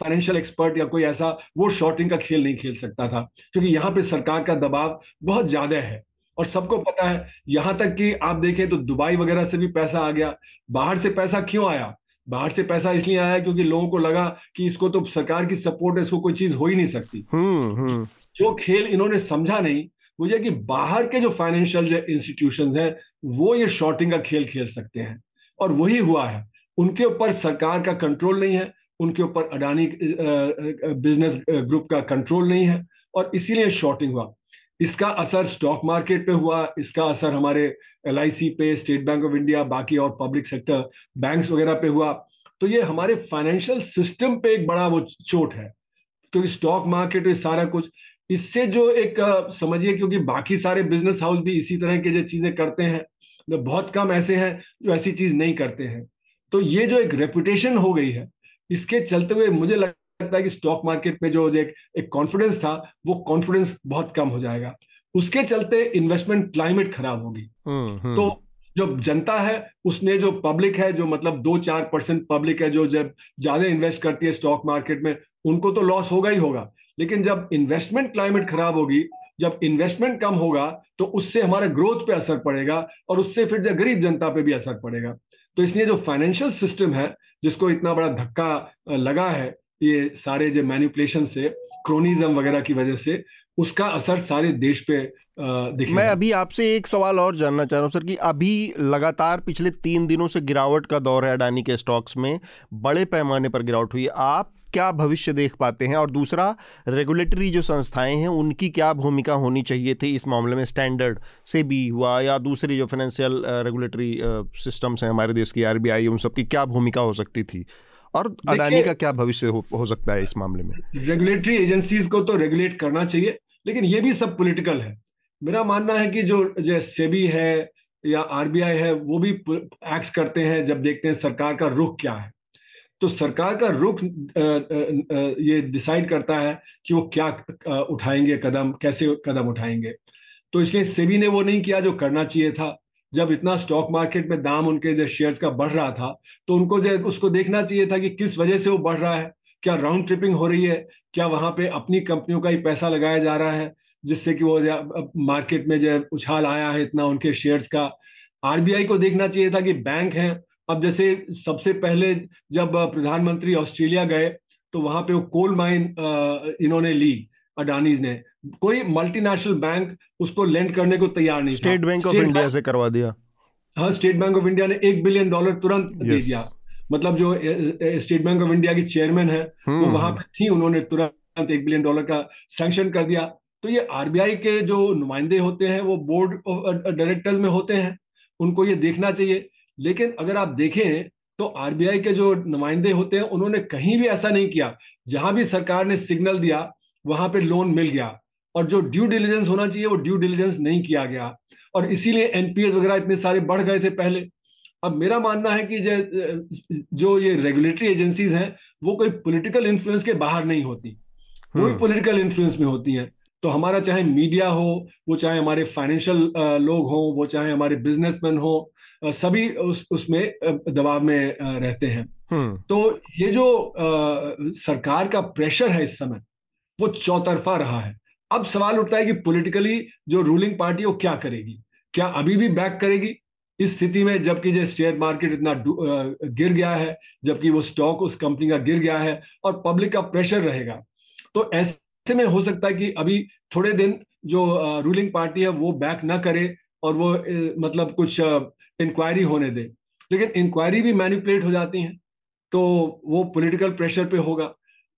फाइनेंशियल एक्सपर्ट या कोई ऐसा वो शॉर्टिंग का खेल नहीं खेल सकता था। क्योंकि यहाँ पे सरकार का दबाव बहुत ज़्यादा है। और सबको पता है यहाँ तक कि आप देखें तो दुबई वगैरह से भी पैसा आ गया। बाहर से पैसा क्यों आया? बाहर से पैसा इसलिए आया क्योंकि लोगों को लगा कि इसको तो सरकार की सपोर्ट है इसको कोई चीज़ हो ही नहीं सकती। हम्म, हम्म। जो खेल इन्होंने समझा नहीं वो ये कि बाहर के जो फाइनेंशियल जो इंस्टीट्यूशन हैं वो ये शॉर्टिंग का खेल खेल सकते हैं। और वही हुआ है। उनके ऊपर सरकार का कंट्रोल नहीं है, उनके ऊपर अडानी बिज़नेस ग्रुप का कंट्रोल नहीं है और इसीलिए शॉर्टिंग हुआ। इसका असर स्टॉक मार्केट पे हुआ, इसका असर हमारे एलआईसी पे स्टेट बैंक ऑफ़ इंडिया बाकी और पब्लिक सेक्टर बैंक्स वगैरह पे हुआ। तो ये हमारे फाइनेंशियल सिस्टम पे एक बड़ा वो चोट है, क्योंकि स्टॉक मार्केट में सारा कुछ। इससे जो एक समझिए क्योंकि बाकी सारे बिज़नेस हाउस भी इसी तरह के जो चीज़ें करते हैं बहुत कम ऐसे हैं जो ऐसी चीज़ नहीं करते हैं। तो ये जो एक रेपुटेशन हो गई है इसके चलते हुए मुझे लगता है कि स्टॉक मार्केट में जो एक एक कॉन्फिडेंस था वो कॉन्फिडेंस बहुत कम हो जाएगा। उसके चलते इन्वेस्टमेंट क्लाइमेट खराब होगी। हम्म, हम्म। तो जो जनता है उसने जो पब्लिक है जो मतलब दो चार परसेंट पब्लिक है जो जब ज़्यादा इन्वेस्ट करती है स्टॉक मार्केट में उनको तो लॉस होगा ही होगा। लेकिन जब इन्वेस्टमेंट क्लाइमेट खराब होगी जब इन्वेस्टमेंट कम होगा तो उससे हमारे ग्रोथ पे असर पड़ेगा और उससे फिर जब गरीब जनता पे भी असर पड़ेगा। तो इसलिए जो फाइनेंशियल सिस्टम है, जिसको इतना बड़ा धक्का लगा है, ये सारे जो मैनिपुलेशन से क्रोनिज्म वगैरह की वजह से, उसका असर सारे देश पे मैं अभी आपसे एक सवाल और जानना चाह रहा हूँ, सर, कि अभी लगातार पिछले तीन दिनों से गिरावट का दौर है अडानी के स्टॉक्स में, बड़े पैमाने पर गिरावट हुई। आप क्या भविष्य देख पाते हैं? और दूसरा रेगुलेटरी जो संस्थाएँ हैं उनकी क्या भूमिका होनी चाहिए थी इस मामले में? स्टैंडर्ड से भी हुआ या दूसरी जो फाइनेंशियल रेगुलेटरी सिस्टम्स हैं हमारे देश की आरबीआई उन सबकी क्या भूमिका हो सकती थी? और अडानी का क्या भविष्य हो, हो सकता है इस मामले में? रेगुलेटरी एजेंसीज को तो रेगुलेट करना चाहिए लेकिन ये भी सब पॉलिटिकल है। मेरा मानना है कि जो जो सेबी है या आरबीआई है वो भी एक्ट करते हैं जब देखते हैं सरकार का रुख क्या है। तो सरकार का रुख ये डिसाइड करता है कि वो क्या उठाएँगे कदम, कैसे कदम उठाएँगे। तो इसलिए सेबी ने वो नहीं किया जो करना चाहिए था। जब इतना स्टॉक मार्केट में दाम उनके जो शेयर्स का बढ़ रहा था तो उनको जो उसको देखना चाहिए था कि किस वजह से वो बढ़ रहा है। क्या राउंड ट्रिपिंग हो रही है? क्या वहाँ पे अपनी कंपनियों का ही पैसा लगाया जा रहा है, जिससे कि वो मार्केट में जो उछाल आया है इतना उनके शेयर्स का? आरबीआई को देखना चाहिए था कि बैंक हैं अब जैसे सबसे पहले जब प्रधानमंत्री ऑस्ट्रेलिया गए तो वहाँ पे वो कोल माइन इन्होंने ली अडानीज ने। कोई मल्टीनेशनल बैंक उसको लेंड करने को तैयार नहीं स्टेट बैंक ऑफ़ इंडिया से करवा दिया। हाँ स्टेट बैंक ऑफ़ इंडिया ने एक बिलियन डॉलर तुरंत दे दिया। मतलब जो स्टेट बैंक ऑफ़ इंडिया की चेयरमैन है वो हम्म, वहाँ पे थी उन्होंने तुरंत एक बिलियन डॉलर का सैंक्शन कर दिया। तो ये आरबीआई के जो नुमाइंदे होते हैं वो बोर्ड ऑफ़ डायरेक्टर्स में होते हैं। उनको ये देखना चाहिए लेकिन अगर आप देखें तो आरबीआई के जो नुमाइंदे होते हैं उन्होंने कहीं भी ऐसा नहीं किया। जहाँ भी सरकार ने सिग्नल दिया वहाँ पे लोन मिल गया। और जो ड्यू डिलीजेंस होना चाहिए वो ड्यू डिलीजेंस नहीं किया गया। और इसीलिए एनपीएस वगैरह इतने सारे बढ़ गए थे पहले। अब मेरा मानना है कि जो ये रेगुलेटरी एजेंसीज हैं वो कोई पॉलिटिकल इन्फ्लुएंस के बाहर नहीं होती। कोई पॉलिटिकल हम्म। इन्फ्लुएंस में होती हैं। तो हमारा चाहे मीडिया हो वो चाहे हमारे फाइनेंशियल लोग हों वो चाहे हमारे बिजनेसमैन हो सभी उस उसमें दबाव में रहते हैं। हम्म। तो ये जो आ, सरकार का प्रेशर है इस समय वो चौतरफा रहा है। अब सवाल उठता है कि पॉलिटिकली जो रूलिंग पार्टी वो क्या करेगी? क्या अभी भी बैक करेगी? इस स्थिति में जबकि जो शेयर मार्केट इतना गिर गया है जबकि वो स्टॉक उस कंपनी का गिर गया है और पब्लिक का प्रेशर रहेगा। तो ऐसे में हो सकता है कि अभी थोड़े दिन जो रूलिंग पार्टी है वो बैक ना करे और वो मतलब कुछ इंक्वायरी होने दें। लेकिन इंक्वायरी भी मैनिपुलेट हो जाती हैं तो वो पॉलिटिकल प्रेशर पे होगा।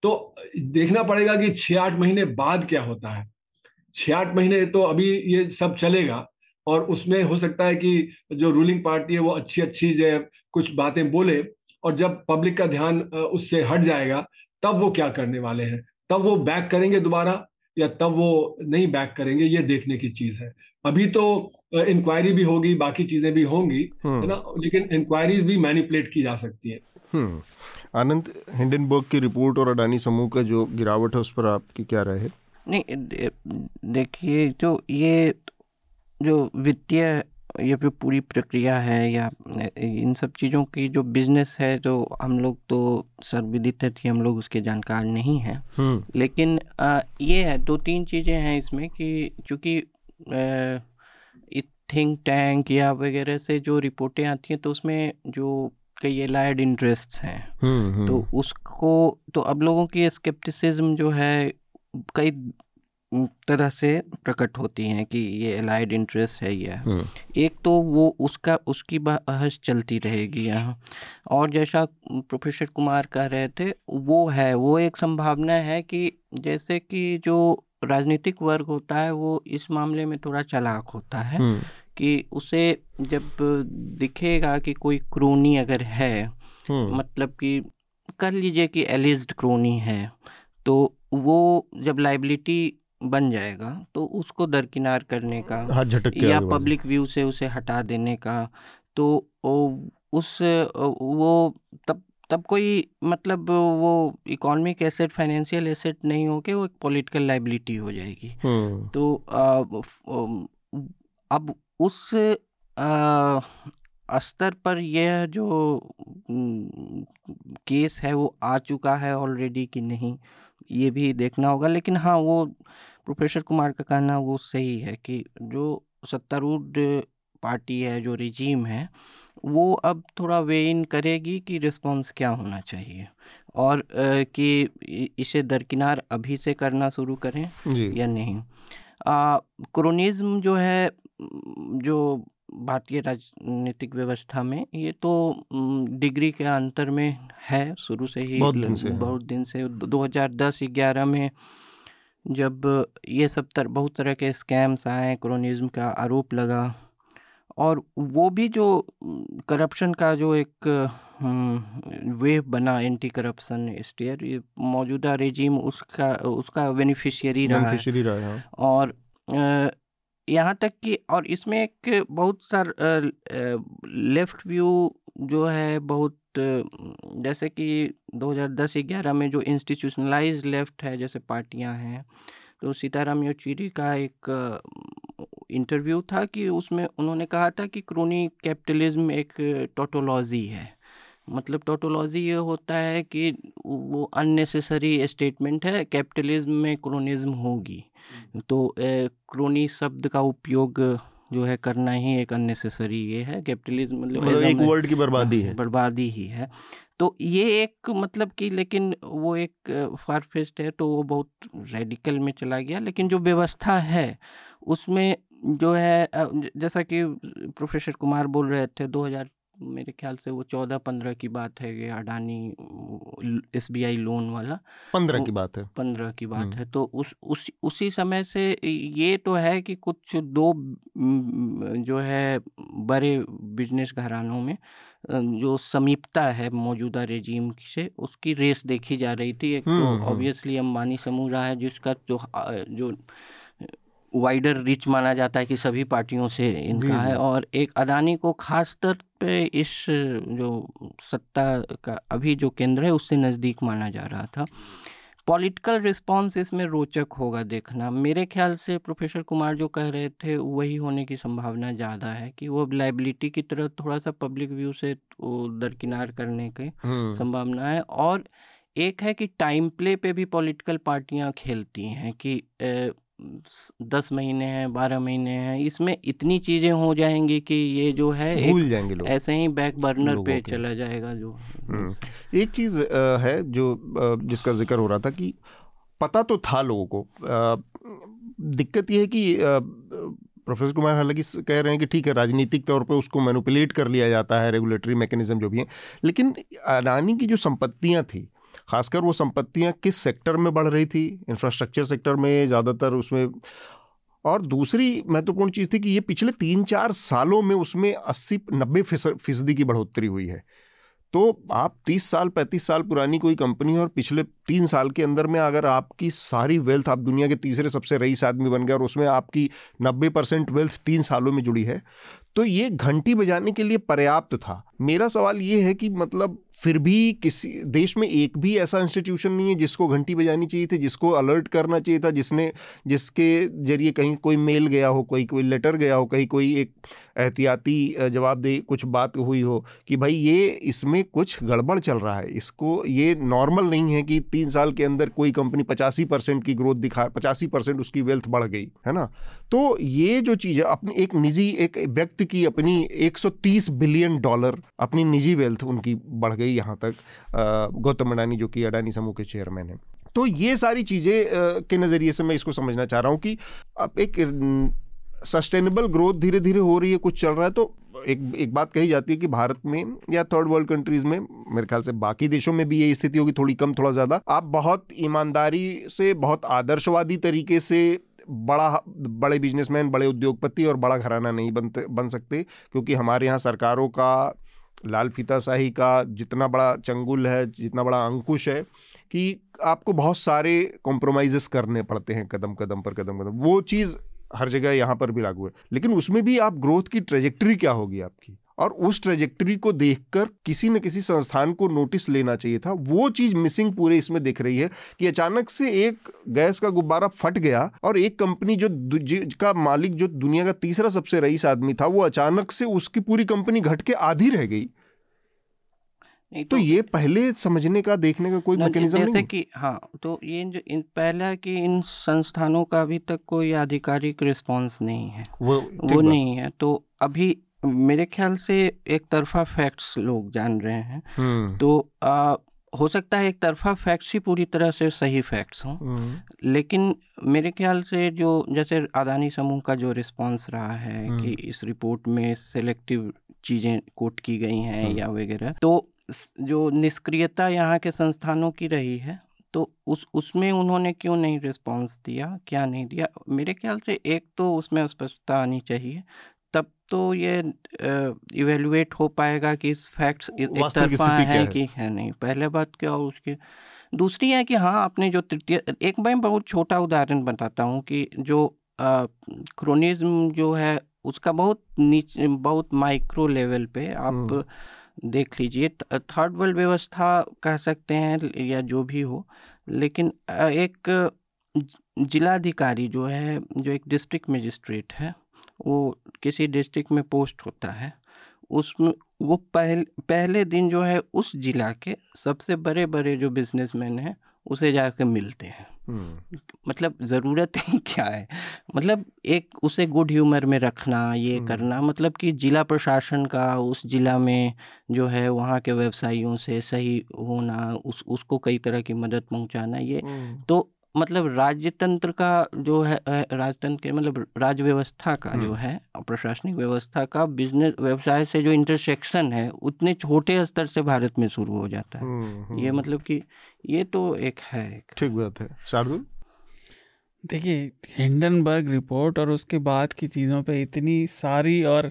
तो देखना पड़ेगा कि छह आठ महीने बाद क्या होता है। छह आठ महीने तो अभी ये सब चलेगा, और उसमें हो सकता है कि जो रूलिंग पार्टी है वो अच्छी अच्छी जो कुछ बातें बोले, और जब पब्लिक का ध्यान उससे हट जाएगा, तब वो क्या करने वाले हैं? तब वो बैक करेंगे दोबारा, या तब वो नहीं बैक करेंगे, ये देखने की चीज़ है। अभी तो इंक्वायरी भी होगी बाकी चीज़ें भी होंगी हम्म। है ना लेकिन इंक्वायरीज भी मैनिपुलेट की जा सकती है हम्म। आनंद हिंडनबर्ग की रिपोर्ट और अडानी समूह का जो गिरावट है उस पर आपकी क्या राय है नहीं देखिए जो ये जो वित्तीय ये भी पूरी प्रक्रिया है या इन सब चीज़ों की जो बिज़नेस है जो हम लोग तो सर्वविदित है कि हम लोग उसके जानकार नहीं हैं हम्म। लेकिन आ, ये है दो तीन चीज़ें हैं इसमें कि चूँकि थिंक टैंक या वगैरह से जो रिपोर्टें आती हैं तो उसमें जो कई एलाइड इंटरेस्ट हैं हम्म, तो हम्म। उसको तो अब लोगों की स्केप्टिसिज्म जो है कई तरह से प्रकट होती हैं कि ये एलाइड इंटरेस्ट है ये हम्म। एक तो वो उसका उसकी बहस चलती रहेगी यहाँ और जैसा प्रोफेसर कुमार कह रहे थे वो है वो एक संभावना है कि जैसे कि जो राजनीतिक वर्ग होता है वो इस मामले में थोड़ा चलाक होता है हम्म। कि उसे जब दिखेगा कि कोई क्रोनी अगर है हम्म। मतलब कि कर लीजिए कि एलिज्ड क्रोनी है तो वो जब लाइबिलिटी बन जाएगा तो उसको दरकिनार करने का झटक या पब्लिक व्यू से उसे हटा देने का तो उस वो तब तब कोई मतलब वो इकोनॉमिक एसेट फाइनेंशियल एसेट नहीं हो के वो एक पॉलिटिकल लाइबिलिटी हो जाएगी हम्म। तो अब उस आ, स्तर पर यह जो केस है वो आ चुका है ऑलरेडी कि नहीं ये भी देखना होगा लेकिन हाँ वो प्रोफेसर कुमार का कहना वो सही है कि जो सत्तारूढ़ पार्टी है जो रिजीम है वो अब थोड़ा वे इन करेगी कि रिस्पॉन्स क्या होना चाहिए। और कि इसे दरकिनार अभी से करना शुरू करें या नहीं। क्रोनिज्म जो है जो भारतीय राजनीतिक व्यवस्था में ये तो डिग्री के अंतर में है शुरू से ही बहुत दिन से बहुत दिन से। 2010-11 में जब ये सब तर बहुत तरह के स्कैम्स आए क्रोनिज्म का आरोप लगा और वो भी जो करप्शन का जो एक वेव बना एंटी करप्शन स्टेयर ये मौजूदा रेजीम उसका उसका बेनिफिशियरी रहा है रहा है हाँ। और यहाँ तक कि और इसमें एक बहुत सार लेफ़्ट व्यू जो है बहुत जैसे कि 2010-11 में जो इंस्टीट्यूशनलाइज लेफ़्ट है जैसे पार्टियाँ हैं तो सीताराम योचिरी का एक इंटरव्यू था कि उसमें उन्होंने कहा था कि क्रोनी कैपिटलिज्म एक टोटोलॉजी है। मतलब टोटोलॉजी ये होता है कि वो अननेसेसरी स्टेटमेंट है कैपिटलिज्म में क्रोनिज्म होगी। तो क्रोनी शब्द का उपयोग जो है करना ही एक अननेसेसरी ये है कैपिटलिज्म मतलब, मतलब एक वर्ड की बर्बादी है। बर्बादी ही है। तो ये एक मतलब कि लेकिन वो एक फारफेस्ट है तो वो बहुत रेडिकल में चला गया। लेकिन जो व्यवस्था है उसमें जो है जैसा कि प्रोफेसर कुमार बोल रहे थे 2000 मेरे ख्याल से वो चौदह पंद्रह की बात है ये Adani S B I loan वाला। पंद्रह की बात है। पंद्रह की बात हम्म। है। तो उस उस उसी समय से ये तो है कि कुछ दो जो है बड़े बिज़नेस घरानों में जो समीपता है मौजूदा रेजीम से उसकी रेस देखी जा रही थी। एक तो हम्म, हम्म। ऑब्वियसली अंबानी समूह रहा है जिसका जो जो वाइडर रिच माना जाता है कि सभी पार्टियों से इनका है और एक अदानी को खास तौर पे इस जो सत्ता का अभी जो केंद्र है उससे नज़दीक माना जा रहा था। पॉलिटिकल रिस्पांस इसमें रोचक होगा देखना। मेरे ख्याल से प्रोफेसर कुमार जो कह रहे थे वही होने की संभावना ज़्यादा है कि वो लाइबिलिटी की तरह थोड़ा सा पब्लिक व्यू से दरकिनार करने की हम्म, संभावना है। और एक है कि टाइम प्ले पे भी पॉलिटिकल पार्टियाँ खेलती हैं कि स- दस महीने हैं बारह महीने हैं इसमें इतनी चीज़ें हो जाएँगी कि ये जो है भूल जाएँगे लोग ऐसे ही बैक बर्नर लोगों पे के। चला जाएगा जो हम्म। एक चीज़ अ, है जो अ, जिसका ज़िक्र हो रहा था कि पता तो था लोगों को अ, दिक्कत यह है कि अ, प्रोफेसर कुमार हालाँकि स- कह रहे हैं कि ठीक है राजनीतिक तौर पे उसको मैनुपलेट कर लिया जाता है रेगुलेटरी मैकेनिज्म जो भी है लेकिन अडानी की जो संपत्तियाँ थी खासकर वो संपत्तियाँ किस सेक्टर में बढ़ रही थी? इंफ्रास्ट्रक्चर सेक्टर में, ज़्यादातर उसमें। और दूसरी महत्वपूर्ण चीज़ थी कि ये पिछले तीन चार सालों में उसमें अस्सी नब्बे फ़ीसदी की बढ़ोतरी हुई है। तो आप 30 साल 35 साल पुरानी कोई कंपनी और पिछले तीन साल के अंदर में अगर आपकी सारी वेल्थ आप दुनिया के तीसरे सबसे रईस आदमी बन गए और उसमें आपकी 90 परसेंट वेल्थ तीन सालों में जुड़ी है तो ये घंटी बजाने के लिए पर्याप्त था। मेरा सवाल ये है कि मतलब फिर भी किसी, देश में एक भी ऐसा इंस्टीट्यूशन नहीं है जिसको घंटी बजानी चाहिए थी, जिसको अलर्ट करना चाहिए था, जिसने, जिसके ज़रिए कहीं कोई मेल गया हो, कोई कोई लेटर गया हो, कहीं कोई एक एहतियाती जवाब दे, कुछ बात हुई हो कि भाई ये इसमें कुछ गड़बड़ चल रहा है। इसको, ये नॉर्मल नहीं है कि तीन साल के अंदर कोई कंपनी पचासी परसेंट की ग्रोथ दिखा, पचासी परसेंट उसकी वेल्थ बढ़ गई, है ना? तो ये जो चीज़ है, अपनी एक निजी, एक व्यक्ति की अपनी 130 बिलियन डॉलर अपनी निजी वेल्थ उनकी बढ़ गई यहाँ तक गौतम अडानी जो कि अडानी समूह के चेयरमैन हैं। तो ये सारी चीज़ें के नज़रिए से मैं इसको समझना चाह रहा हूँ कि अब एक सस्टेनेबल ग्रोथ धीरे धीरे हो रही है, कुछ चल रहा है तो एक एक बात कही जाती है कि भारत में या थर्ड वर्ल्ड कंट्रीज़ में, मेरे ख्याल से बाकी देशों में भी ये स्थिति होगी थोड़ी कम, थोड़ा ज़्यादा, आप बहुत ईमानदारी से, बहुत आदर्शवादी तरीके से बड़ा, बड़े बिजनेसमैन बड़े उद्योगपति और बड़ा घराना नहीं बनते, बन सकते, क्योंकि हमारे यहाँ सरकारों का लाल फीताशाही का जितना बड़ा चंगुल है, जितना बड़ा अंकुश है कि आपको बहुत सारे कॉम्प्रोमाइज़ेस करने पड़ते हैं कदम कदम पर कदम कदम। वो चीज़ हर जगह यहाँ पर भी लागू है। लेकिन उसमें भी आप ग्रोथ की ट्रेजेक्ट्री क्या होगी आपकी? और उस ट्रेजेक्टरी को देखकर किसी न किसी संस्थान को नोटिस लेना चाहिए था। वो चीज़ मिसिंग पूरे इसमें दिख रही है कि अचानक से एक गैस का गुब्बारा फट गया और एक कंपनी जो जिसका मालिक जो दुनिया का तीसरा सबसे रईस आदमी था वो अचानक से उसकी पूरी कंपनी घट के आधी रह गई। नहीं तो ये पहले समझने का देखने का कोई मैकेनिज्म जैसे नहीं। कि हाँ तो ये जो इन पहला कि इन संस्थानों का अभी तक कोई आधिकारिक रिस्पांस नहीं है। वो वो नहीं है। तो अभी मेरे ख्याल से एक तरफा फैक्ट्स लोग जान रहे हैं। हम्म। तो आ, हो सकता है एक तरफा फैक्ट्स ही पूरी तरह से सही फैक्ट्स हों। हम्म, लेकिन मेरे ख्याल से जो जैसे अदानी समूह का जो रिस्पांस रहा है हम्म। कि इस रिपोर्ट में सेलेक्टिव चीज़ें कोट की गई हैं। या वगैरह तो जो निष्क्रियता यहाँ के संस्थानों की रही है तो उस उसमें उन्होंने क्यों नहीं रिस्पांस दिया क्या नहीं दिया? मेरे ख्याल से एक तो उसमें स्पष्टता आनी चाहिए। तो ये इवेलुएट हो पाएगा कि इस फैक्ट्स एक तरफा है है? कि है नहीं पहले बात क्या और उसकी दूसरी है कि हाँ आपने जो तृतीय एक मैं बहुत छोटा उदाहरण बताता हूँ कि जो क्रोनिज्म जो है उसका बहुत नीचे बहुत माइक्रो लेवल पे आप हम्म। देख लीजिए थर्ड वर्ल्ड व्यवस्था कह सकते हैं या जो भी हो लेकिन एक जिलाधिकारी जो है जो एक डिस्ट्रिक्ट मजिस्ट्रेट है वो किसी डिस्ट्रिक्ट में पोस्ट होता है उसमें वो पहले पहले दिन जो है उस जिला के सबसे बड़े बड़े जो बिजनेसमैन हैं उसे जाकर मिलते हैं। हम्म, मतलब ज़रूरत ही क्या है? मतलब एक उसे गुड ह्यूमर में रखना ये हम्म। करना मतलब कि जिला प्रशासन का उस जिला में जो है वहाँ के व्यवसायियों से सही होना उस उसको कई तरह की मदद पहुँचाना ये हम्म, तो मतलब राजतंत्र का जो है राजतंत्र के मतलब राज्य व्यवस्था का जो हम्म। है प्रशासनिक व्यवस्था का बिज़नेस व्यवसाय से जो इंटरसेक्शन है उतने छोटे स्तर से भारत में शुरू हो जाता है। हम्म, ये हम्म, मतलब कि ये तो एक है ठीक बात है। शार्दुल? देखिए हिंडनबर्ग रिपोर्ट और उसके बाद की चीज़ों पे इतनी सारी और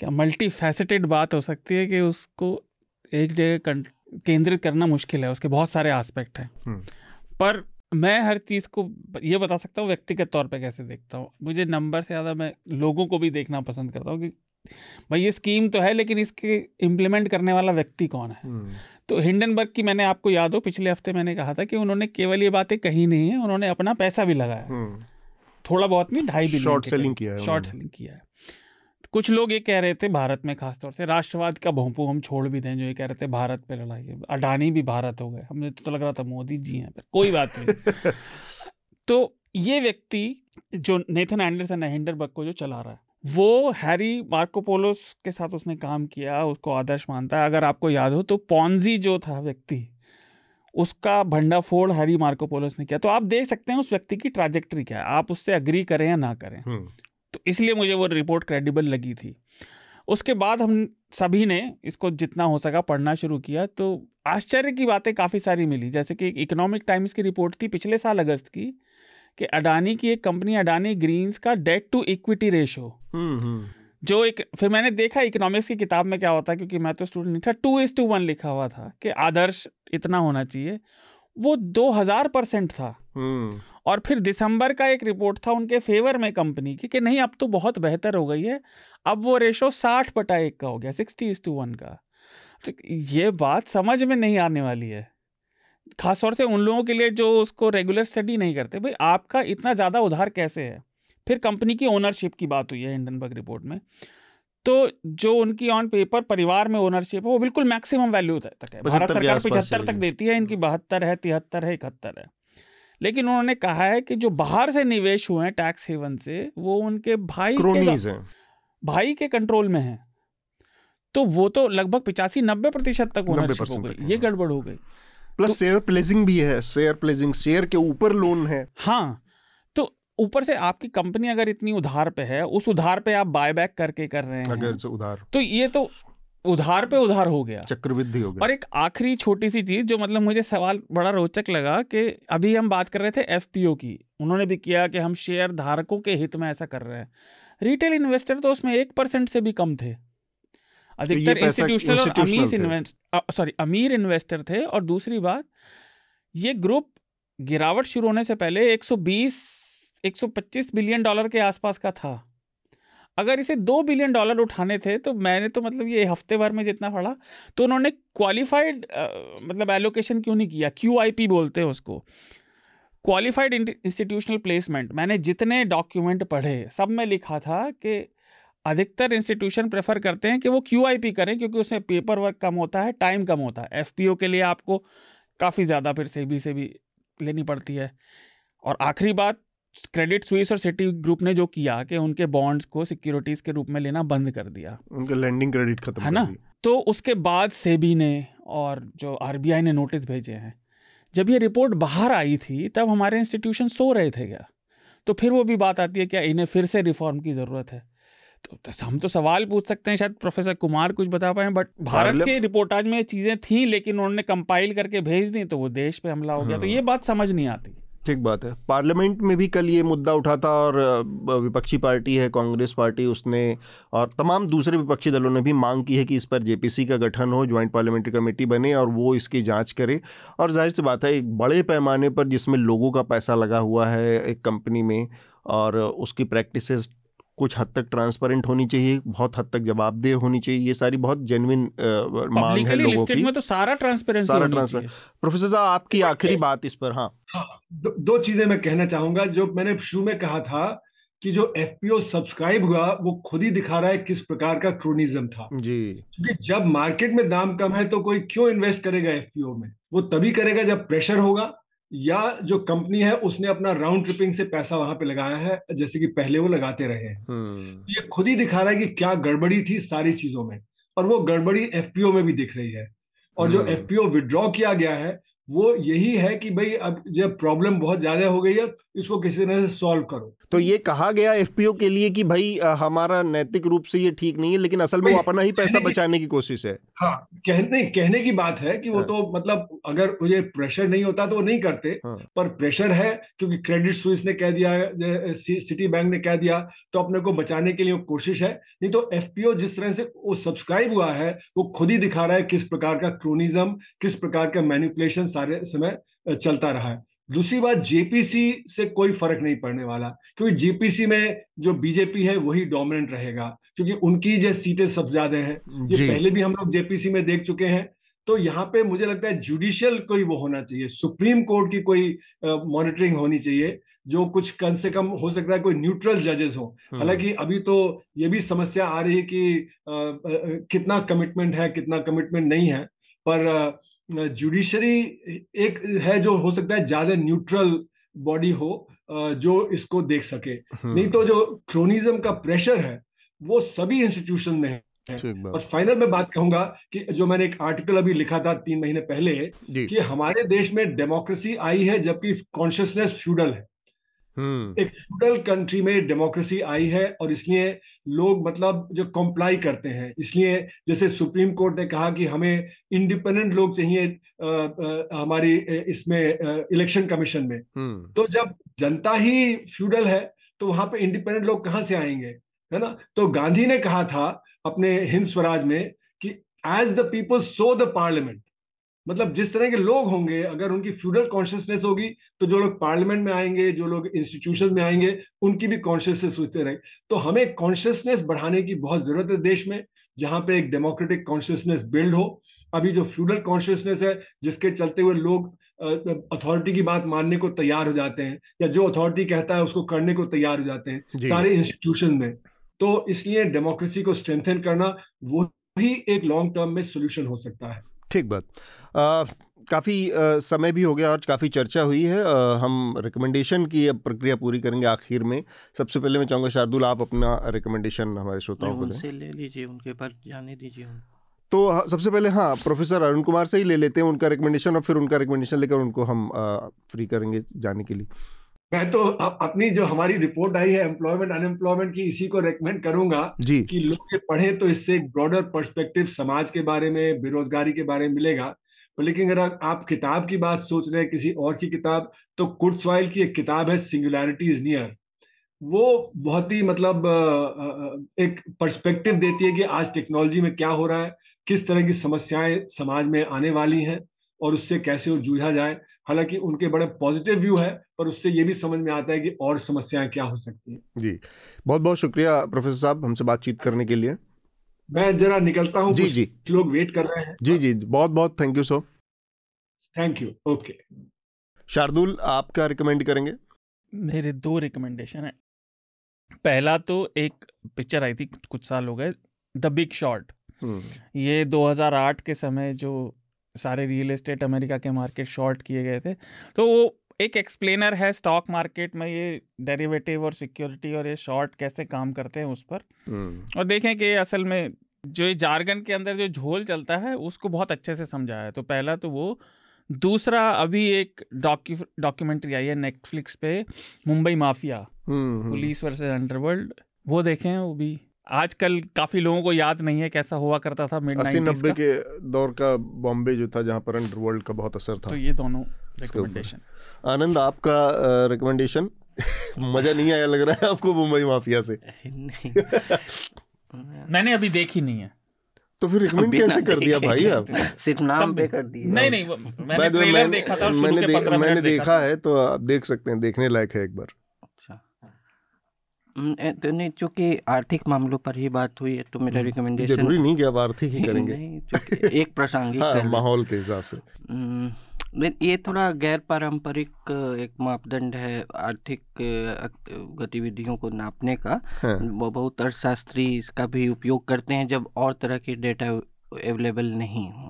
क्या मल्टी फैसेटेड बात हो सकती है कि उसको एक जगह केंद्रित करना मुश्किल है उसके बहुत सारे एस्पेक्ट हैं। पर मैं हर चीज़ को ये बता सकता हूँ व्यक्तिगत तौर पे कैसे देखता हूँ। मुझे नंबर से ज़्यादा मैं लोगों को भी देखना पसंद करता हूँ कि भाई ये स्कीम तो है लेकिन इसके इम्प्लीमेंट करने वाला व्यक्ति कौन है? तो हिंडनबर्ग की मैंने आपको याद हो पिछले हफ़्ते मैंने कहा था कि उन्होंने केवल ये बातें कही नहीं है उन्होंने अपना पैसा भी लगाया। थोड़ा बहुत नहीं ढाई बिलियन selling करीब। किया है शॉर्ट सेलिंग किया है। कुछ लोग ये कह रहे थे भारत में खासतौर से राष्ट्रवाद का भोंपू हम छोड़ भी दें जो ये कह रहे थे भारत पे लड़ाई अडानी भी भारत हो गए। हमें तो लग रहा था मोदी जी हैं पर कोई बात नहीं। *laughs* तो ये व्यक्ति जो नेथन एंडरसन है हिंडरबर्ग को जो चला रहा है वो हैरी मार्कोपोलोस के साथ उसने काम किया उसको आदर्श मानता है। अगर आपको याद हो तो पॉन्जी जो था व्यक्ति उसका भंडाफोड़ हैरी मार्कोपोलोस ने किया। तो आप देख सकते हैं उस व्यक्ति की ट्राजेक्टरी क्या है। आप उससे अग्री करें या ना करें। हम्म, तो इसलिए मुझे वो रिपोर्ट क्रेडिबल लगी थी। उसके बाद हम सभी ने इसको जितना हो सका पढ़ना शुरू किया तो आश्चर्य की बातें काफ़ी सारी मिली। जैसे कि इकोनॉमिक टाइम्स की रिपोर्ट थी पिछले साल अगस्त की कि अडानी की एक कंपनी अडानी ग्रीन्स का डेट टू इक्विटी रेशो जो एक फिर मैंने देखा इकोनॉमिक्स की किताब में क्या होता है क्योंकि मैं तो स्टूडेंट नहीं था टू इज़ टू वन लिखा हुआ था कि आदर्श इतना होना चाहिए। वो दो हज़ार परसेंट था। हम्म, और फिर दिसंबर का एक रिपोर्ट था उनके फेवर में कंपनी की कि नहीं अब तो बहुत बेहतर हो गई है। अब वो रेशो साठ बटा एक का हो गया सिक्सटी इज़ टू वन का। तो ये बात समझ में नहीं आने वाली है। खासतौर से उन लोगों के लिए जो उसको रेगुलर स्टडी नहीं करते भाई आपका इतना ज़्यादा उधार कैसे है? फिर कंपनी की ओनरशिप की बात हुई है हिंडनबर्ग रिपोर्ट में। तो जो उनकी ऑन पेपर परिवार में ओनरशिप है वो बिल्कुल मैक्सिमम वैल्यू तक है। भारत सरकार आसपास पचहत्तर तक देती है इनकी बहत्तर है तिहत्तर है इकहत्तर है। लेकिन उन्होंने कहा है कि जो बाहर से निवेश हुए हैं टैक्स हेवन से वो उनके भाई के भाई के कंट्रोल में है। तो वो तो लगभग पिचासी नब्बे प्रतिशत तक ओनरशिप हो गई। ये हाँ। गड़बड़ हो गई। प्लस शेयर प्लेजिंग भी है शेयर प्लेजिंग शेयर के ऊपर लोन है। हाँ। ऊपर से आपकी कंपनी अगर इतनी उधार पे है उस उधार पे आप बाय बैक करके कर रहे हैं। अगर से उधार। तो ये तो उधार पे उधार हो गया। चक्रवृद्धि हो गया। और एक आखिरी छोटी सी चीज़ जो मतलब मुझे सवाल बड़ा रोचक लगा कि अभी हम बात कर रहे थे एफपीओ की। उन्होंने भी किया कि हम शेयर धारकों के हित में ऐसा कर रहे हैं। रिटेल इन्वेस्टर तो उसमें एक परसेंट से भी कम थे। अधिकतर इंस्टीट्यूशनल और अमीर। इन्वेस्ट सॉरी अमीर इन्वेस्टर थे। और दूसरी बात ये ग्रुप गिरावट शुरू होने से पहले 120 125 बिलियन डॉलर के आसपास का था। अगर इसे दो बिलियन डॉलर उठाने थे तो मैंने तो मतलब ये हफ़्ते भर में जितना पढ़ा तो उन्होंने क्वालिफाइड मतलब एलोकेशन क्यों नहीं किया? क्यूआईपी बोलते हैं उसको। क्वालिफाइड इंस्टीट्यूशनल प्लेसमेंट मैंने जितने डॉक्यूमेंट पढ़े, सब में लिखा था कि अधिकतर इंस्टीट्यूशन प्रेफर करते हैं कि वो क्यूआईपी करें, क्योंकि उसमें पेपर वर्क कम होता है टाइम कम होता है। एफपीओ के लिए आपको काफ़ी ज़्यादा फिर सेबी से भी लेनी पड़ती है। और आखिरी बात क्रेडिट स्विस और सिटी ग्रुप ने जो किया कि उनके बॉन्ड्स को सिक्योरिटीज के रूप में लेना बंद कर दिया। उनका लैंडिंग क्रेडिट खत्म है ना? तो उसके बाद सेबी ने और जो आरबीआई ने नोटिस भेजे हैं जब ये रिपोर्ट बाहर आई थी तब हमारे इंस्टीट्यूशन सो रहे थे क्या? तो फिर वो भी बात आती है क्या इन्हें फिर से रिफॉर्म की ज़रूरत है? तो, तो हम तो सवाल पूछ सकते हैं शायद प्रोफेसर कुमार कुछ बता पाए बट भारत पार्लिया- के रिपोर्टाज में चीज़ें थी लेकिन उन्होंने कंपाइल करके भेज दी तो वो देश पे हमला हो गया। तो हाँ। ये बात समझ नहीं आती। ठीक बात है। पार्लियामेंट में भी कल ये मुद्दा उठा था और विपक्षी पार्टी है, कांग्रेस पार्टी, उसने और तमाम दूसरे विपक्षी दलों ने भी मांग की है कि इस पर जेपीसी का गठन हो, ज्वाइंट पार्लियामेंट्री कमेटी बने और वो इसकी जाँच करे। और ज़ाहिर सी बात है, एक बड़े पैमाने पर जिसमें लोगों का पैसा लगा हुआ है एक कंपनी में और उसकी प्रैक्टिसेस कुछ हद तक ट्रांसपेरेंट होनी चाहिए बहुत हद तक जवाबदेह होनी चाहिए ये सारी बहुत जेन्युइन मांग है लोगों की। में तो सारा ट्रांसपेरेंसी सारा चाहिए। प्रोफेसर साहब आपकी आखिरी बात इस पर हाँ। हाँ, दो, दो चीज़ें मैं कहना चाहूँगा जो मैंने शुरू में कहा था कि जो एफपीओ सब्सक्राइब हुआ वो खुद ही दिखा रहा है किस प्रकार का क्रोनिज्म था। जी। क्योंकि जब मार्केट में दाम कम है तो कोई क्यों इन्वेस्ट करेगा एफपीओ में? वो तभी करेगा जब प्रेशर होगा। या जो कंपनी है उसने अपना राउंड ट्रिपिंग से पैसा वहाँ पे लगाया है जैसे कि पहले वो लगाते रहे हम्म। ये खुद ही दिखा रहा है कि क्या गड़बड़ी थी सारी चीज़ों में और वो गड़बड़ी एफपीओ में भी दिख रही है। और जो हम्म। एफपीओ विड्रॉ किया गया है वो यही है कि भाई अब जब प्रॉब्लम बहुत ज़्यादा हो गई है इसको किसी तरह से सॉल्व करो तो ये कहा गया एफपीओ के लिए कि भाई हमारा नैतिक रूप से ये ठीक नहीं है लेकिन असल में वो अपना ही पैसा बचाने की कोशिश है हाँ कहने कहने की बात है कि वो हाँ। तो मतलब अगर मुझे प्रेशर नहीं होता तो वो नहीं करते हाँ। पर प्रेशर है क्योंकि क्रेडिट स्विस ने कह दिया सिटी बैंक ने कह दिया तो अपने को बचाने के लिए कोशिश है नहीं तो एफपीओ जिस तरह से वो सब्सक्राइब हुआ है वो खुद ही दिखा रहा है किस प्रकार का क्रोनिज्म किस प्रकार का मैनिपुलेशन सारे समय चलता रहा है। दूसरी बात जेपीसी से कोई फ़र्क नहीं पड़ने वाला क्योंकि जेपीसी में जो बीजेपी है वही डोमिनेंट रहेगा क्योंकि उनकी जो सीटें सबसे ज़्यादा हैं। ये पहले भी हम लोग जेपीसी में देख चुके हैं तो यहाँ पे मुझे लगता है जुडिशियल कोई वो होना चाहिए सुप्रीम कोर्ट की कोई मॉनिटरिंग होनी चाहिए जो कुछ कम से कम हो सकता है कोई न्यूट्रल जजेस हो। हम्म। हालाँकि अभी तो ये भी समस्या आ रही है कि आ, आ, कितना कमिटमेंट है कितना कमिटमेंट नहीं है पर जुडिशरी एक है जो हो सकता है ज़्यादा न्यूट्रल बॉडी हो जो इसको देख सके। हम्म। नहीं तो जो क्रोनिज्म का प्रेशर है वो सभी इंस्टीट्यूशन में है। और फाइनल में बात कहूँगा कि जो मैंने एक आर्टिकल अभी लिखा था तीन महीने पहले कि हमारे देश में डेमोक्रेसी आई है जबकि कॉन्शियसनेस फ्यूडल है। हम्म। एक फ्यूडल कंट्री में डेमोक्रेसी आई है और इसलिए लोग मतलब जो कॉम्प्लाई करते हैं। इसलिए जैसे सुप्रीम कोर्ट ने कहा कि हमें इंडिपेंडेंट लोग चाहिए आ, आ, हमारी इसमें इलेक्शन कमीशन में। हम्म। तो जब जनता ही फ्यूडल है तो वहाँ पे इंडिपेंडेंट लोग कहाँ से आएँगे? है ना? तो गांधी ने कहा था अपने हिंद स्वराज में कि as the people so the parliament मतलब जिस तरह के लोग होंगे अगर उनकी फ्यूडल कॉन्शियसनेस होगी तो जो लोग पार्लियामेंट में आएँगे जो लोग इंस्टीट्यूशन में आएँगे उनकी भी कॉन्शियसनेस होते रहे। तो हमें कॉन्शियसनेस बढ़ाने की बहुत ज़रूरत है देश में जहाँ पे एक डेमोक्रेटिक कॉन्शियसनेस बिल्ड हो। अभी जो फ्यूडल कॉन्शियसनेस है जिसके चलते हुए लोग अथॉरिटी की बात मानने को तैयार हो जाते हैं या जो अथॉरिटी कहता है उसको करने को तैयार हो जाते हैं सारे इंस्टीट्यूशन में। तो इसलिए डेमोक्रेसी को स्ट्रेंथन करना वो ही एक लॉन्ग टर्म में सोल्यूशन हो सकता है। ठीक बात। काफ़ी समय भी हो गया और काफ़ी चर्चा हुई है। आ, हम रिकमेंडेशन की अब प्रक्रिया पूरी करेंगे आखिर में। सबसे पहले मैं चाहूँगा शार्दुल आप अपना रिकमेंडेशन हमारे श्रोताओं को उनसे ले लीजिए उनके पास जाने दीजिए तो सबसे पहले हाँ प्रोफेसर अरुण कुमार से ही ले लेते हैं उनका रिकमेंडेशन और फिर उनका रिकमेंडेशन लेकर उनको हम आ, फ्री करेंगे जाने के लिए। मैं तो अपनी जो हमारी रिपोर्ट आई है एम्प्लॉयमेंट अनएम्प्लॉयमेंट की इसी को रेकमेंड करूँगा जी। कि लोग ये पढ़े तो इससे एक ब्रॉडर पर्सपेक्टिव समाज के बारे में बेरोजगारी के बारे में मिलेगा। लेकिन अगर आप किताब की बात सोच रहे हैं किसी और की किताब तो कुर्टसवाइल की एक किताब है सिंगुलैरिटी इज़ नियर वो बहुत ही मतलब एक पर्सपेक्टिव देती है कि आज टेक्नोलॉजी में क्या हो रहा है किस तरह की समस्याएँ समाज में आने वाली हैं और उससे कैसे और जूझा जाए। हालाँकि उनके बड़े पॉजिटिव व्यू है पर उससे ये भी समझ में आता है कि और समस्याएँ क्या हो सकती हैं। जी बहुत बहुत शुक्रिया प्रोफेसर साहब हमसे बातचीत करने के लिए। मैं जरा निकलता हूँ जी जी। लोग वेट कर रहे हैं। जी जी बहुत बहुत thank you so thank you okay Shardul आप क्या रिकमेंड करेंगे? मेरे दो रिकमेंडेशन है। पहला तो एक पिक्चर आई थी कुछ साल हो गए द बिग शॉर्ट ये 2008 के समय जो सारे रियल एस्टेट अमेरिका के मार्केट शॉर्ट किए गए थे तो वो एक एक्सप्लेनर है स्टॉक मार्केट में ये डेरिवेटिव और सिक्योरिटी और ये शॉर्ट कैसे काम करते हैं उस पर हम्म। और देखें कि असल में जो ये जारगन के अंदर जो झोल चलता है उसको बहुत अच्छे से समझाया है तो पहला तो वो दूसरा अभी एक डॉक्यूमेंट्री आई है नेटफ्लिक्स पे Mumbai mafia hmm, hmm. Police versus underworld वो देखें वो भी आजकल काफ़ी लोगों को याद नहीं है कैसा हुआ करता था मिड अस्सी नब्बे के। दौर का बॉम्बे जो था जहाँ पर अंडरवर्ल्ड का बहुत असर था। तो ये दोनों रिकमेंडेशन आनंद आपका रिकमेंडेशन *laughs* मज़ा नहीं आया लग रहा है आपको मुंबई माफिया से। *laughs* मैंने अभी देखी नहीं है। तो फिर रिकमेंड कैसे कर दिया भाई आप? सिर्फ़ नाम पे कर दिया। नहीं नहीं मैंने ट्रेलर देखा था मैंने मैंने देखा है तो आप देख सकते हैं देखने लायक है एक बार। तो नहीं चूँकि आर्थिक मामलों पर ही बात हुई है तो मेरा रिकमेंडेशन ज़रूरी नहीं कि अब आर्थिक ही करेंगे। नहीं एक प्रासंगिक *laughs* हाँ, माहौल के हिसाब से। ये थोड़ा गैर पारंपरिक एक मापदंड है आर्थिक गतिविधियों को नापने का। हाँ। बहुत अर्थशास्त्री इसका भी उपयोग करते हैं जब और तरह के डेटा अवेलेबल नहीं हो।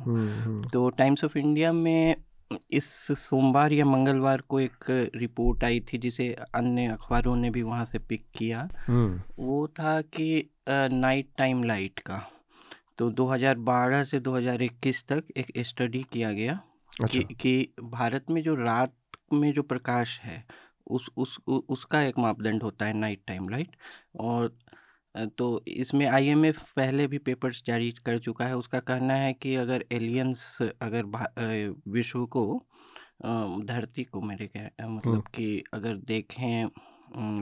तो टाइम्स ऑफ़ इंडिया में इस सोमवार या मंगलवार को एक रिपोर्ट आई थी जिसे अन्य अखबारों ने भी वहाँ से पिक किया। वो था कि नाइट टाइम लाइट का। तो 2012 से 2021 तक एक स्टडी किया गया अच्छा। कि कि भारत में जो रात में जो प्रकाश है उस उस उसका एक मापदंड होता है नाइट टाइम लाइट। और अ, तो इसमें आईएमएफ पहले भी पेपर्स जारी कर चुका है। उसका कहना है कि अगर एलियंस अगर भा- अ, विश्व को अ, धरती को मेरे कह मतलब कि अगर देखें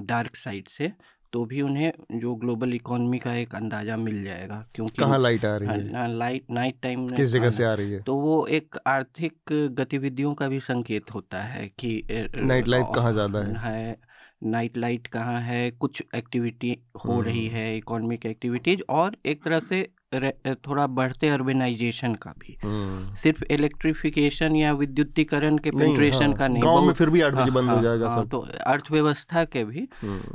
डार्क साइड से तो भी उन्हें जो ग्लोबल इकोनॉमी का एक अंदाज़ा मिल जाएगा। क्योंकि कहाँ लाइट आ रही है हाँ, लाइट नाइट टाइम में किस जगह आना- से आ रही है? तो वो एक आर्थिक गतिविधियों का भी संकेत होता है कि नाइट लाइफ कहाँ ज़्यादा है? है नाइट लाइट कहाँ है कुछ एक्टिविटी हो रही। है इकोनॉमिक एक्टिविटीज़ और एक तरह से थोड़ा बढ़ते अर्बेनाइजेशन का भी। सिर्फ़ इलेक्ट्रिफिकेशन या विद्युतीकरण के पेंट्रेशन हाँ, का नहीं गाँव में फिर भी आठ बजे हाँ, बंद हो हाँ, जाएगा हाँ, सब तो अर्थव्यवस्था के भी।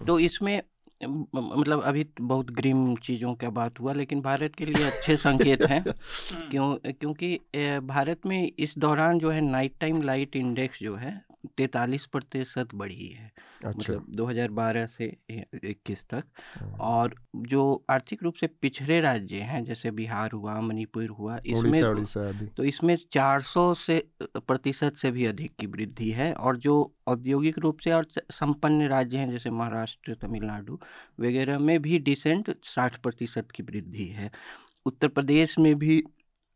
तो इसमें मतलब अभी बहुत ग्रीम चीज़ों का बात हुआ लेकिन भारत के लिए अच्छे संकेत हैं *laughs* क्यों क्योंकि भारत में इस दौरान जो है नाइट टाइम लाइट इंडेक्स जो है तैतालीस प्रतिशत बढ़ी है अच्छा। मतलब 2012 से 21 तक। हाँ। और जो आर्थिक रूप से पिछड़े राज्य हैं जैसे बिहार हुआ मणिपुर हुआ इसमें उड़ीसा तो इसमें 400 से प्रतिशत से भी अधिक की वृद्धि है। और जो औद्योगिक रूप से और संपन्न राज्य हैं जैसे महाराष्ट्र तमिलनाडु वगैरह में भी डिसेंट 60 प्रतिशत की वृद्धि है। उत्तर प्रदेश में भी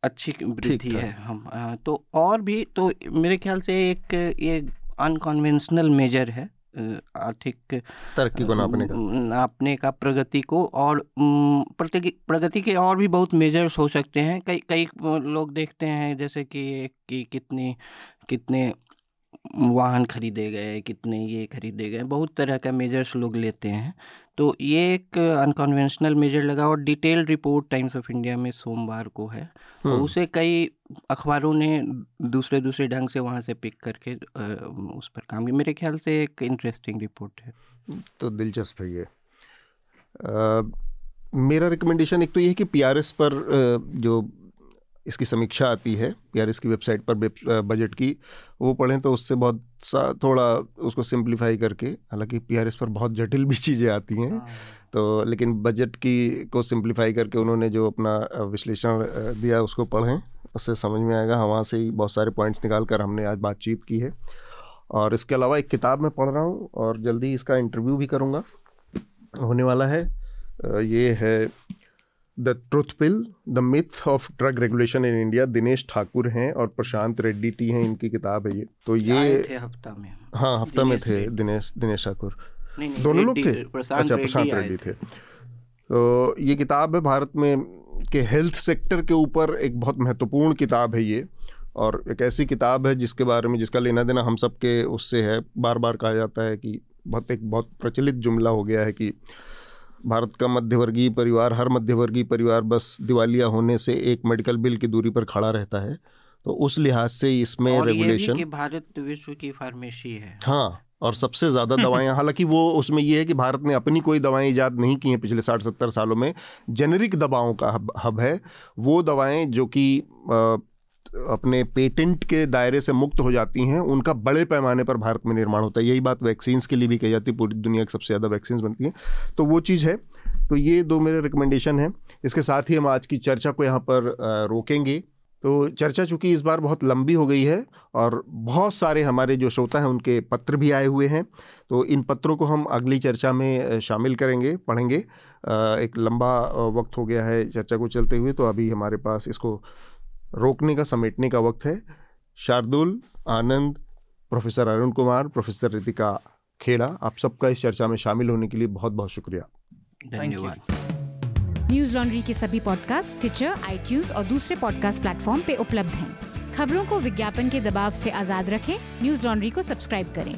अच्छी वृद्धि है हम तो और भी तो मेरे ख्याल से एक ये अनकन्वेंशनल मेजर है। आर्थिक तरक्की को नापने का। नापने का प्रगति को और प्रगति के और भी बहुत मेजर्स हो सकते हैं। कई कई लोग देखते हैं जैसे कि कि कितने कितने वाहन खरीदे गए कितने ये खरीदे गए बहुत तरह का मेजर्स लोग लेते हैं। तो ये एक अनकन्वेंशनल मेजर लगा और detailed report Times of India में सोमवार को है। और हम्म। उसे कई अखबारों ने दूसरे दूसरे ढंग से वहाँ से पिक करके उस पर काम किया। मेरे ख्याल से एक इंटरेस्टिंग रिपोर्ट है। तो दिलचस्प है ये। मेरा रिकमेंडेशन एक तो ये है कि पीआरएस पर जो इसकी समीक्षा आती है पीआरएस की वेबसाइट पर बजट की वो पढ़ें तो उससे बहुत सा थोड़ा उसको सिंप्लीफाई करके हालाँकि पीआरएस पर बहुत जटिल भी चीज़ें आती हैं तो लेकिन बजट की को सिंप्लीफाई करके उन्होंने जो अपना विश्लेषण दिया उसको पढ़ें उससे समझ में आएगा हाँ, वहाँ से ही बहुत सारे पॉइंट्स निकाल कर हमने आज बातचीत की है। और इसके अलावा एक किताब मैं पढ़ रहा हूँ और जल्दी इसका इंटरव्यू भी करूँगा होने वाला है ये है the truth pill the myth of drug regulation in India Dinesh Thakur हैं और प्रशांत रेड्डी टी हैं इनकी किताब है ये। तो ये थे हफ़्ता में। हाँ हफ़्ता में थे दिनेश दिनेश ठाकुर। दोनों लोग थे? अच्छा प्रशांत रेड्डी थे। तो ये किताब है भारत में के हेल्थ सेक्टर के ऊपर एक बहुत महत्वपूर्ण किताब है ये। और एक ऐसी किताब है जिसके बारे में जिसका लेना देना हम सब के उससे है। बार बार कहा जाता है कि बहुत एक बहुत प्रचलित जुमला हो गया है कि भारत का मध्यवर्गीय परिवार हर मध्यवर्गीय परिवार बस दिवालिया होने से एक मेडिकल बिल की दूरी पर खड़ा रहता है। तो उस लिहाज से इसमें रेगुलेशन भारत विश्व की फार्मेसी है। हाँ और सबसे ज़्यादा दवाएँ *laughs* हालाँकि वो उसमें ये है कि भारत ने अपनी कोई दवाएँ ईजाद नहीं की हैं पिछले साठ सत्तर सालों में। जेनरिक दवाओं का हब हब है। वो दवाएँ जो कि अपने पेटेंट के दायरे से मुक्त हो जाती हैं, उनका बड़े पैमाने पर भारत में निर्माण होता है। यही बात वैक्सीन्स के लिए भी कही जाती है। पूरी दुनिया की सबसे ज़्यादा वैक्सीन्स बनती हैं। तो वो चीज़ है। तो ये दो मेरे रिकमेंडेशन हैं। इसके साथ ही हम आज की चर्चा को यहाँ पर रोकेंगे। तो चर्चा चूँकि इस बार बहुत लंबी हो गई है और बहुत सारे हमारे जो श्रोता हैं, उनके पत्र भी आए हुए हैं। तो इन पत्रों को हम अगली चर्चा में शामिल करेंगे, पढ़ेंगे। एक लंबा वक्त हो गया है चर्चा को चलते हुए। तो अभी हमारे पास इसको रोकने का समेटने का वक्त है। शार्दुल आनंद प्रोफेसर अरुण कुमार प्रोफेसर रितिका खेड़ा आप सबका इस चर्चा में शामिल होने के लिए बहुत बहुत शुक्रिया धन्यवाद न्यूज़ लॉन्ड्री के सभी पॉडकास्ट टिचर आईटीज और दूसरे पॉडकास्ट प्लेटफॉर्म पे उपलब्ध हैं। खबरों को विज्ञापन के दबाव से आज़ाद रखें। न्यूज़ लॉन्ड्री को सब्सक्राइब करें।